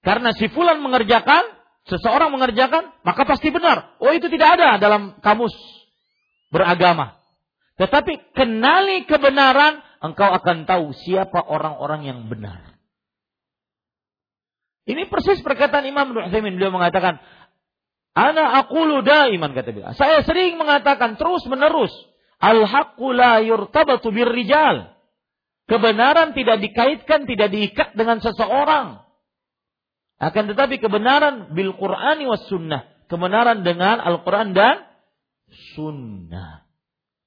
Karena si fulan mengerjakan, seseorang mengerjakan, maka pasti benar. Oh itu tidak ada dalam kamus beragama. Tetapi kenali kebenaran, engkau akan tahu siapa orang-orang yang benar. Ini persis perkataan Imam Nu'aymin. Beliau mengatakan, Ana aqulu daiman kata beliau. Saya sering mengatakan terus menerus Al-haqqu la yurtabatu birrijal. Kebenaran tidak dikaitkan, tidak diikat dengan seseorang. Akan tetapi kebenaran bil Qur'ani was sunnah. Kebenaran dengan Al-Quran dan sunnah.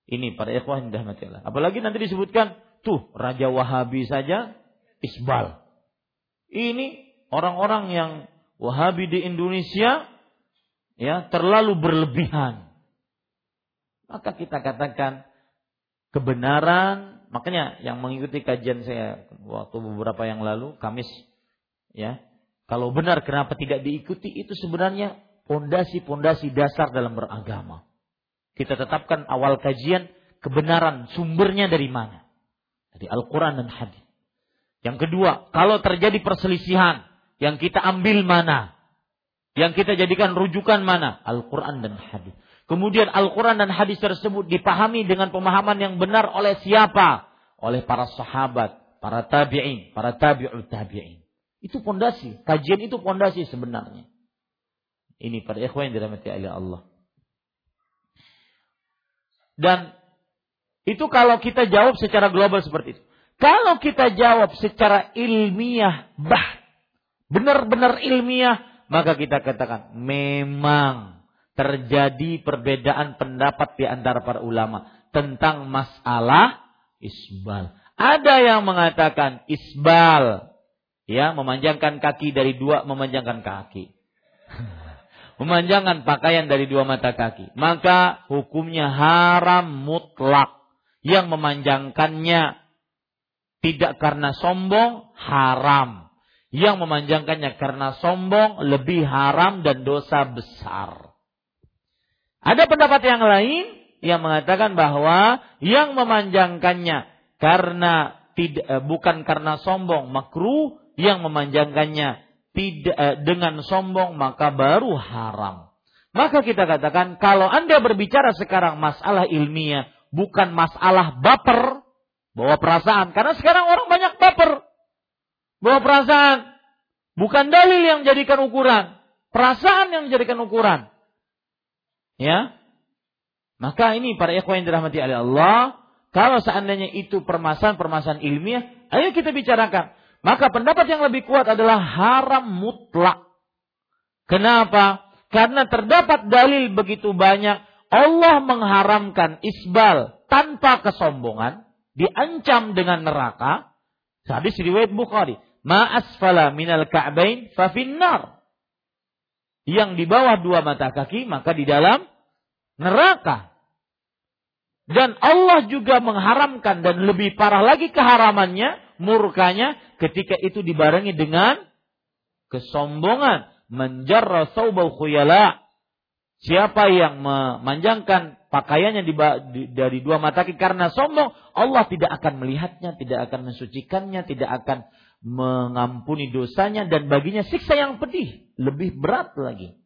Ini para ikhwah yang dirahmati Allah. Apalagi nanti disebutkan, tuh Raja Wahabi saja isbal. Ini orang-orang yang Wahabi di Indonesia ya terlalu berlebihan maka kita katakan kebenaran, makanya yang mengikuti kajian saya waktu beberapa yang lalu, Kamis, ya, kalau benar kenapa tidak diikuti itu sebenarnya pondasi-pondasi dasar dalam beragama. Kita tetapkan awal kajian kebenaran sumbernya dari mana? Dari Al-Quran dan Hadis. Yang kedua, kalau terjadi perselisihan, yang kita ambil mana? Yang kita jadikan rujukan mana? Al-Quran dan Hadis. Kemudian Al-Quran dan hadis tersebut dipahami dengan pemahaman yang benar oleh siapa? Oleh para sahabat, para tabi'in, para tabi'ut tabi'in. Itu pondasi. Kajian itu pondasi sebenarnya. Ini para ikhwan yang dirahmati oleh Allah. Dan itu kalau kita jawab secara global seperti itu. Kalau kita jawab secara ilmiah, bah, benar-benar ilmiah, maka kita katakan memang terjadi perbedaan pendapat di antara para ulama tentang masalah isbal. Ada yang mengatakan isbal, ya memanjangkan kaki dari dua memanjangkan kaki. memanjangkan pakaian dari dua mata kaki. Maka hukumnya haram mutlak. Yang memanjangkannya tidak karena sombong, haram. Yang memanjangkannya karena sombong, lebih haram dan dosa besar. Ada pendapat yang lain yang mengatakan bahwa yang memanjangkannya karena tidak eh, bukan karena sombong makruh, yang memanjangkannya tidak eh, dengan sombong maka baru haram. Maka kita katakan kalau Anda berbicara sekarang masalah ilmiah bukan masalah baper, bawa perasaan karena sekarang orang banyak baper. Bawa perasaan bukan dalil yang menjadikan ukuran, perasaan yang menjadikan ukuran. Ya. Maka ini para ikhwan yang dirahmati oleh Allah, kalau seandainya itu permasalahan-permasalahan ilmiah, ayo kita bicarakan. Maka pendapat yang lebih kuat adalah haram mutlak. Kenapa? Karena terdapat dalil begitu banyak Allah mengharamkan isbal tanpa kesombongan, diancam dengan neraka. Hadis riwayat Bukhari, "Ma asfala minal ka'bain fa finnar." Yang di bawah dua mata kaki maka di dalam neraka. Dan Allah juga mengharamkan dan lebih parah lagi keharamannya, murkanya ketika itu dibarengi dengan kesombongan, menjarra saubau khuyala. Siapa yang memanjangkan pakaiannya dari dua mata kaki karena sombong, Allah tidak akan melihatnya, tidak akan mensucikannya, tidak akan mengampuni dosanya dan baginya siksa yang pedih, lebih berat lagi.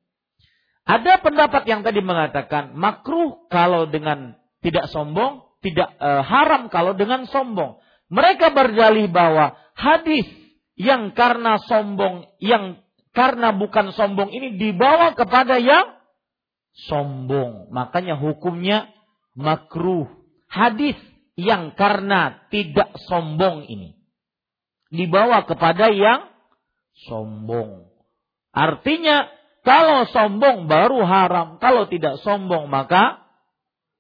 Ada pendapat yang tadi mengatakan makruh kalau dengan tidak sombong, tidak e, haram kalau dengan sombong. Mereka berdalih bahwa hadis yang karena sombong, yang karena bukan sombong ini dibawa kepada yang sombong. Makanya hukumnya makruh. Hadis yang karena tidak sombong ini dibawa kepada yang sombong. Artinya kalau sombong baru haram, kalau tidak sombong maka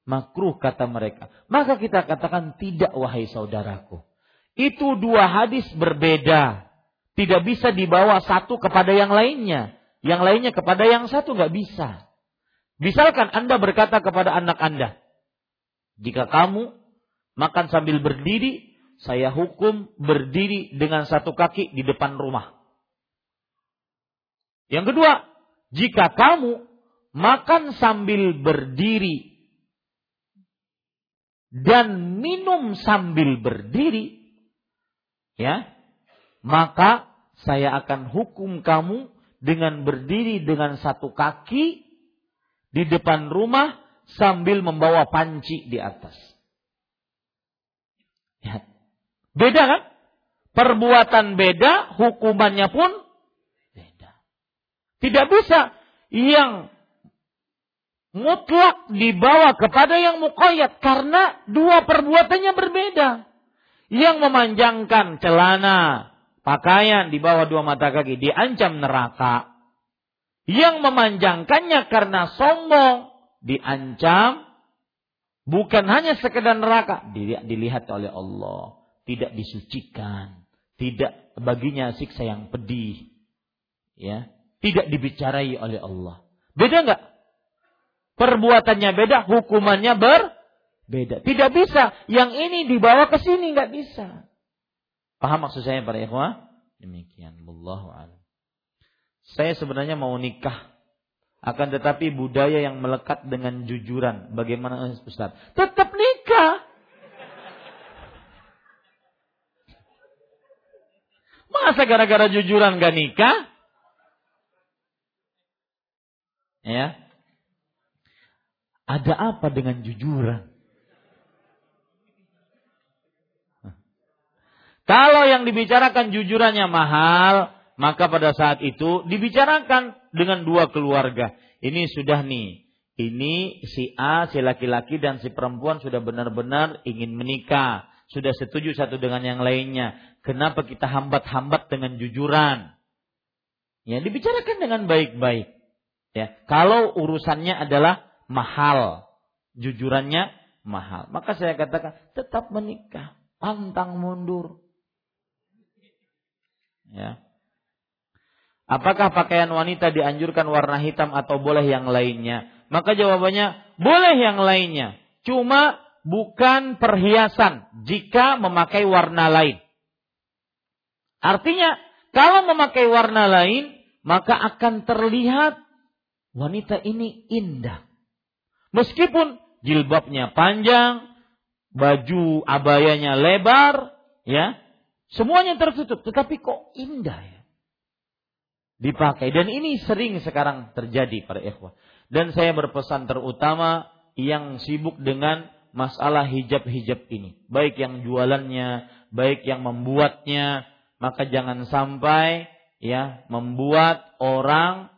makruh kata mereka. Maka kita katakan tidak wahai saudaraku. Itu dua hadis berbeda. Tidak bisa dibawa satu kepada yang lainnya. Yang lainnya kepada yang satu nggak bisa. Misalkan Anda berkata kepada anak Anda, jika kamu makan sambil berdiri, saya hukum berdiri dengan satu kaki di depan rumah. Yang kedua, jika kamu makan sambil berdiri dan minum sambil berdiri, ya, maka saya akan hukum kamu dengan berdiri dengan satu kaki di depan rumah sambil membawa panci di atas. Ya. Beda kan? Perbuatan beda, hukumannya pun beda. Tidak bisa yang mutlak dibawa kepada yang muqayyad karena dua perbuatannya berbeda. Yang memanjangkan celana, pakaian di bawah dua mata kaki diancam neraka yang memanjangkannya karena sombong diancam bukan hanya sekedar neraka dilihat oleh Allah tidak disucikan tidak baginya siksa yang pedih ya tidak dibicarai oleh Allah. Beda nggak? Perbuatannya beda hukumannya berbeda tidak bisa. Yang ini dibawa ke sini nggak bisa. Paham maksud saya para ikhwah? Demikian. Wallahu a'lam saya sebenarnya mau nikah. Akan tetapi budaya yang melekat dengan jujuran. Bagaimana Ustaz? Tetap nikah. Masa gara-gara jujuran gak nikah? Ya. Ada apa dengan jujuran? Kalau yang dibicarakan jujurannya mahal, maka pada saat itu dibicarakan dengan dua keluarga. Ini sudah nih, ini si A, si laki-laki dan si perempuan sudah benar-benar ingin menikah. Sudah setuju satu dengan yang lainnya. Kenapa kita hambat-hambat dengan jujuran? Ya, dibicarakan dengan baik-baik. Ya, kalau urusannya adalah mahal, jujurannya mahal, maka saya katakan tetap menikah, pantang mundur. Ya, Apakah pakaian wanita dianjurkan warna hitam atau boleh yang lainnya? Maka jawabannya boleh yang lainnya. Cuma bukan perhiasan jika memakai warna lain. Artinya kalau memakai warna lain maka akan terlihat wanita ini indah. Meskipun jilbabnya panjang, baju abayanya lebar, ya, semuanya tertutup, tetapi kok indah ya dipakai dan ini sering sekarang terjadi para ikhwah. Dan saya berpesan terutama yang sibuk dengan masalah hijab-hijab ini, baik yang jualannya, baik yang membuatnya, maka jangan sampai ya membuat orang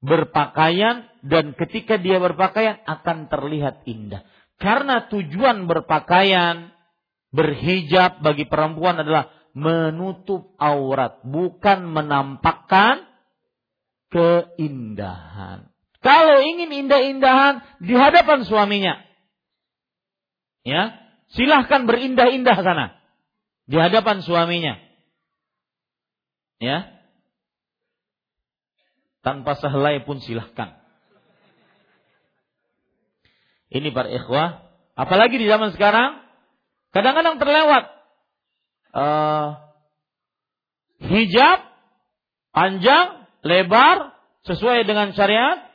berpakaian dan ketika dia berpakaian akan terlihat indah. Karena tujuan berpakaian berhijab bagi perempuan adalah menutup aurat, bukan menampakkan keindahan. Kalau ingin indah-indahan di hadapan suaminya, ya, silahkan berindah-indah sana di hadapan suaminya. Ya. Tanpa sehelai pun silahkan. Ini para ikhwah. Apalagi di zaman sekarang. Kadang-kadang terlewat. Uh, hijab. Panjang. Lebar. Sesuai dengan syariat.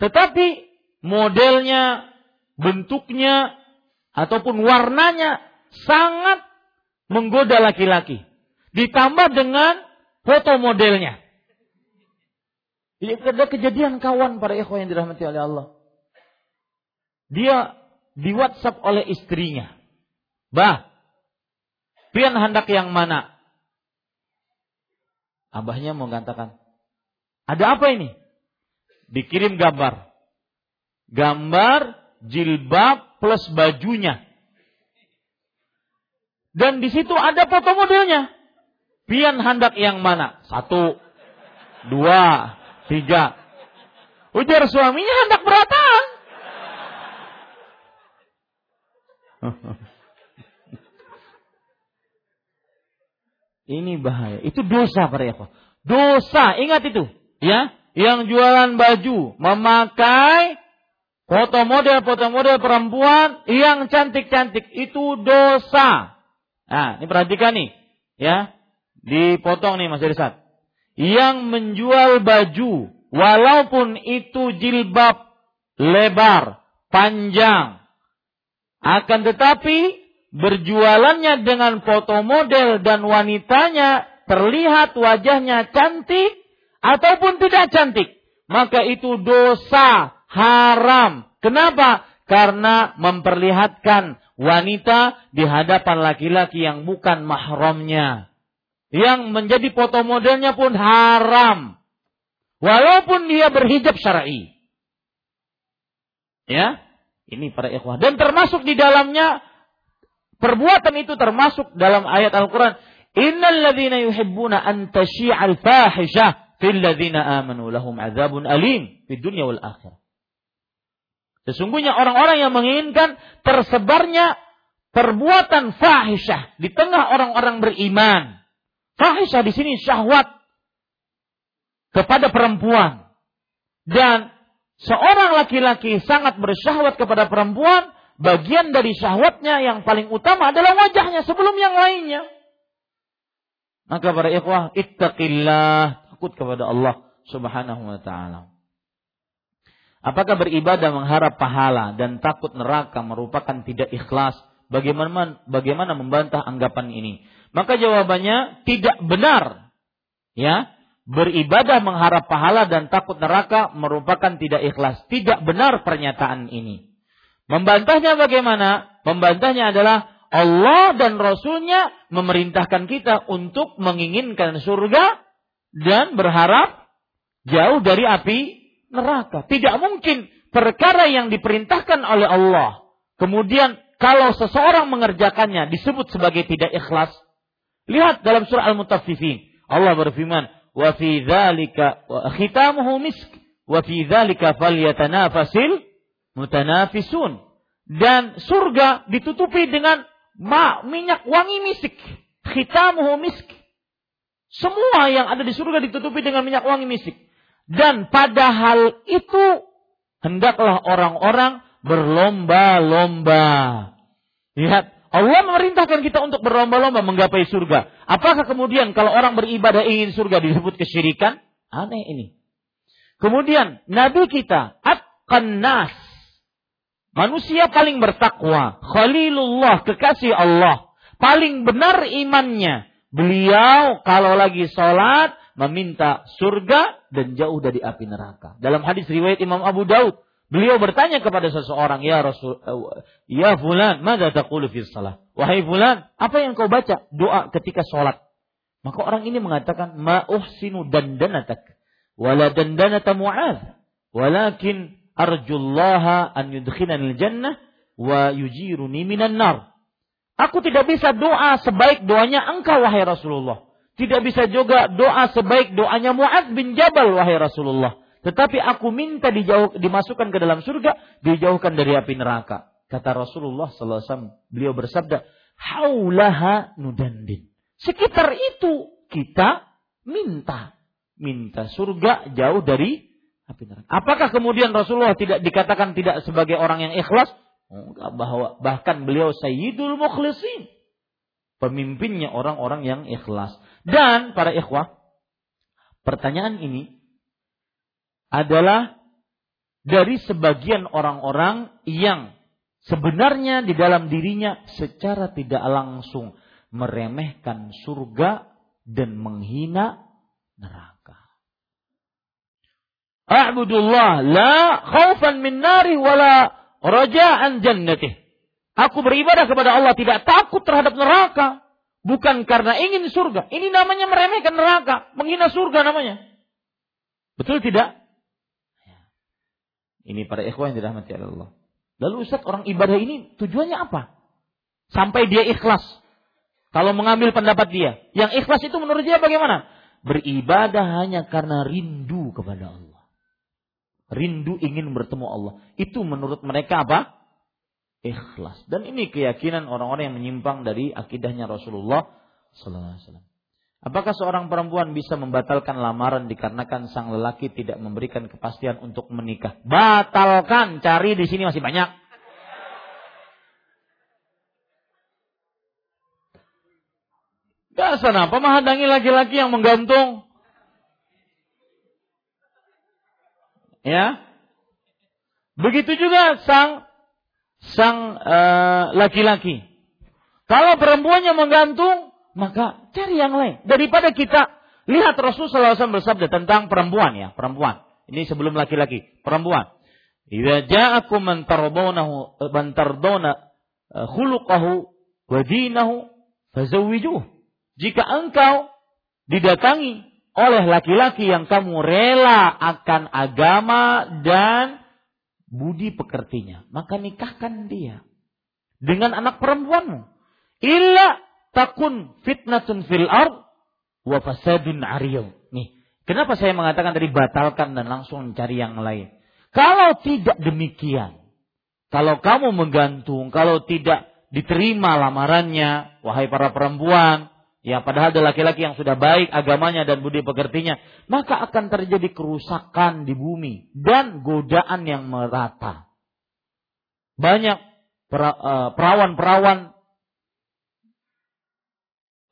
Tetapi modelnya. Bentuknya. Ataupun warnanya. Sangat menggoda laki-laki. Ditambah dengan foto modelnya. Jadi ada kejadian kawan para ikhwan yang dirahmati oleh Allah. Dia di WhatsApp oleh istrinya. Bah, pian hendak yang mana? Abahnya mau mengatakan, ada apa ini? Dikirim gambar. Gambar jilbab plus bajunya. Dan di situ ada foto modelnya. Pian hendak yang mana? Satu, dua, tiga. Ujar suaminya hendak beratan. Ini bahaya. Itu dosa para ikhwan. Dosa, ingat itu. Ya, yang jualan baju memakai foto model-foto model perempuan yang cantik-cantik itu dosa. Nah, ini perhatikan nih, ya. Dipotong nih Mas Irsad. Yang menjual baju walaupun itu jilbab lebar, panjang, akan tetapi berjualannya dengan foto model dan wanitanya terlihat wajahnya cantik ataupun tidak cantik, maka itu dosa haram. Kenapa? Karena memperlihatkan wanita di hadapan laki-laki yang bukan mahramnya. Yang menjadi foto modelnya pun haram. Walaupun dia berhijab syar'i. Ya, ini para ikhwah. Dan termasuk di dalamnya perbuatan itu termasuk dalam ayat Al-Qur'an, "Innal ladzina yuhibbuna an tashi'al fahishah fil ladzina amanu lahum adzabun alim fid dunya wal akhirah." Sesungguhnya orang-orang yang menginginkan tersebarnya perbuatan fahisyah di tengah orang-orang beriman. Fahisyah di sini syahwat kepada perempuan. Dan seorang laki-laki sangat bersyahwat kepada perempuan, bagian dari syahwatnya yang paling utama adalah wajahnya sebelum yang lainnya. Maka para ikhwah, ittaqillah, takut kepada Allah Subhanahu wa taala. Apakah beribadah mengharap pahala dan takut neraka merupakan tidak ikhlas? Bagaimana bagaimana membantah anggapan ini? Maka jawabannya tidak benar. Ya, beribadah mengharap pahala dan takut neraka merupakan tidak ikhlas. Tidak benar pernyataan ini. Membantahnya bagaimana? Membantahnya adalah Allah dan Rasulnya memerintahkan kita untuk menginginkan surga dan berharap jauh dari api neraka. Tidak mungkin perkara yang diperintahkan oleh Allah. Kemudian kalau seseorang mengerjakannya disebut sebagai tidak ikhlas. Lihat dalam surah Al-Mutaffifin. Allah berfirman, wa fi dzalika khitamuhu misk wa fi mutanafisun dan surga ditutupi dengan ma, minyak wangi misik khitamuhu misk semua yang ada di surga ditutupi dengan minyak wangi misik dan pada hal itu hendaklah orang-orang berlomba-lomba lihat Allah memerintahkan kita untuk berlomba-lomba menggapai surga. Apakah kemudian kalau orang beribadah ingin surga disebut kesyirikan? Aneh ini. Kemudian Nabi kita atqan nas. Manusia paling bertakwa, Khalilullah, kekasih Allah, paling benar imannya. Beliau kalau lagi sholat meminta surga dan jauh dari api neraka. Dalam hadis riwayat Imam Abu Daud, Beliau bertanya kepada seseorang, "Ya Rasul, ya fulan, madza taqulu fi shalah?" Wahai fulan, apa yang kau baca doa ketika sholat? Maka orang ini mengatakan, "Ma uhsinu dandanatak wala dandanata Mu'adz, walakin arjullaha an jannah wa yujiruni minan nar." Aku tidak bisa doa sebaik doanya engkau wahai Rasulullah. Tidak bisa juga doa sebaik doanya Mu'ad bin Jabal wahai Rasulullah. Tetapi aku minta dijauh, dimasukkan ke dalam surga, dijauhkan dari api neraka. Kata Rasulullah SAW, beliau bersabda, Haulaha nudandin. Sekitar itu kita minta. Minta surga jauh dari api neraka. Apakah kemudian Rasulullah tidak dikatakan tidak sebagai orang yang ikhlas? Enggak, bahwa bahkan beliau sayyidul mukhlisin. Pemimpinnya orang-orang yang ikhlas. Dan para ikhwah, pertanyaan ini adalah dari sebagian orang-orang yang sebenarnya di dalam dirinya secara tidak langsung meremehkan surga dan menghina neraka. A'budullah la khaufan min nari wala raja'an jannatih. Aku beribadah kepada Allah tidak takut terhadap neraka Bukan karena ingin surga. Ini namanya meremehkan neraka. Menghina surga namanya. Betul tidak? Ya. Ini para ikhwan yang dirahmati Allah. Lalu Ustaz orang ibadah ini tujuannya apa? Sampai dia ikhlas. Kalau mengambil pendapat dia. Yang ikhlas itu menurut dia bagaimana? Beribadah hanya karena rindu kepada Allah. Rindu ingin bertemu Allah. Itu menurut mereka apa? ikhlas. Dan ini keyakinan orang-orang yang menyimpang dari akidahnya Rasulullah sallallahu. Apakah seorang perempuan bisa membatalkan lamaran dikarenakan sang lelaki tidak memberikan kepastian untuk menikah? Batalkan, cari di sini masih banyak. Gak apa menghadangi laki-laki yang menggantung? Ya. Begitu juga sang sang eh, laki-laki. Kalau perempuannya menggantung, maka cari yang lain. Daripada kita lihat Rasulullah SAW bersabda tentang perempuan ya, perempuan. Ini sebelum laki-laki, perempuan. Idza ja'akum man tardawna eh, khuluquhu wa dinahu fazawwijuh. Jika engkau didatangi oleh laki-laki yang kamu rela akan agama dan budi pekertinya, maka nikahkan dia dengan anak perempuanmu. Illa takun fitnatun fil ard wa fasadun. Nih, kenapa saya mengatakan tadi batalkan dan langsung mencari yang lain? Kalau tidak demikian, kalau kamu menggantung, kalau tidak diterima lamarannya, wahai para perempuan, Ya, padahal ada laki-laki yang sudah baik agamanya dan budi pekertinya, maka akan terjadi kerusakan di bumi dan godaan yang merata. Banyak eh, perawan-perawan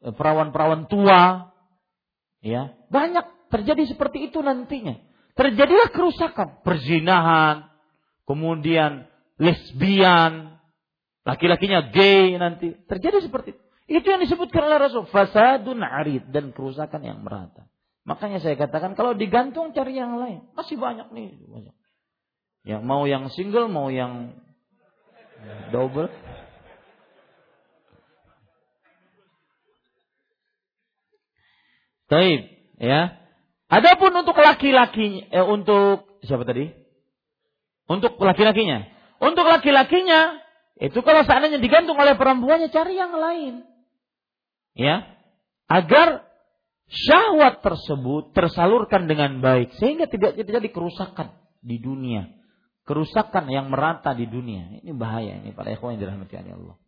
eh, perawan-perawan tua ya, banyak terjadi seperti itu nantinya. Terjadilah kerusakan, perzinahan, kemudian lesbian, laki-lakinya gay nanti. Terjadi seperti itu. Itu yang disebutkan oleh Rasul. Fasadun arid dan kerusakan yang merata. Makanya saya katakan kalau digantung cari yang lain. Masih banyak nih. Banyak. Yang mau yang single, mau yang double. Taib, ya. Adapun untuk laki-laki, eh, untuk siapa tadi? Untuk laki-lakinya. Untuk laki-lakinya, itu kalau seandainya digantung oleh perempuannya, cari yang lain ya. Agar syahwat tersebut tersalurkan dengan baik sehingga tidak terjadi kerusakan di dunia. Kerusakan yang merata di dunia. Ini bahaya ini para ikhwan yang dirahmati Allah.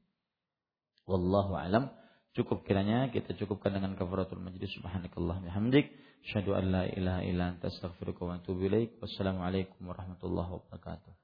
Wallahu alam. Cukup kiranya kita cukupkan dengan kafaratul majlis. Subhanakallah bihamdik. Syahadu an la ilaha illa anta astaghfiruka wa atubu ilaik. Wassalamualaikum warahmatullahi wabarakatuh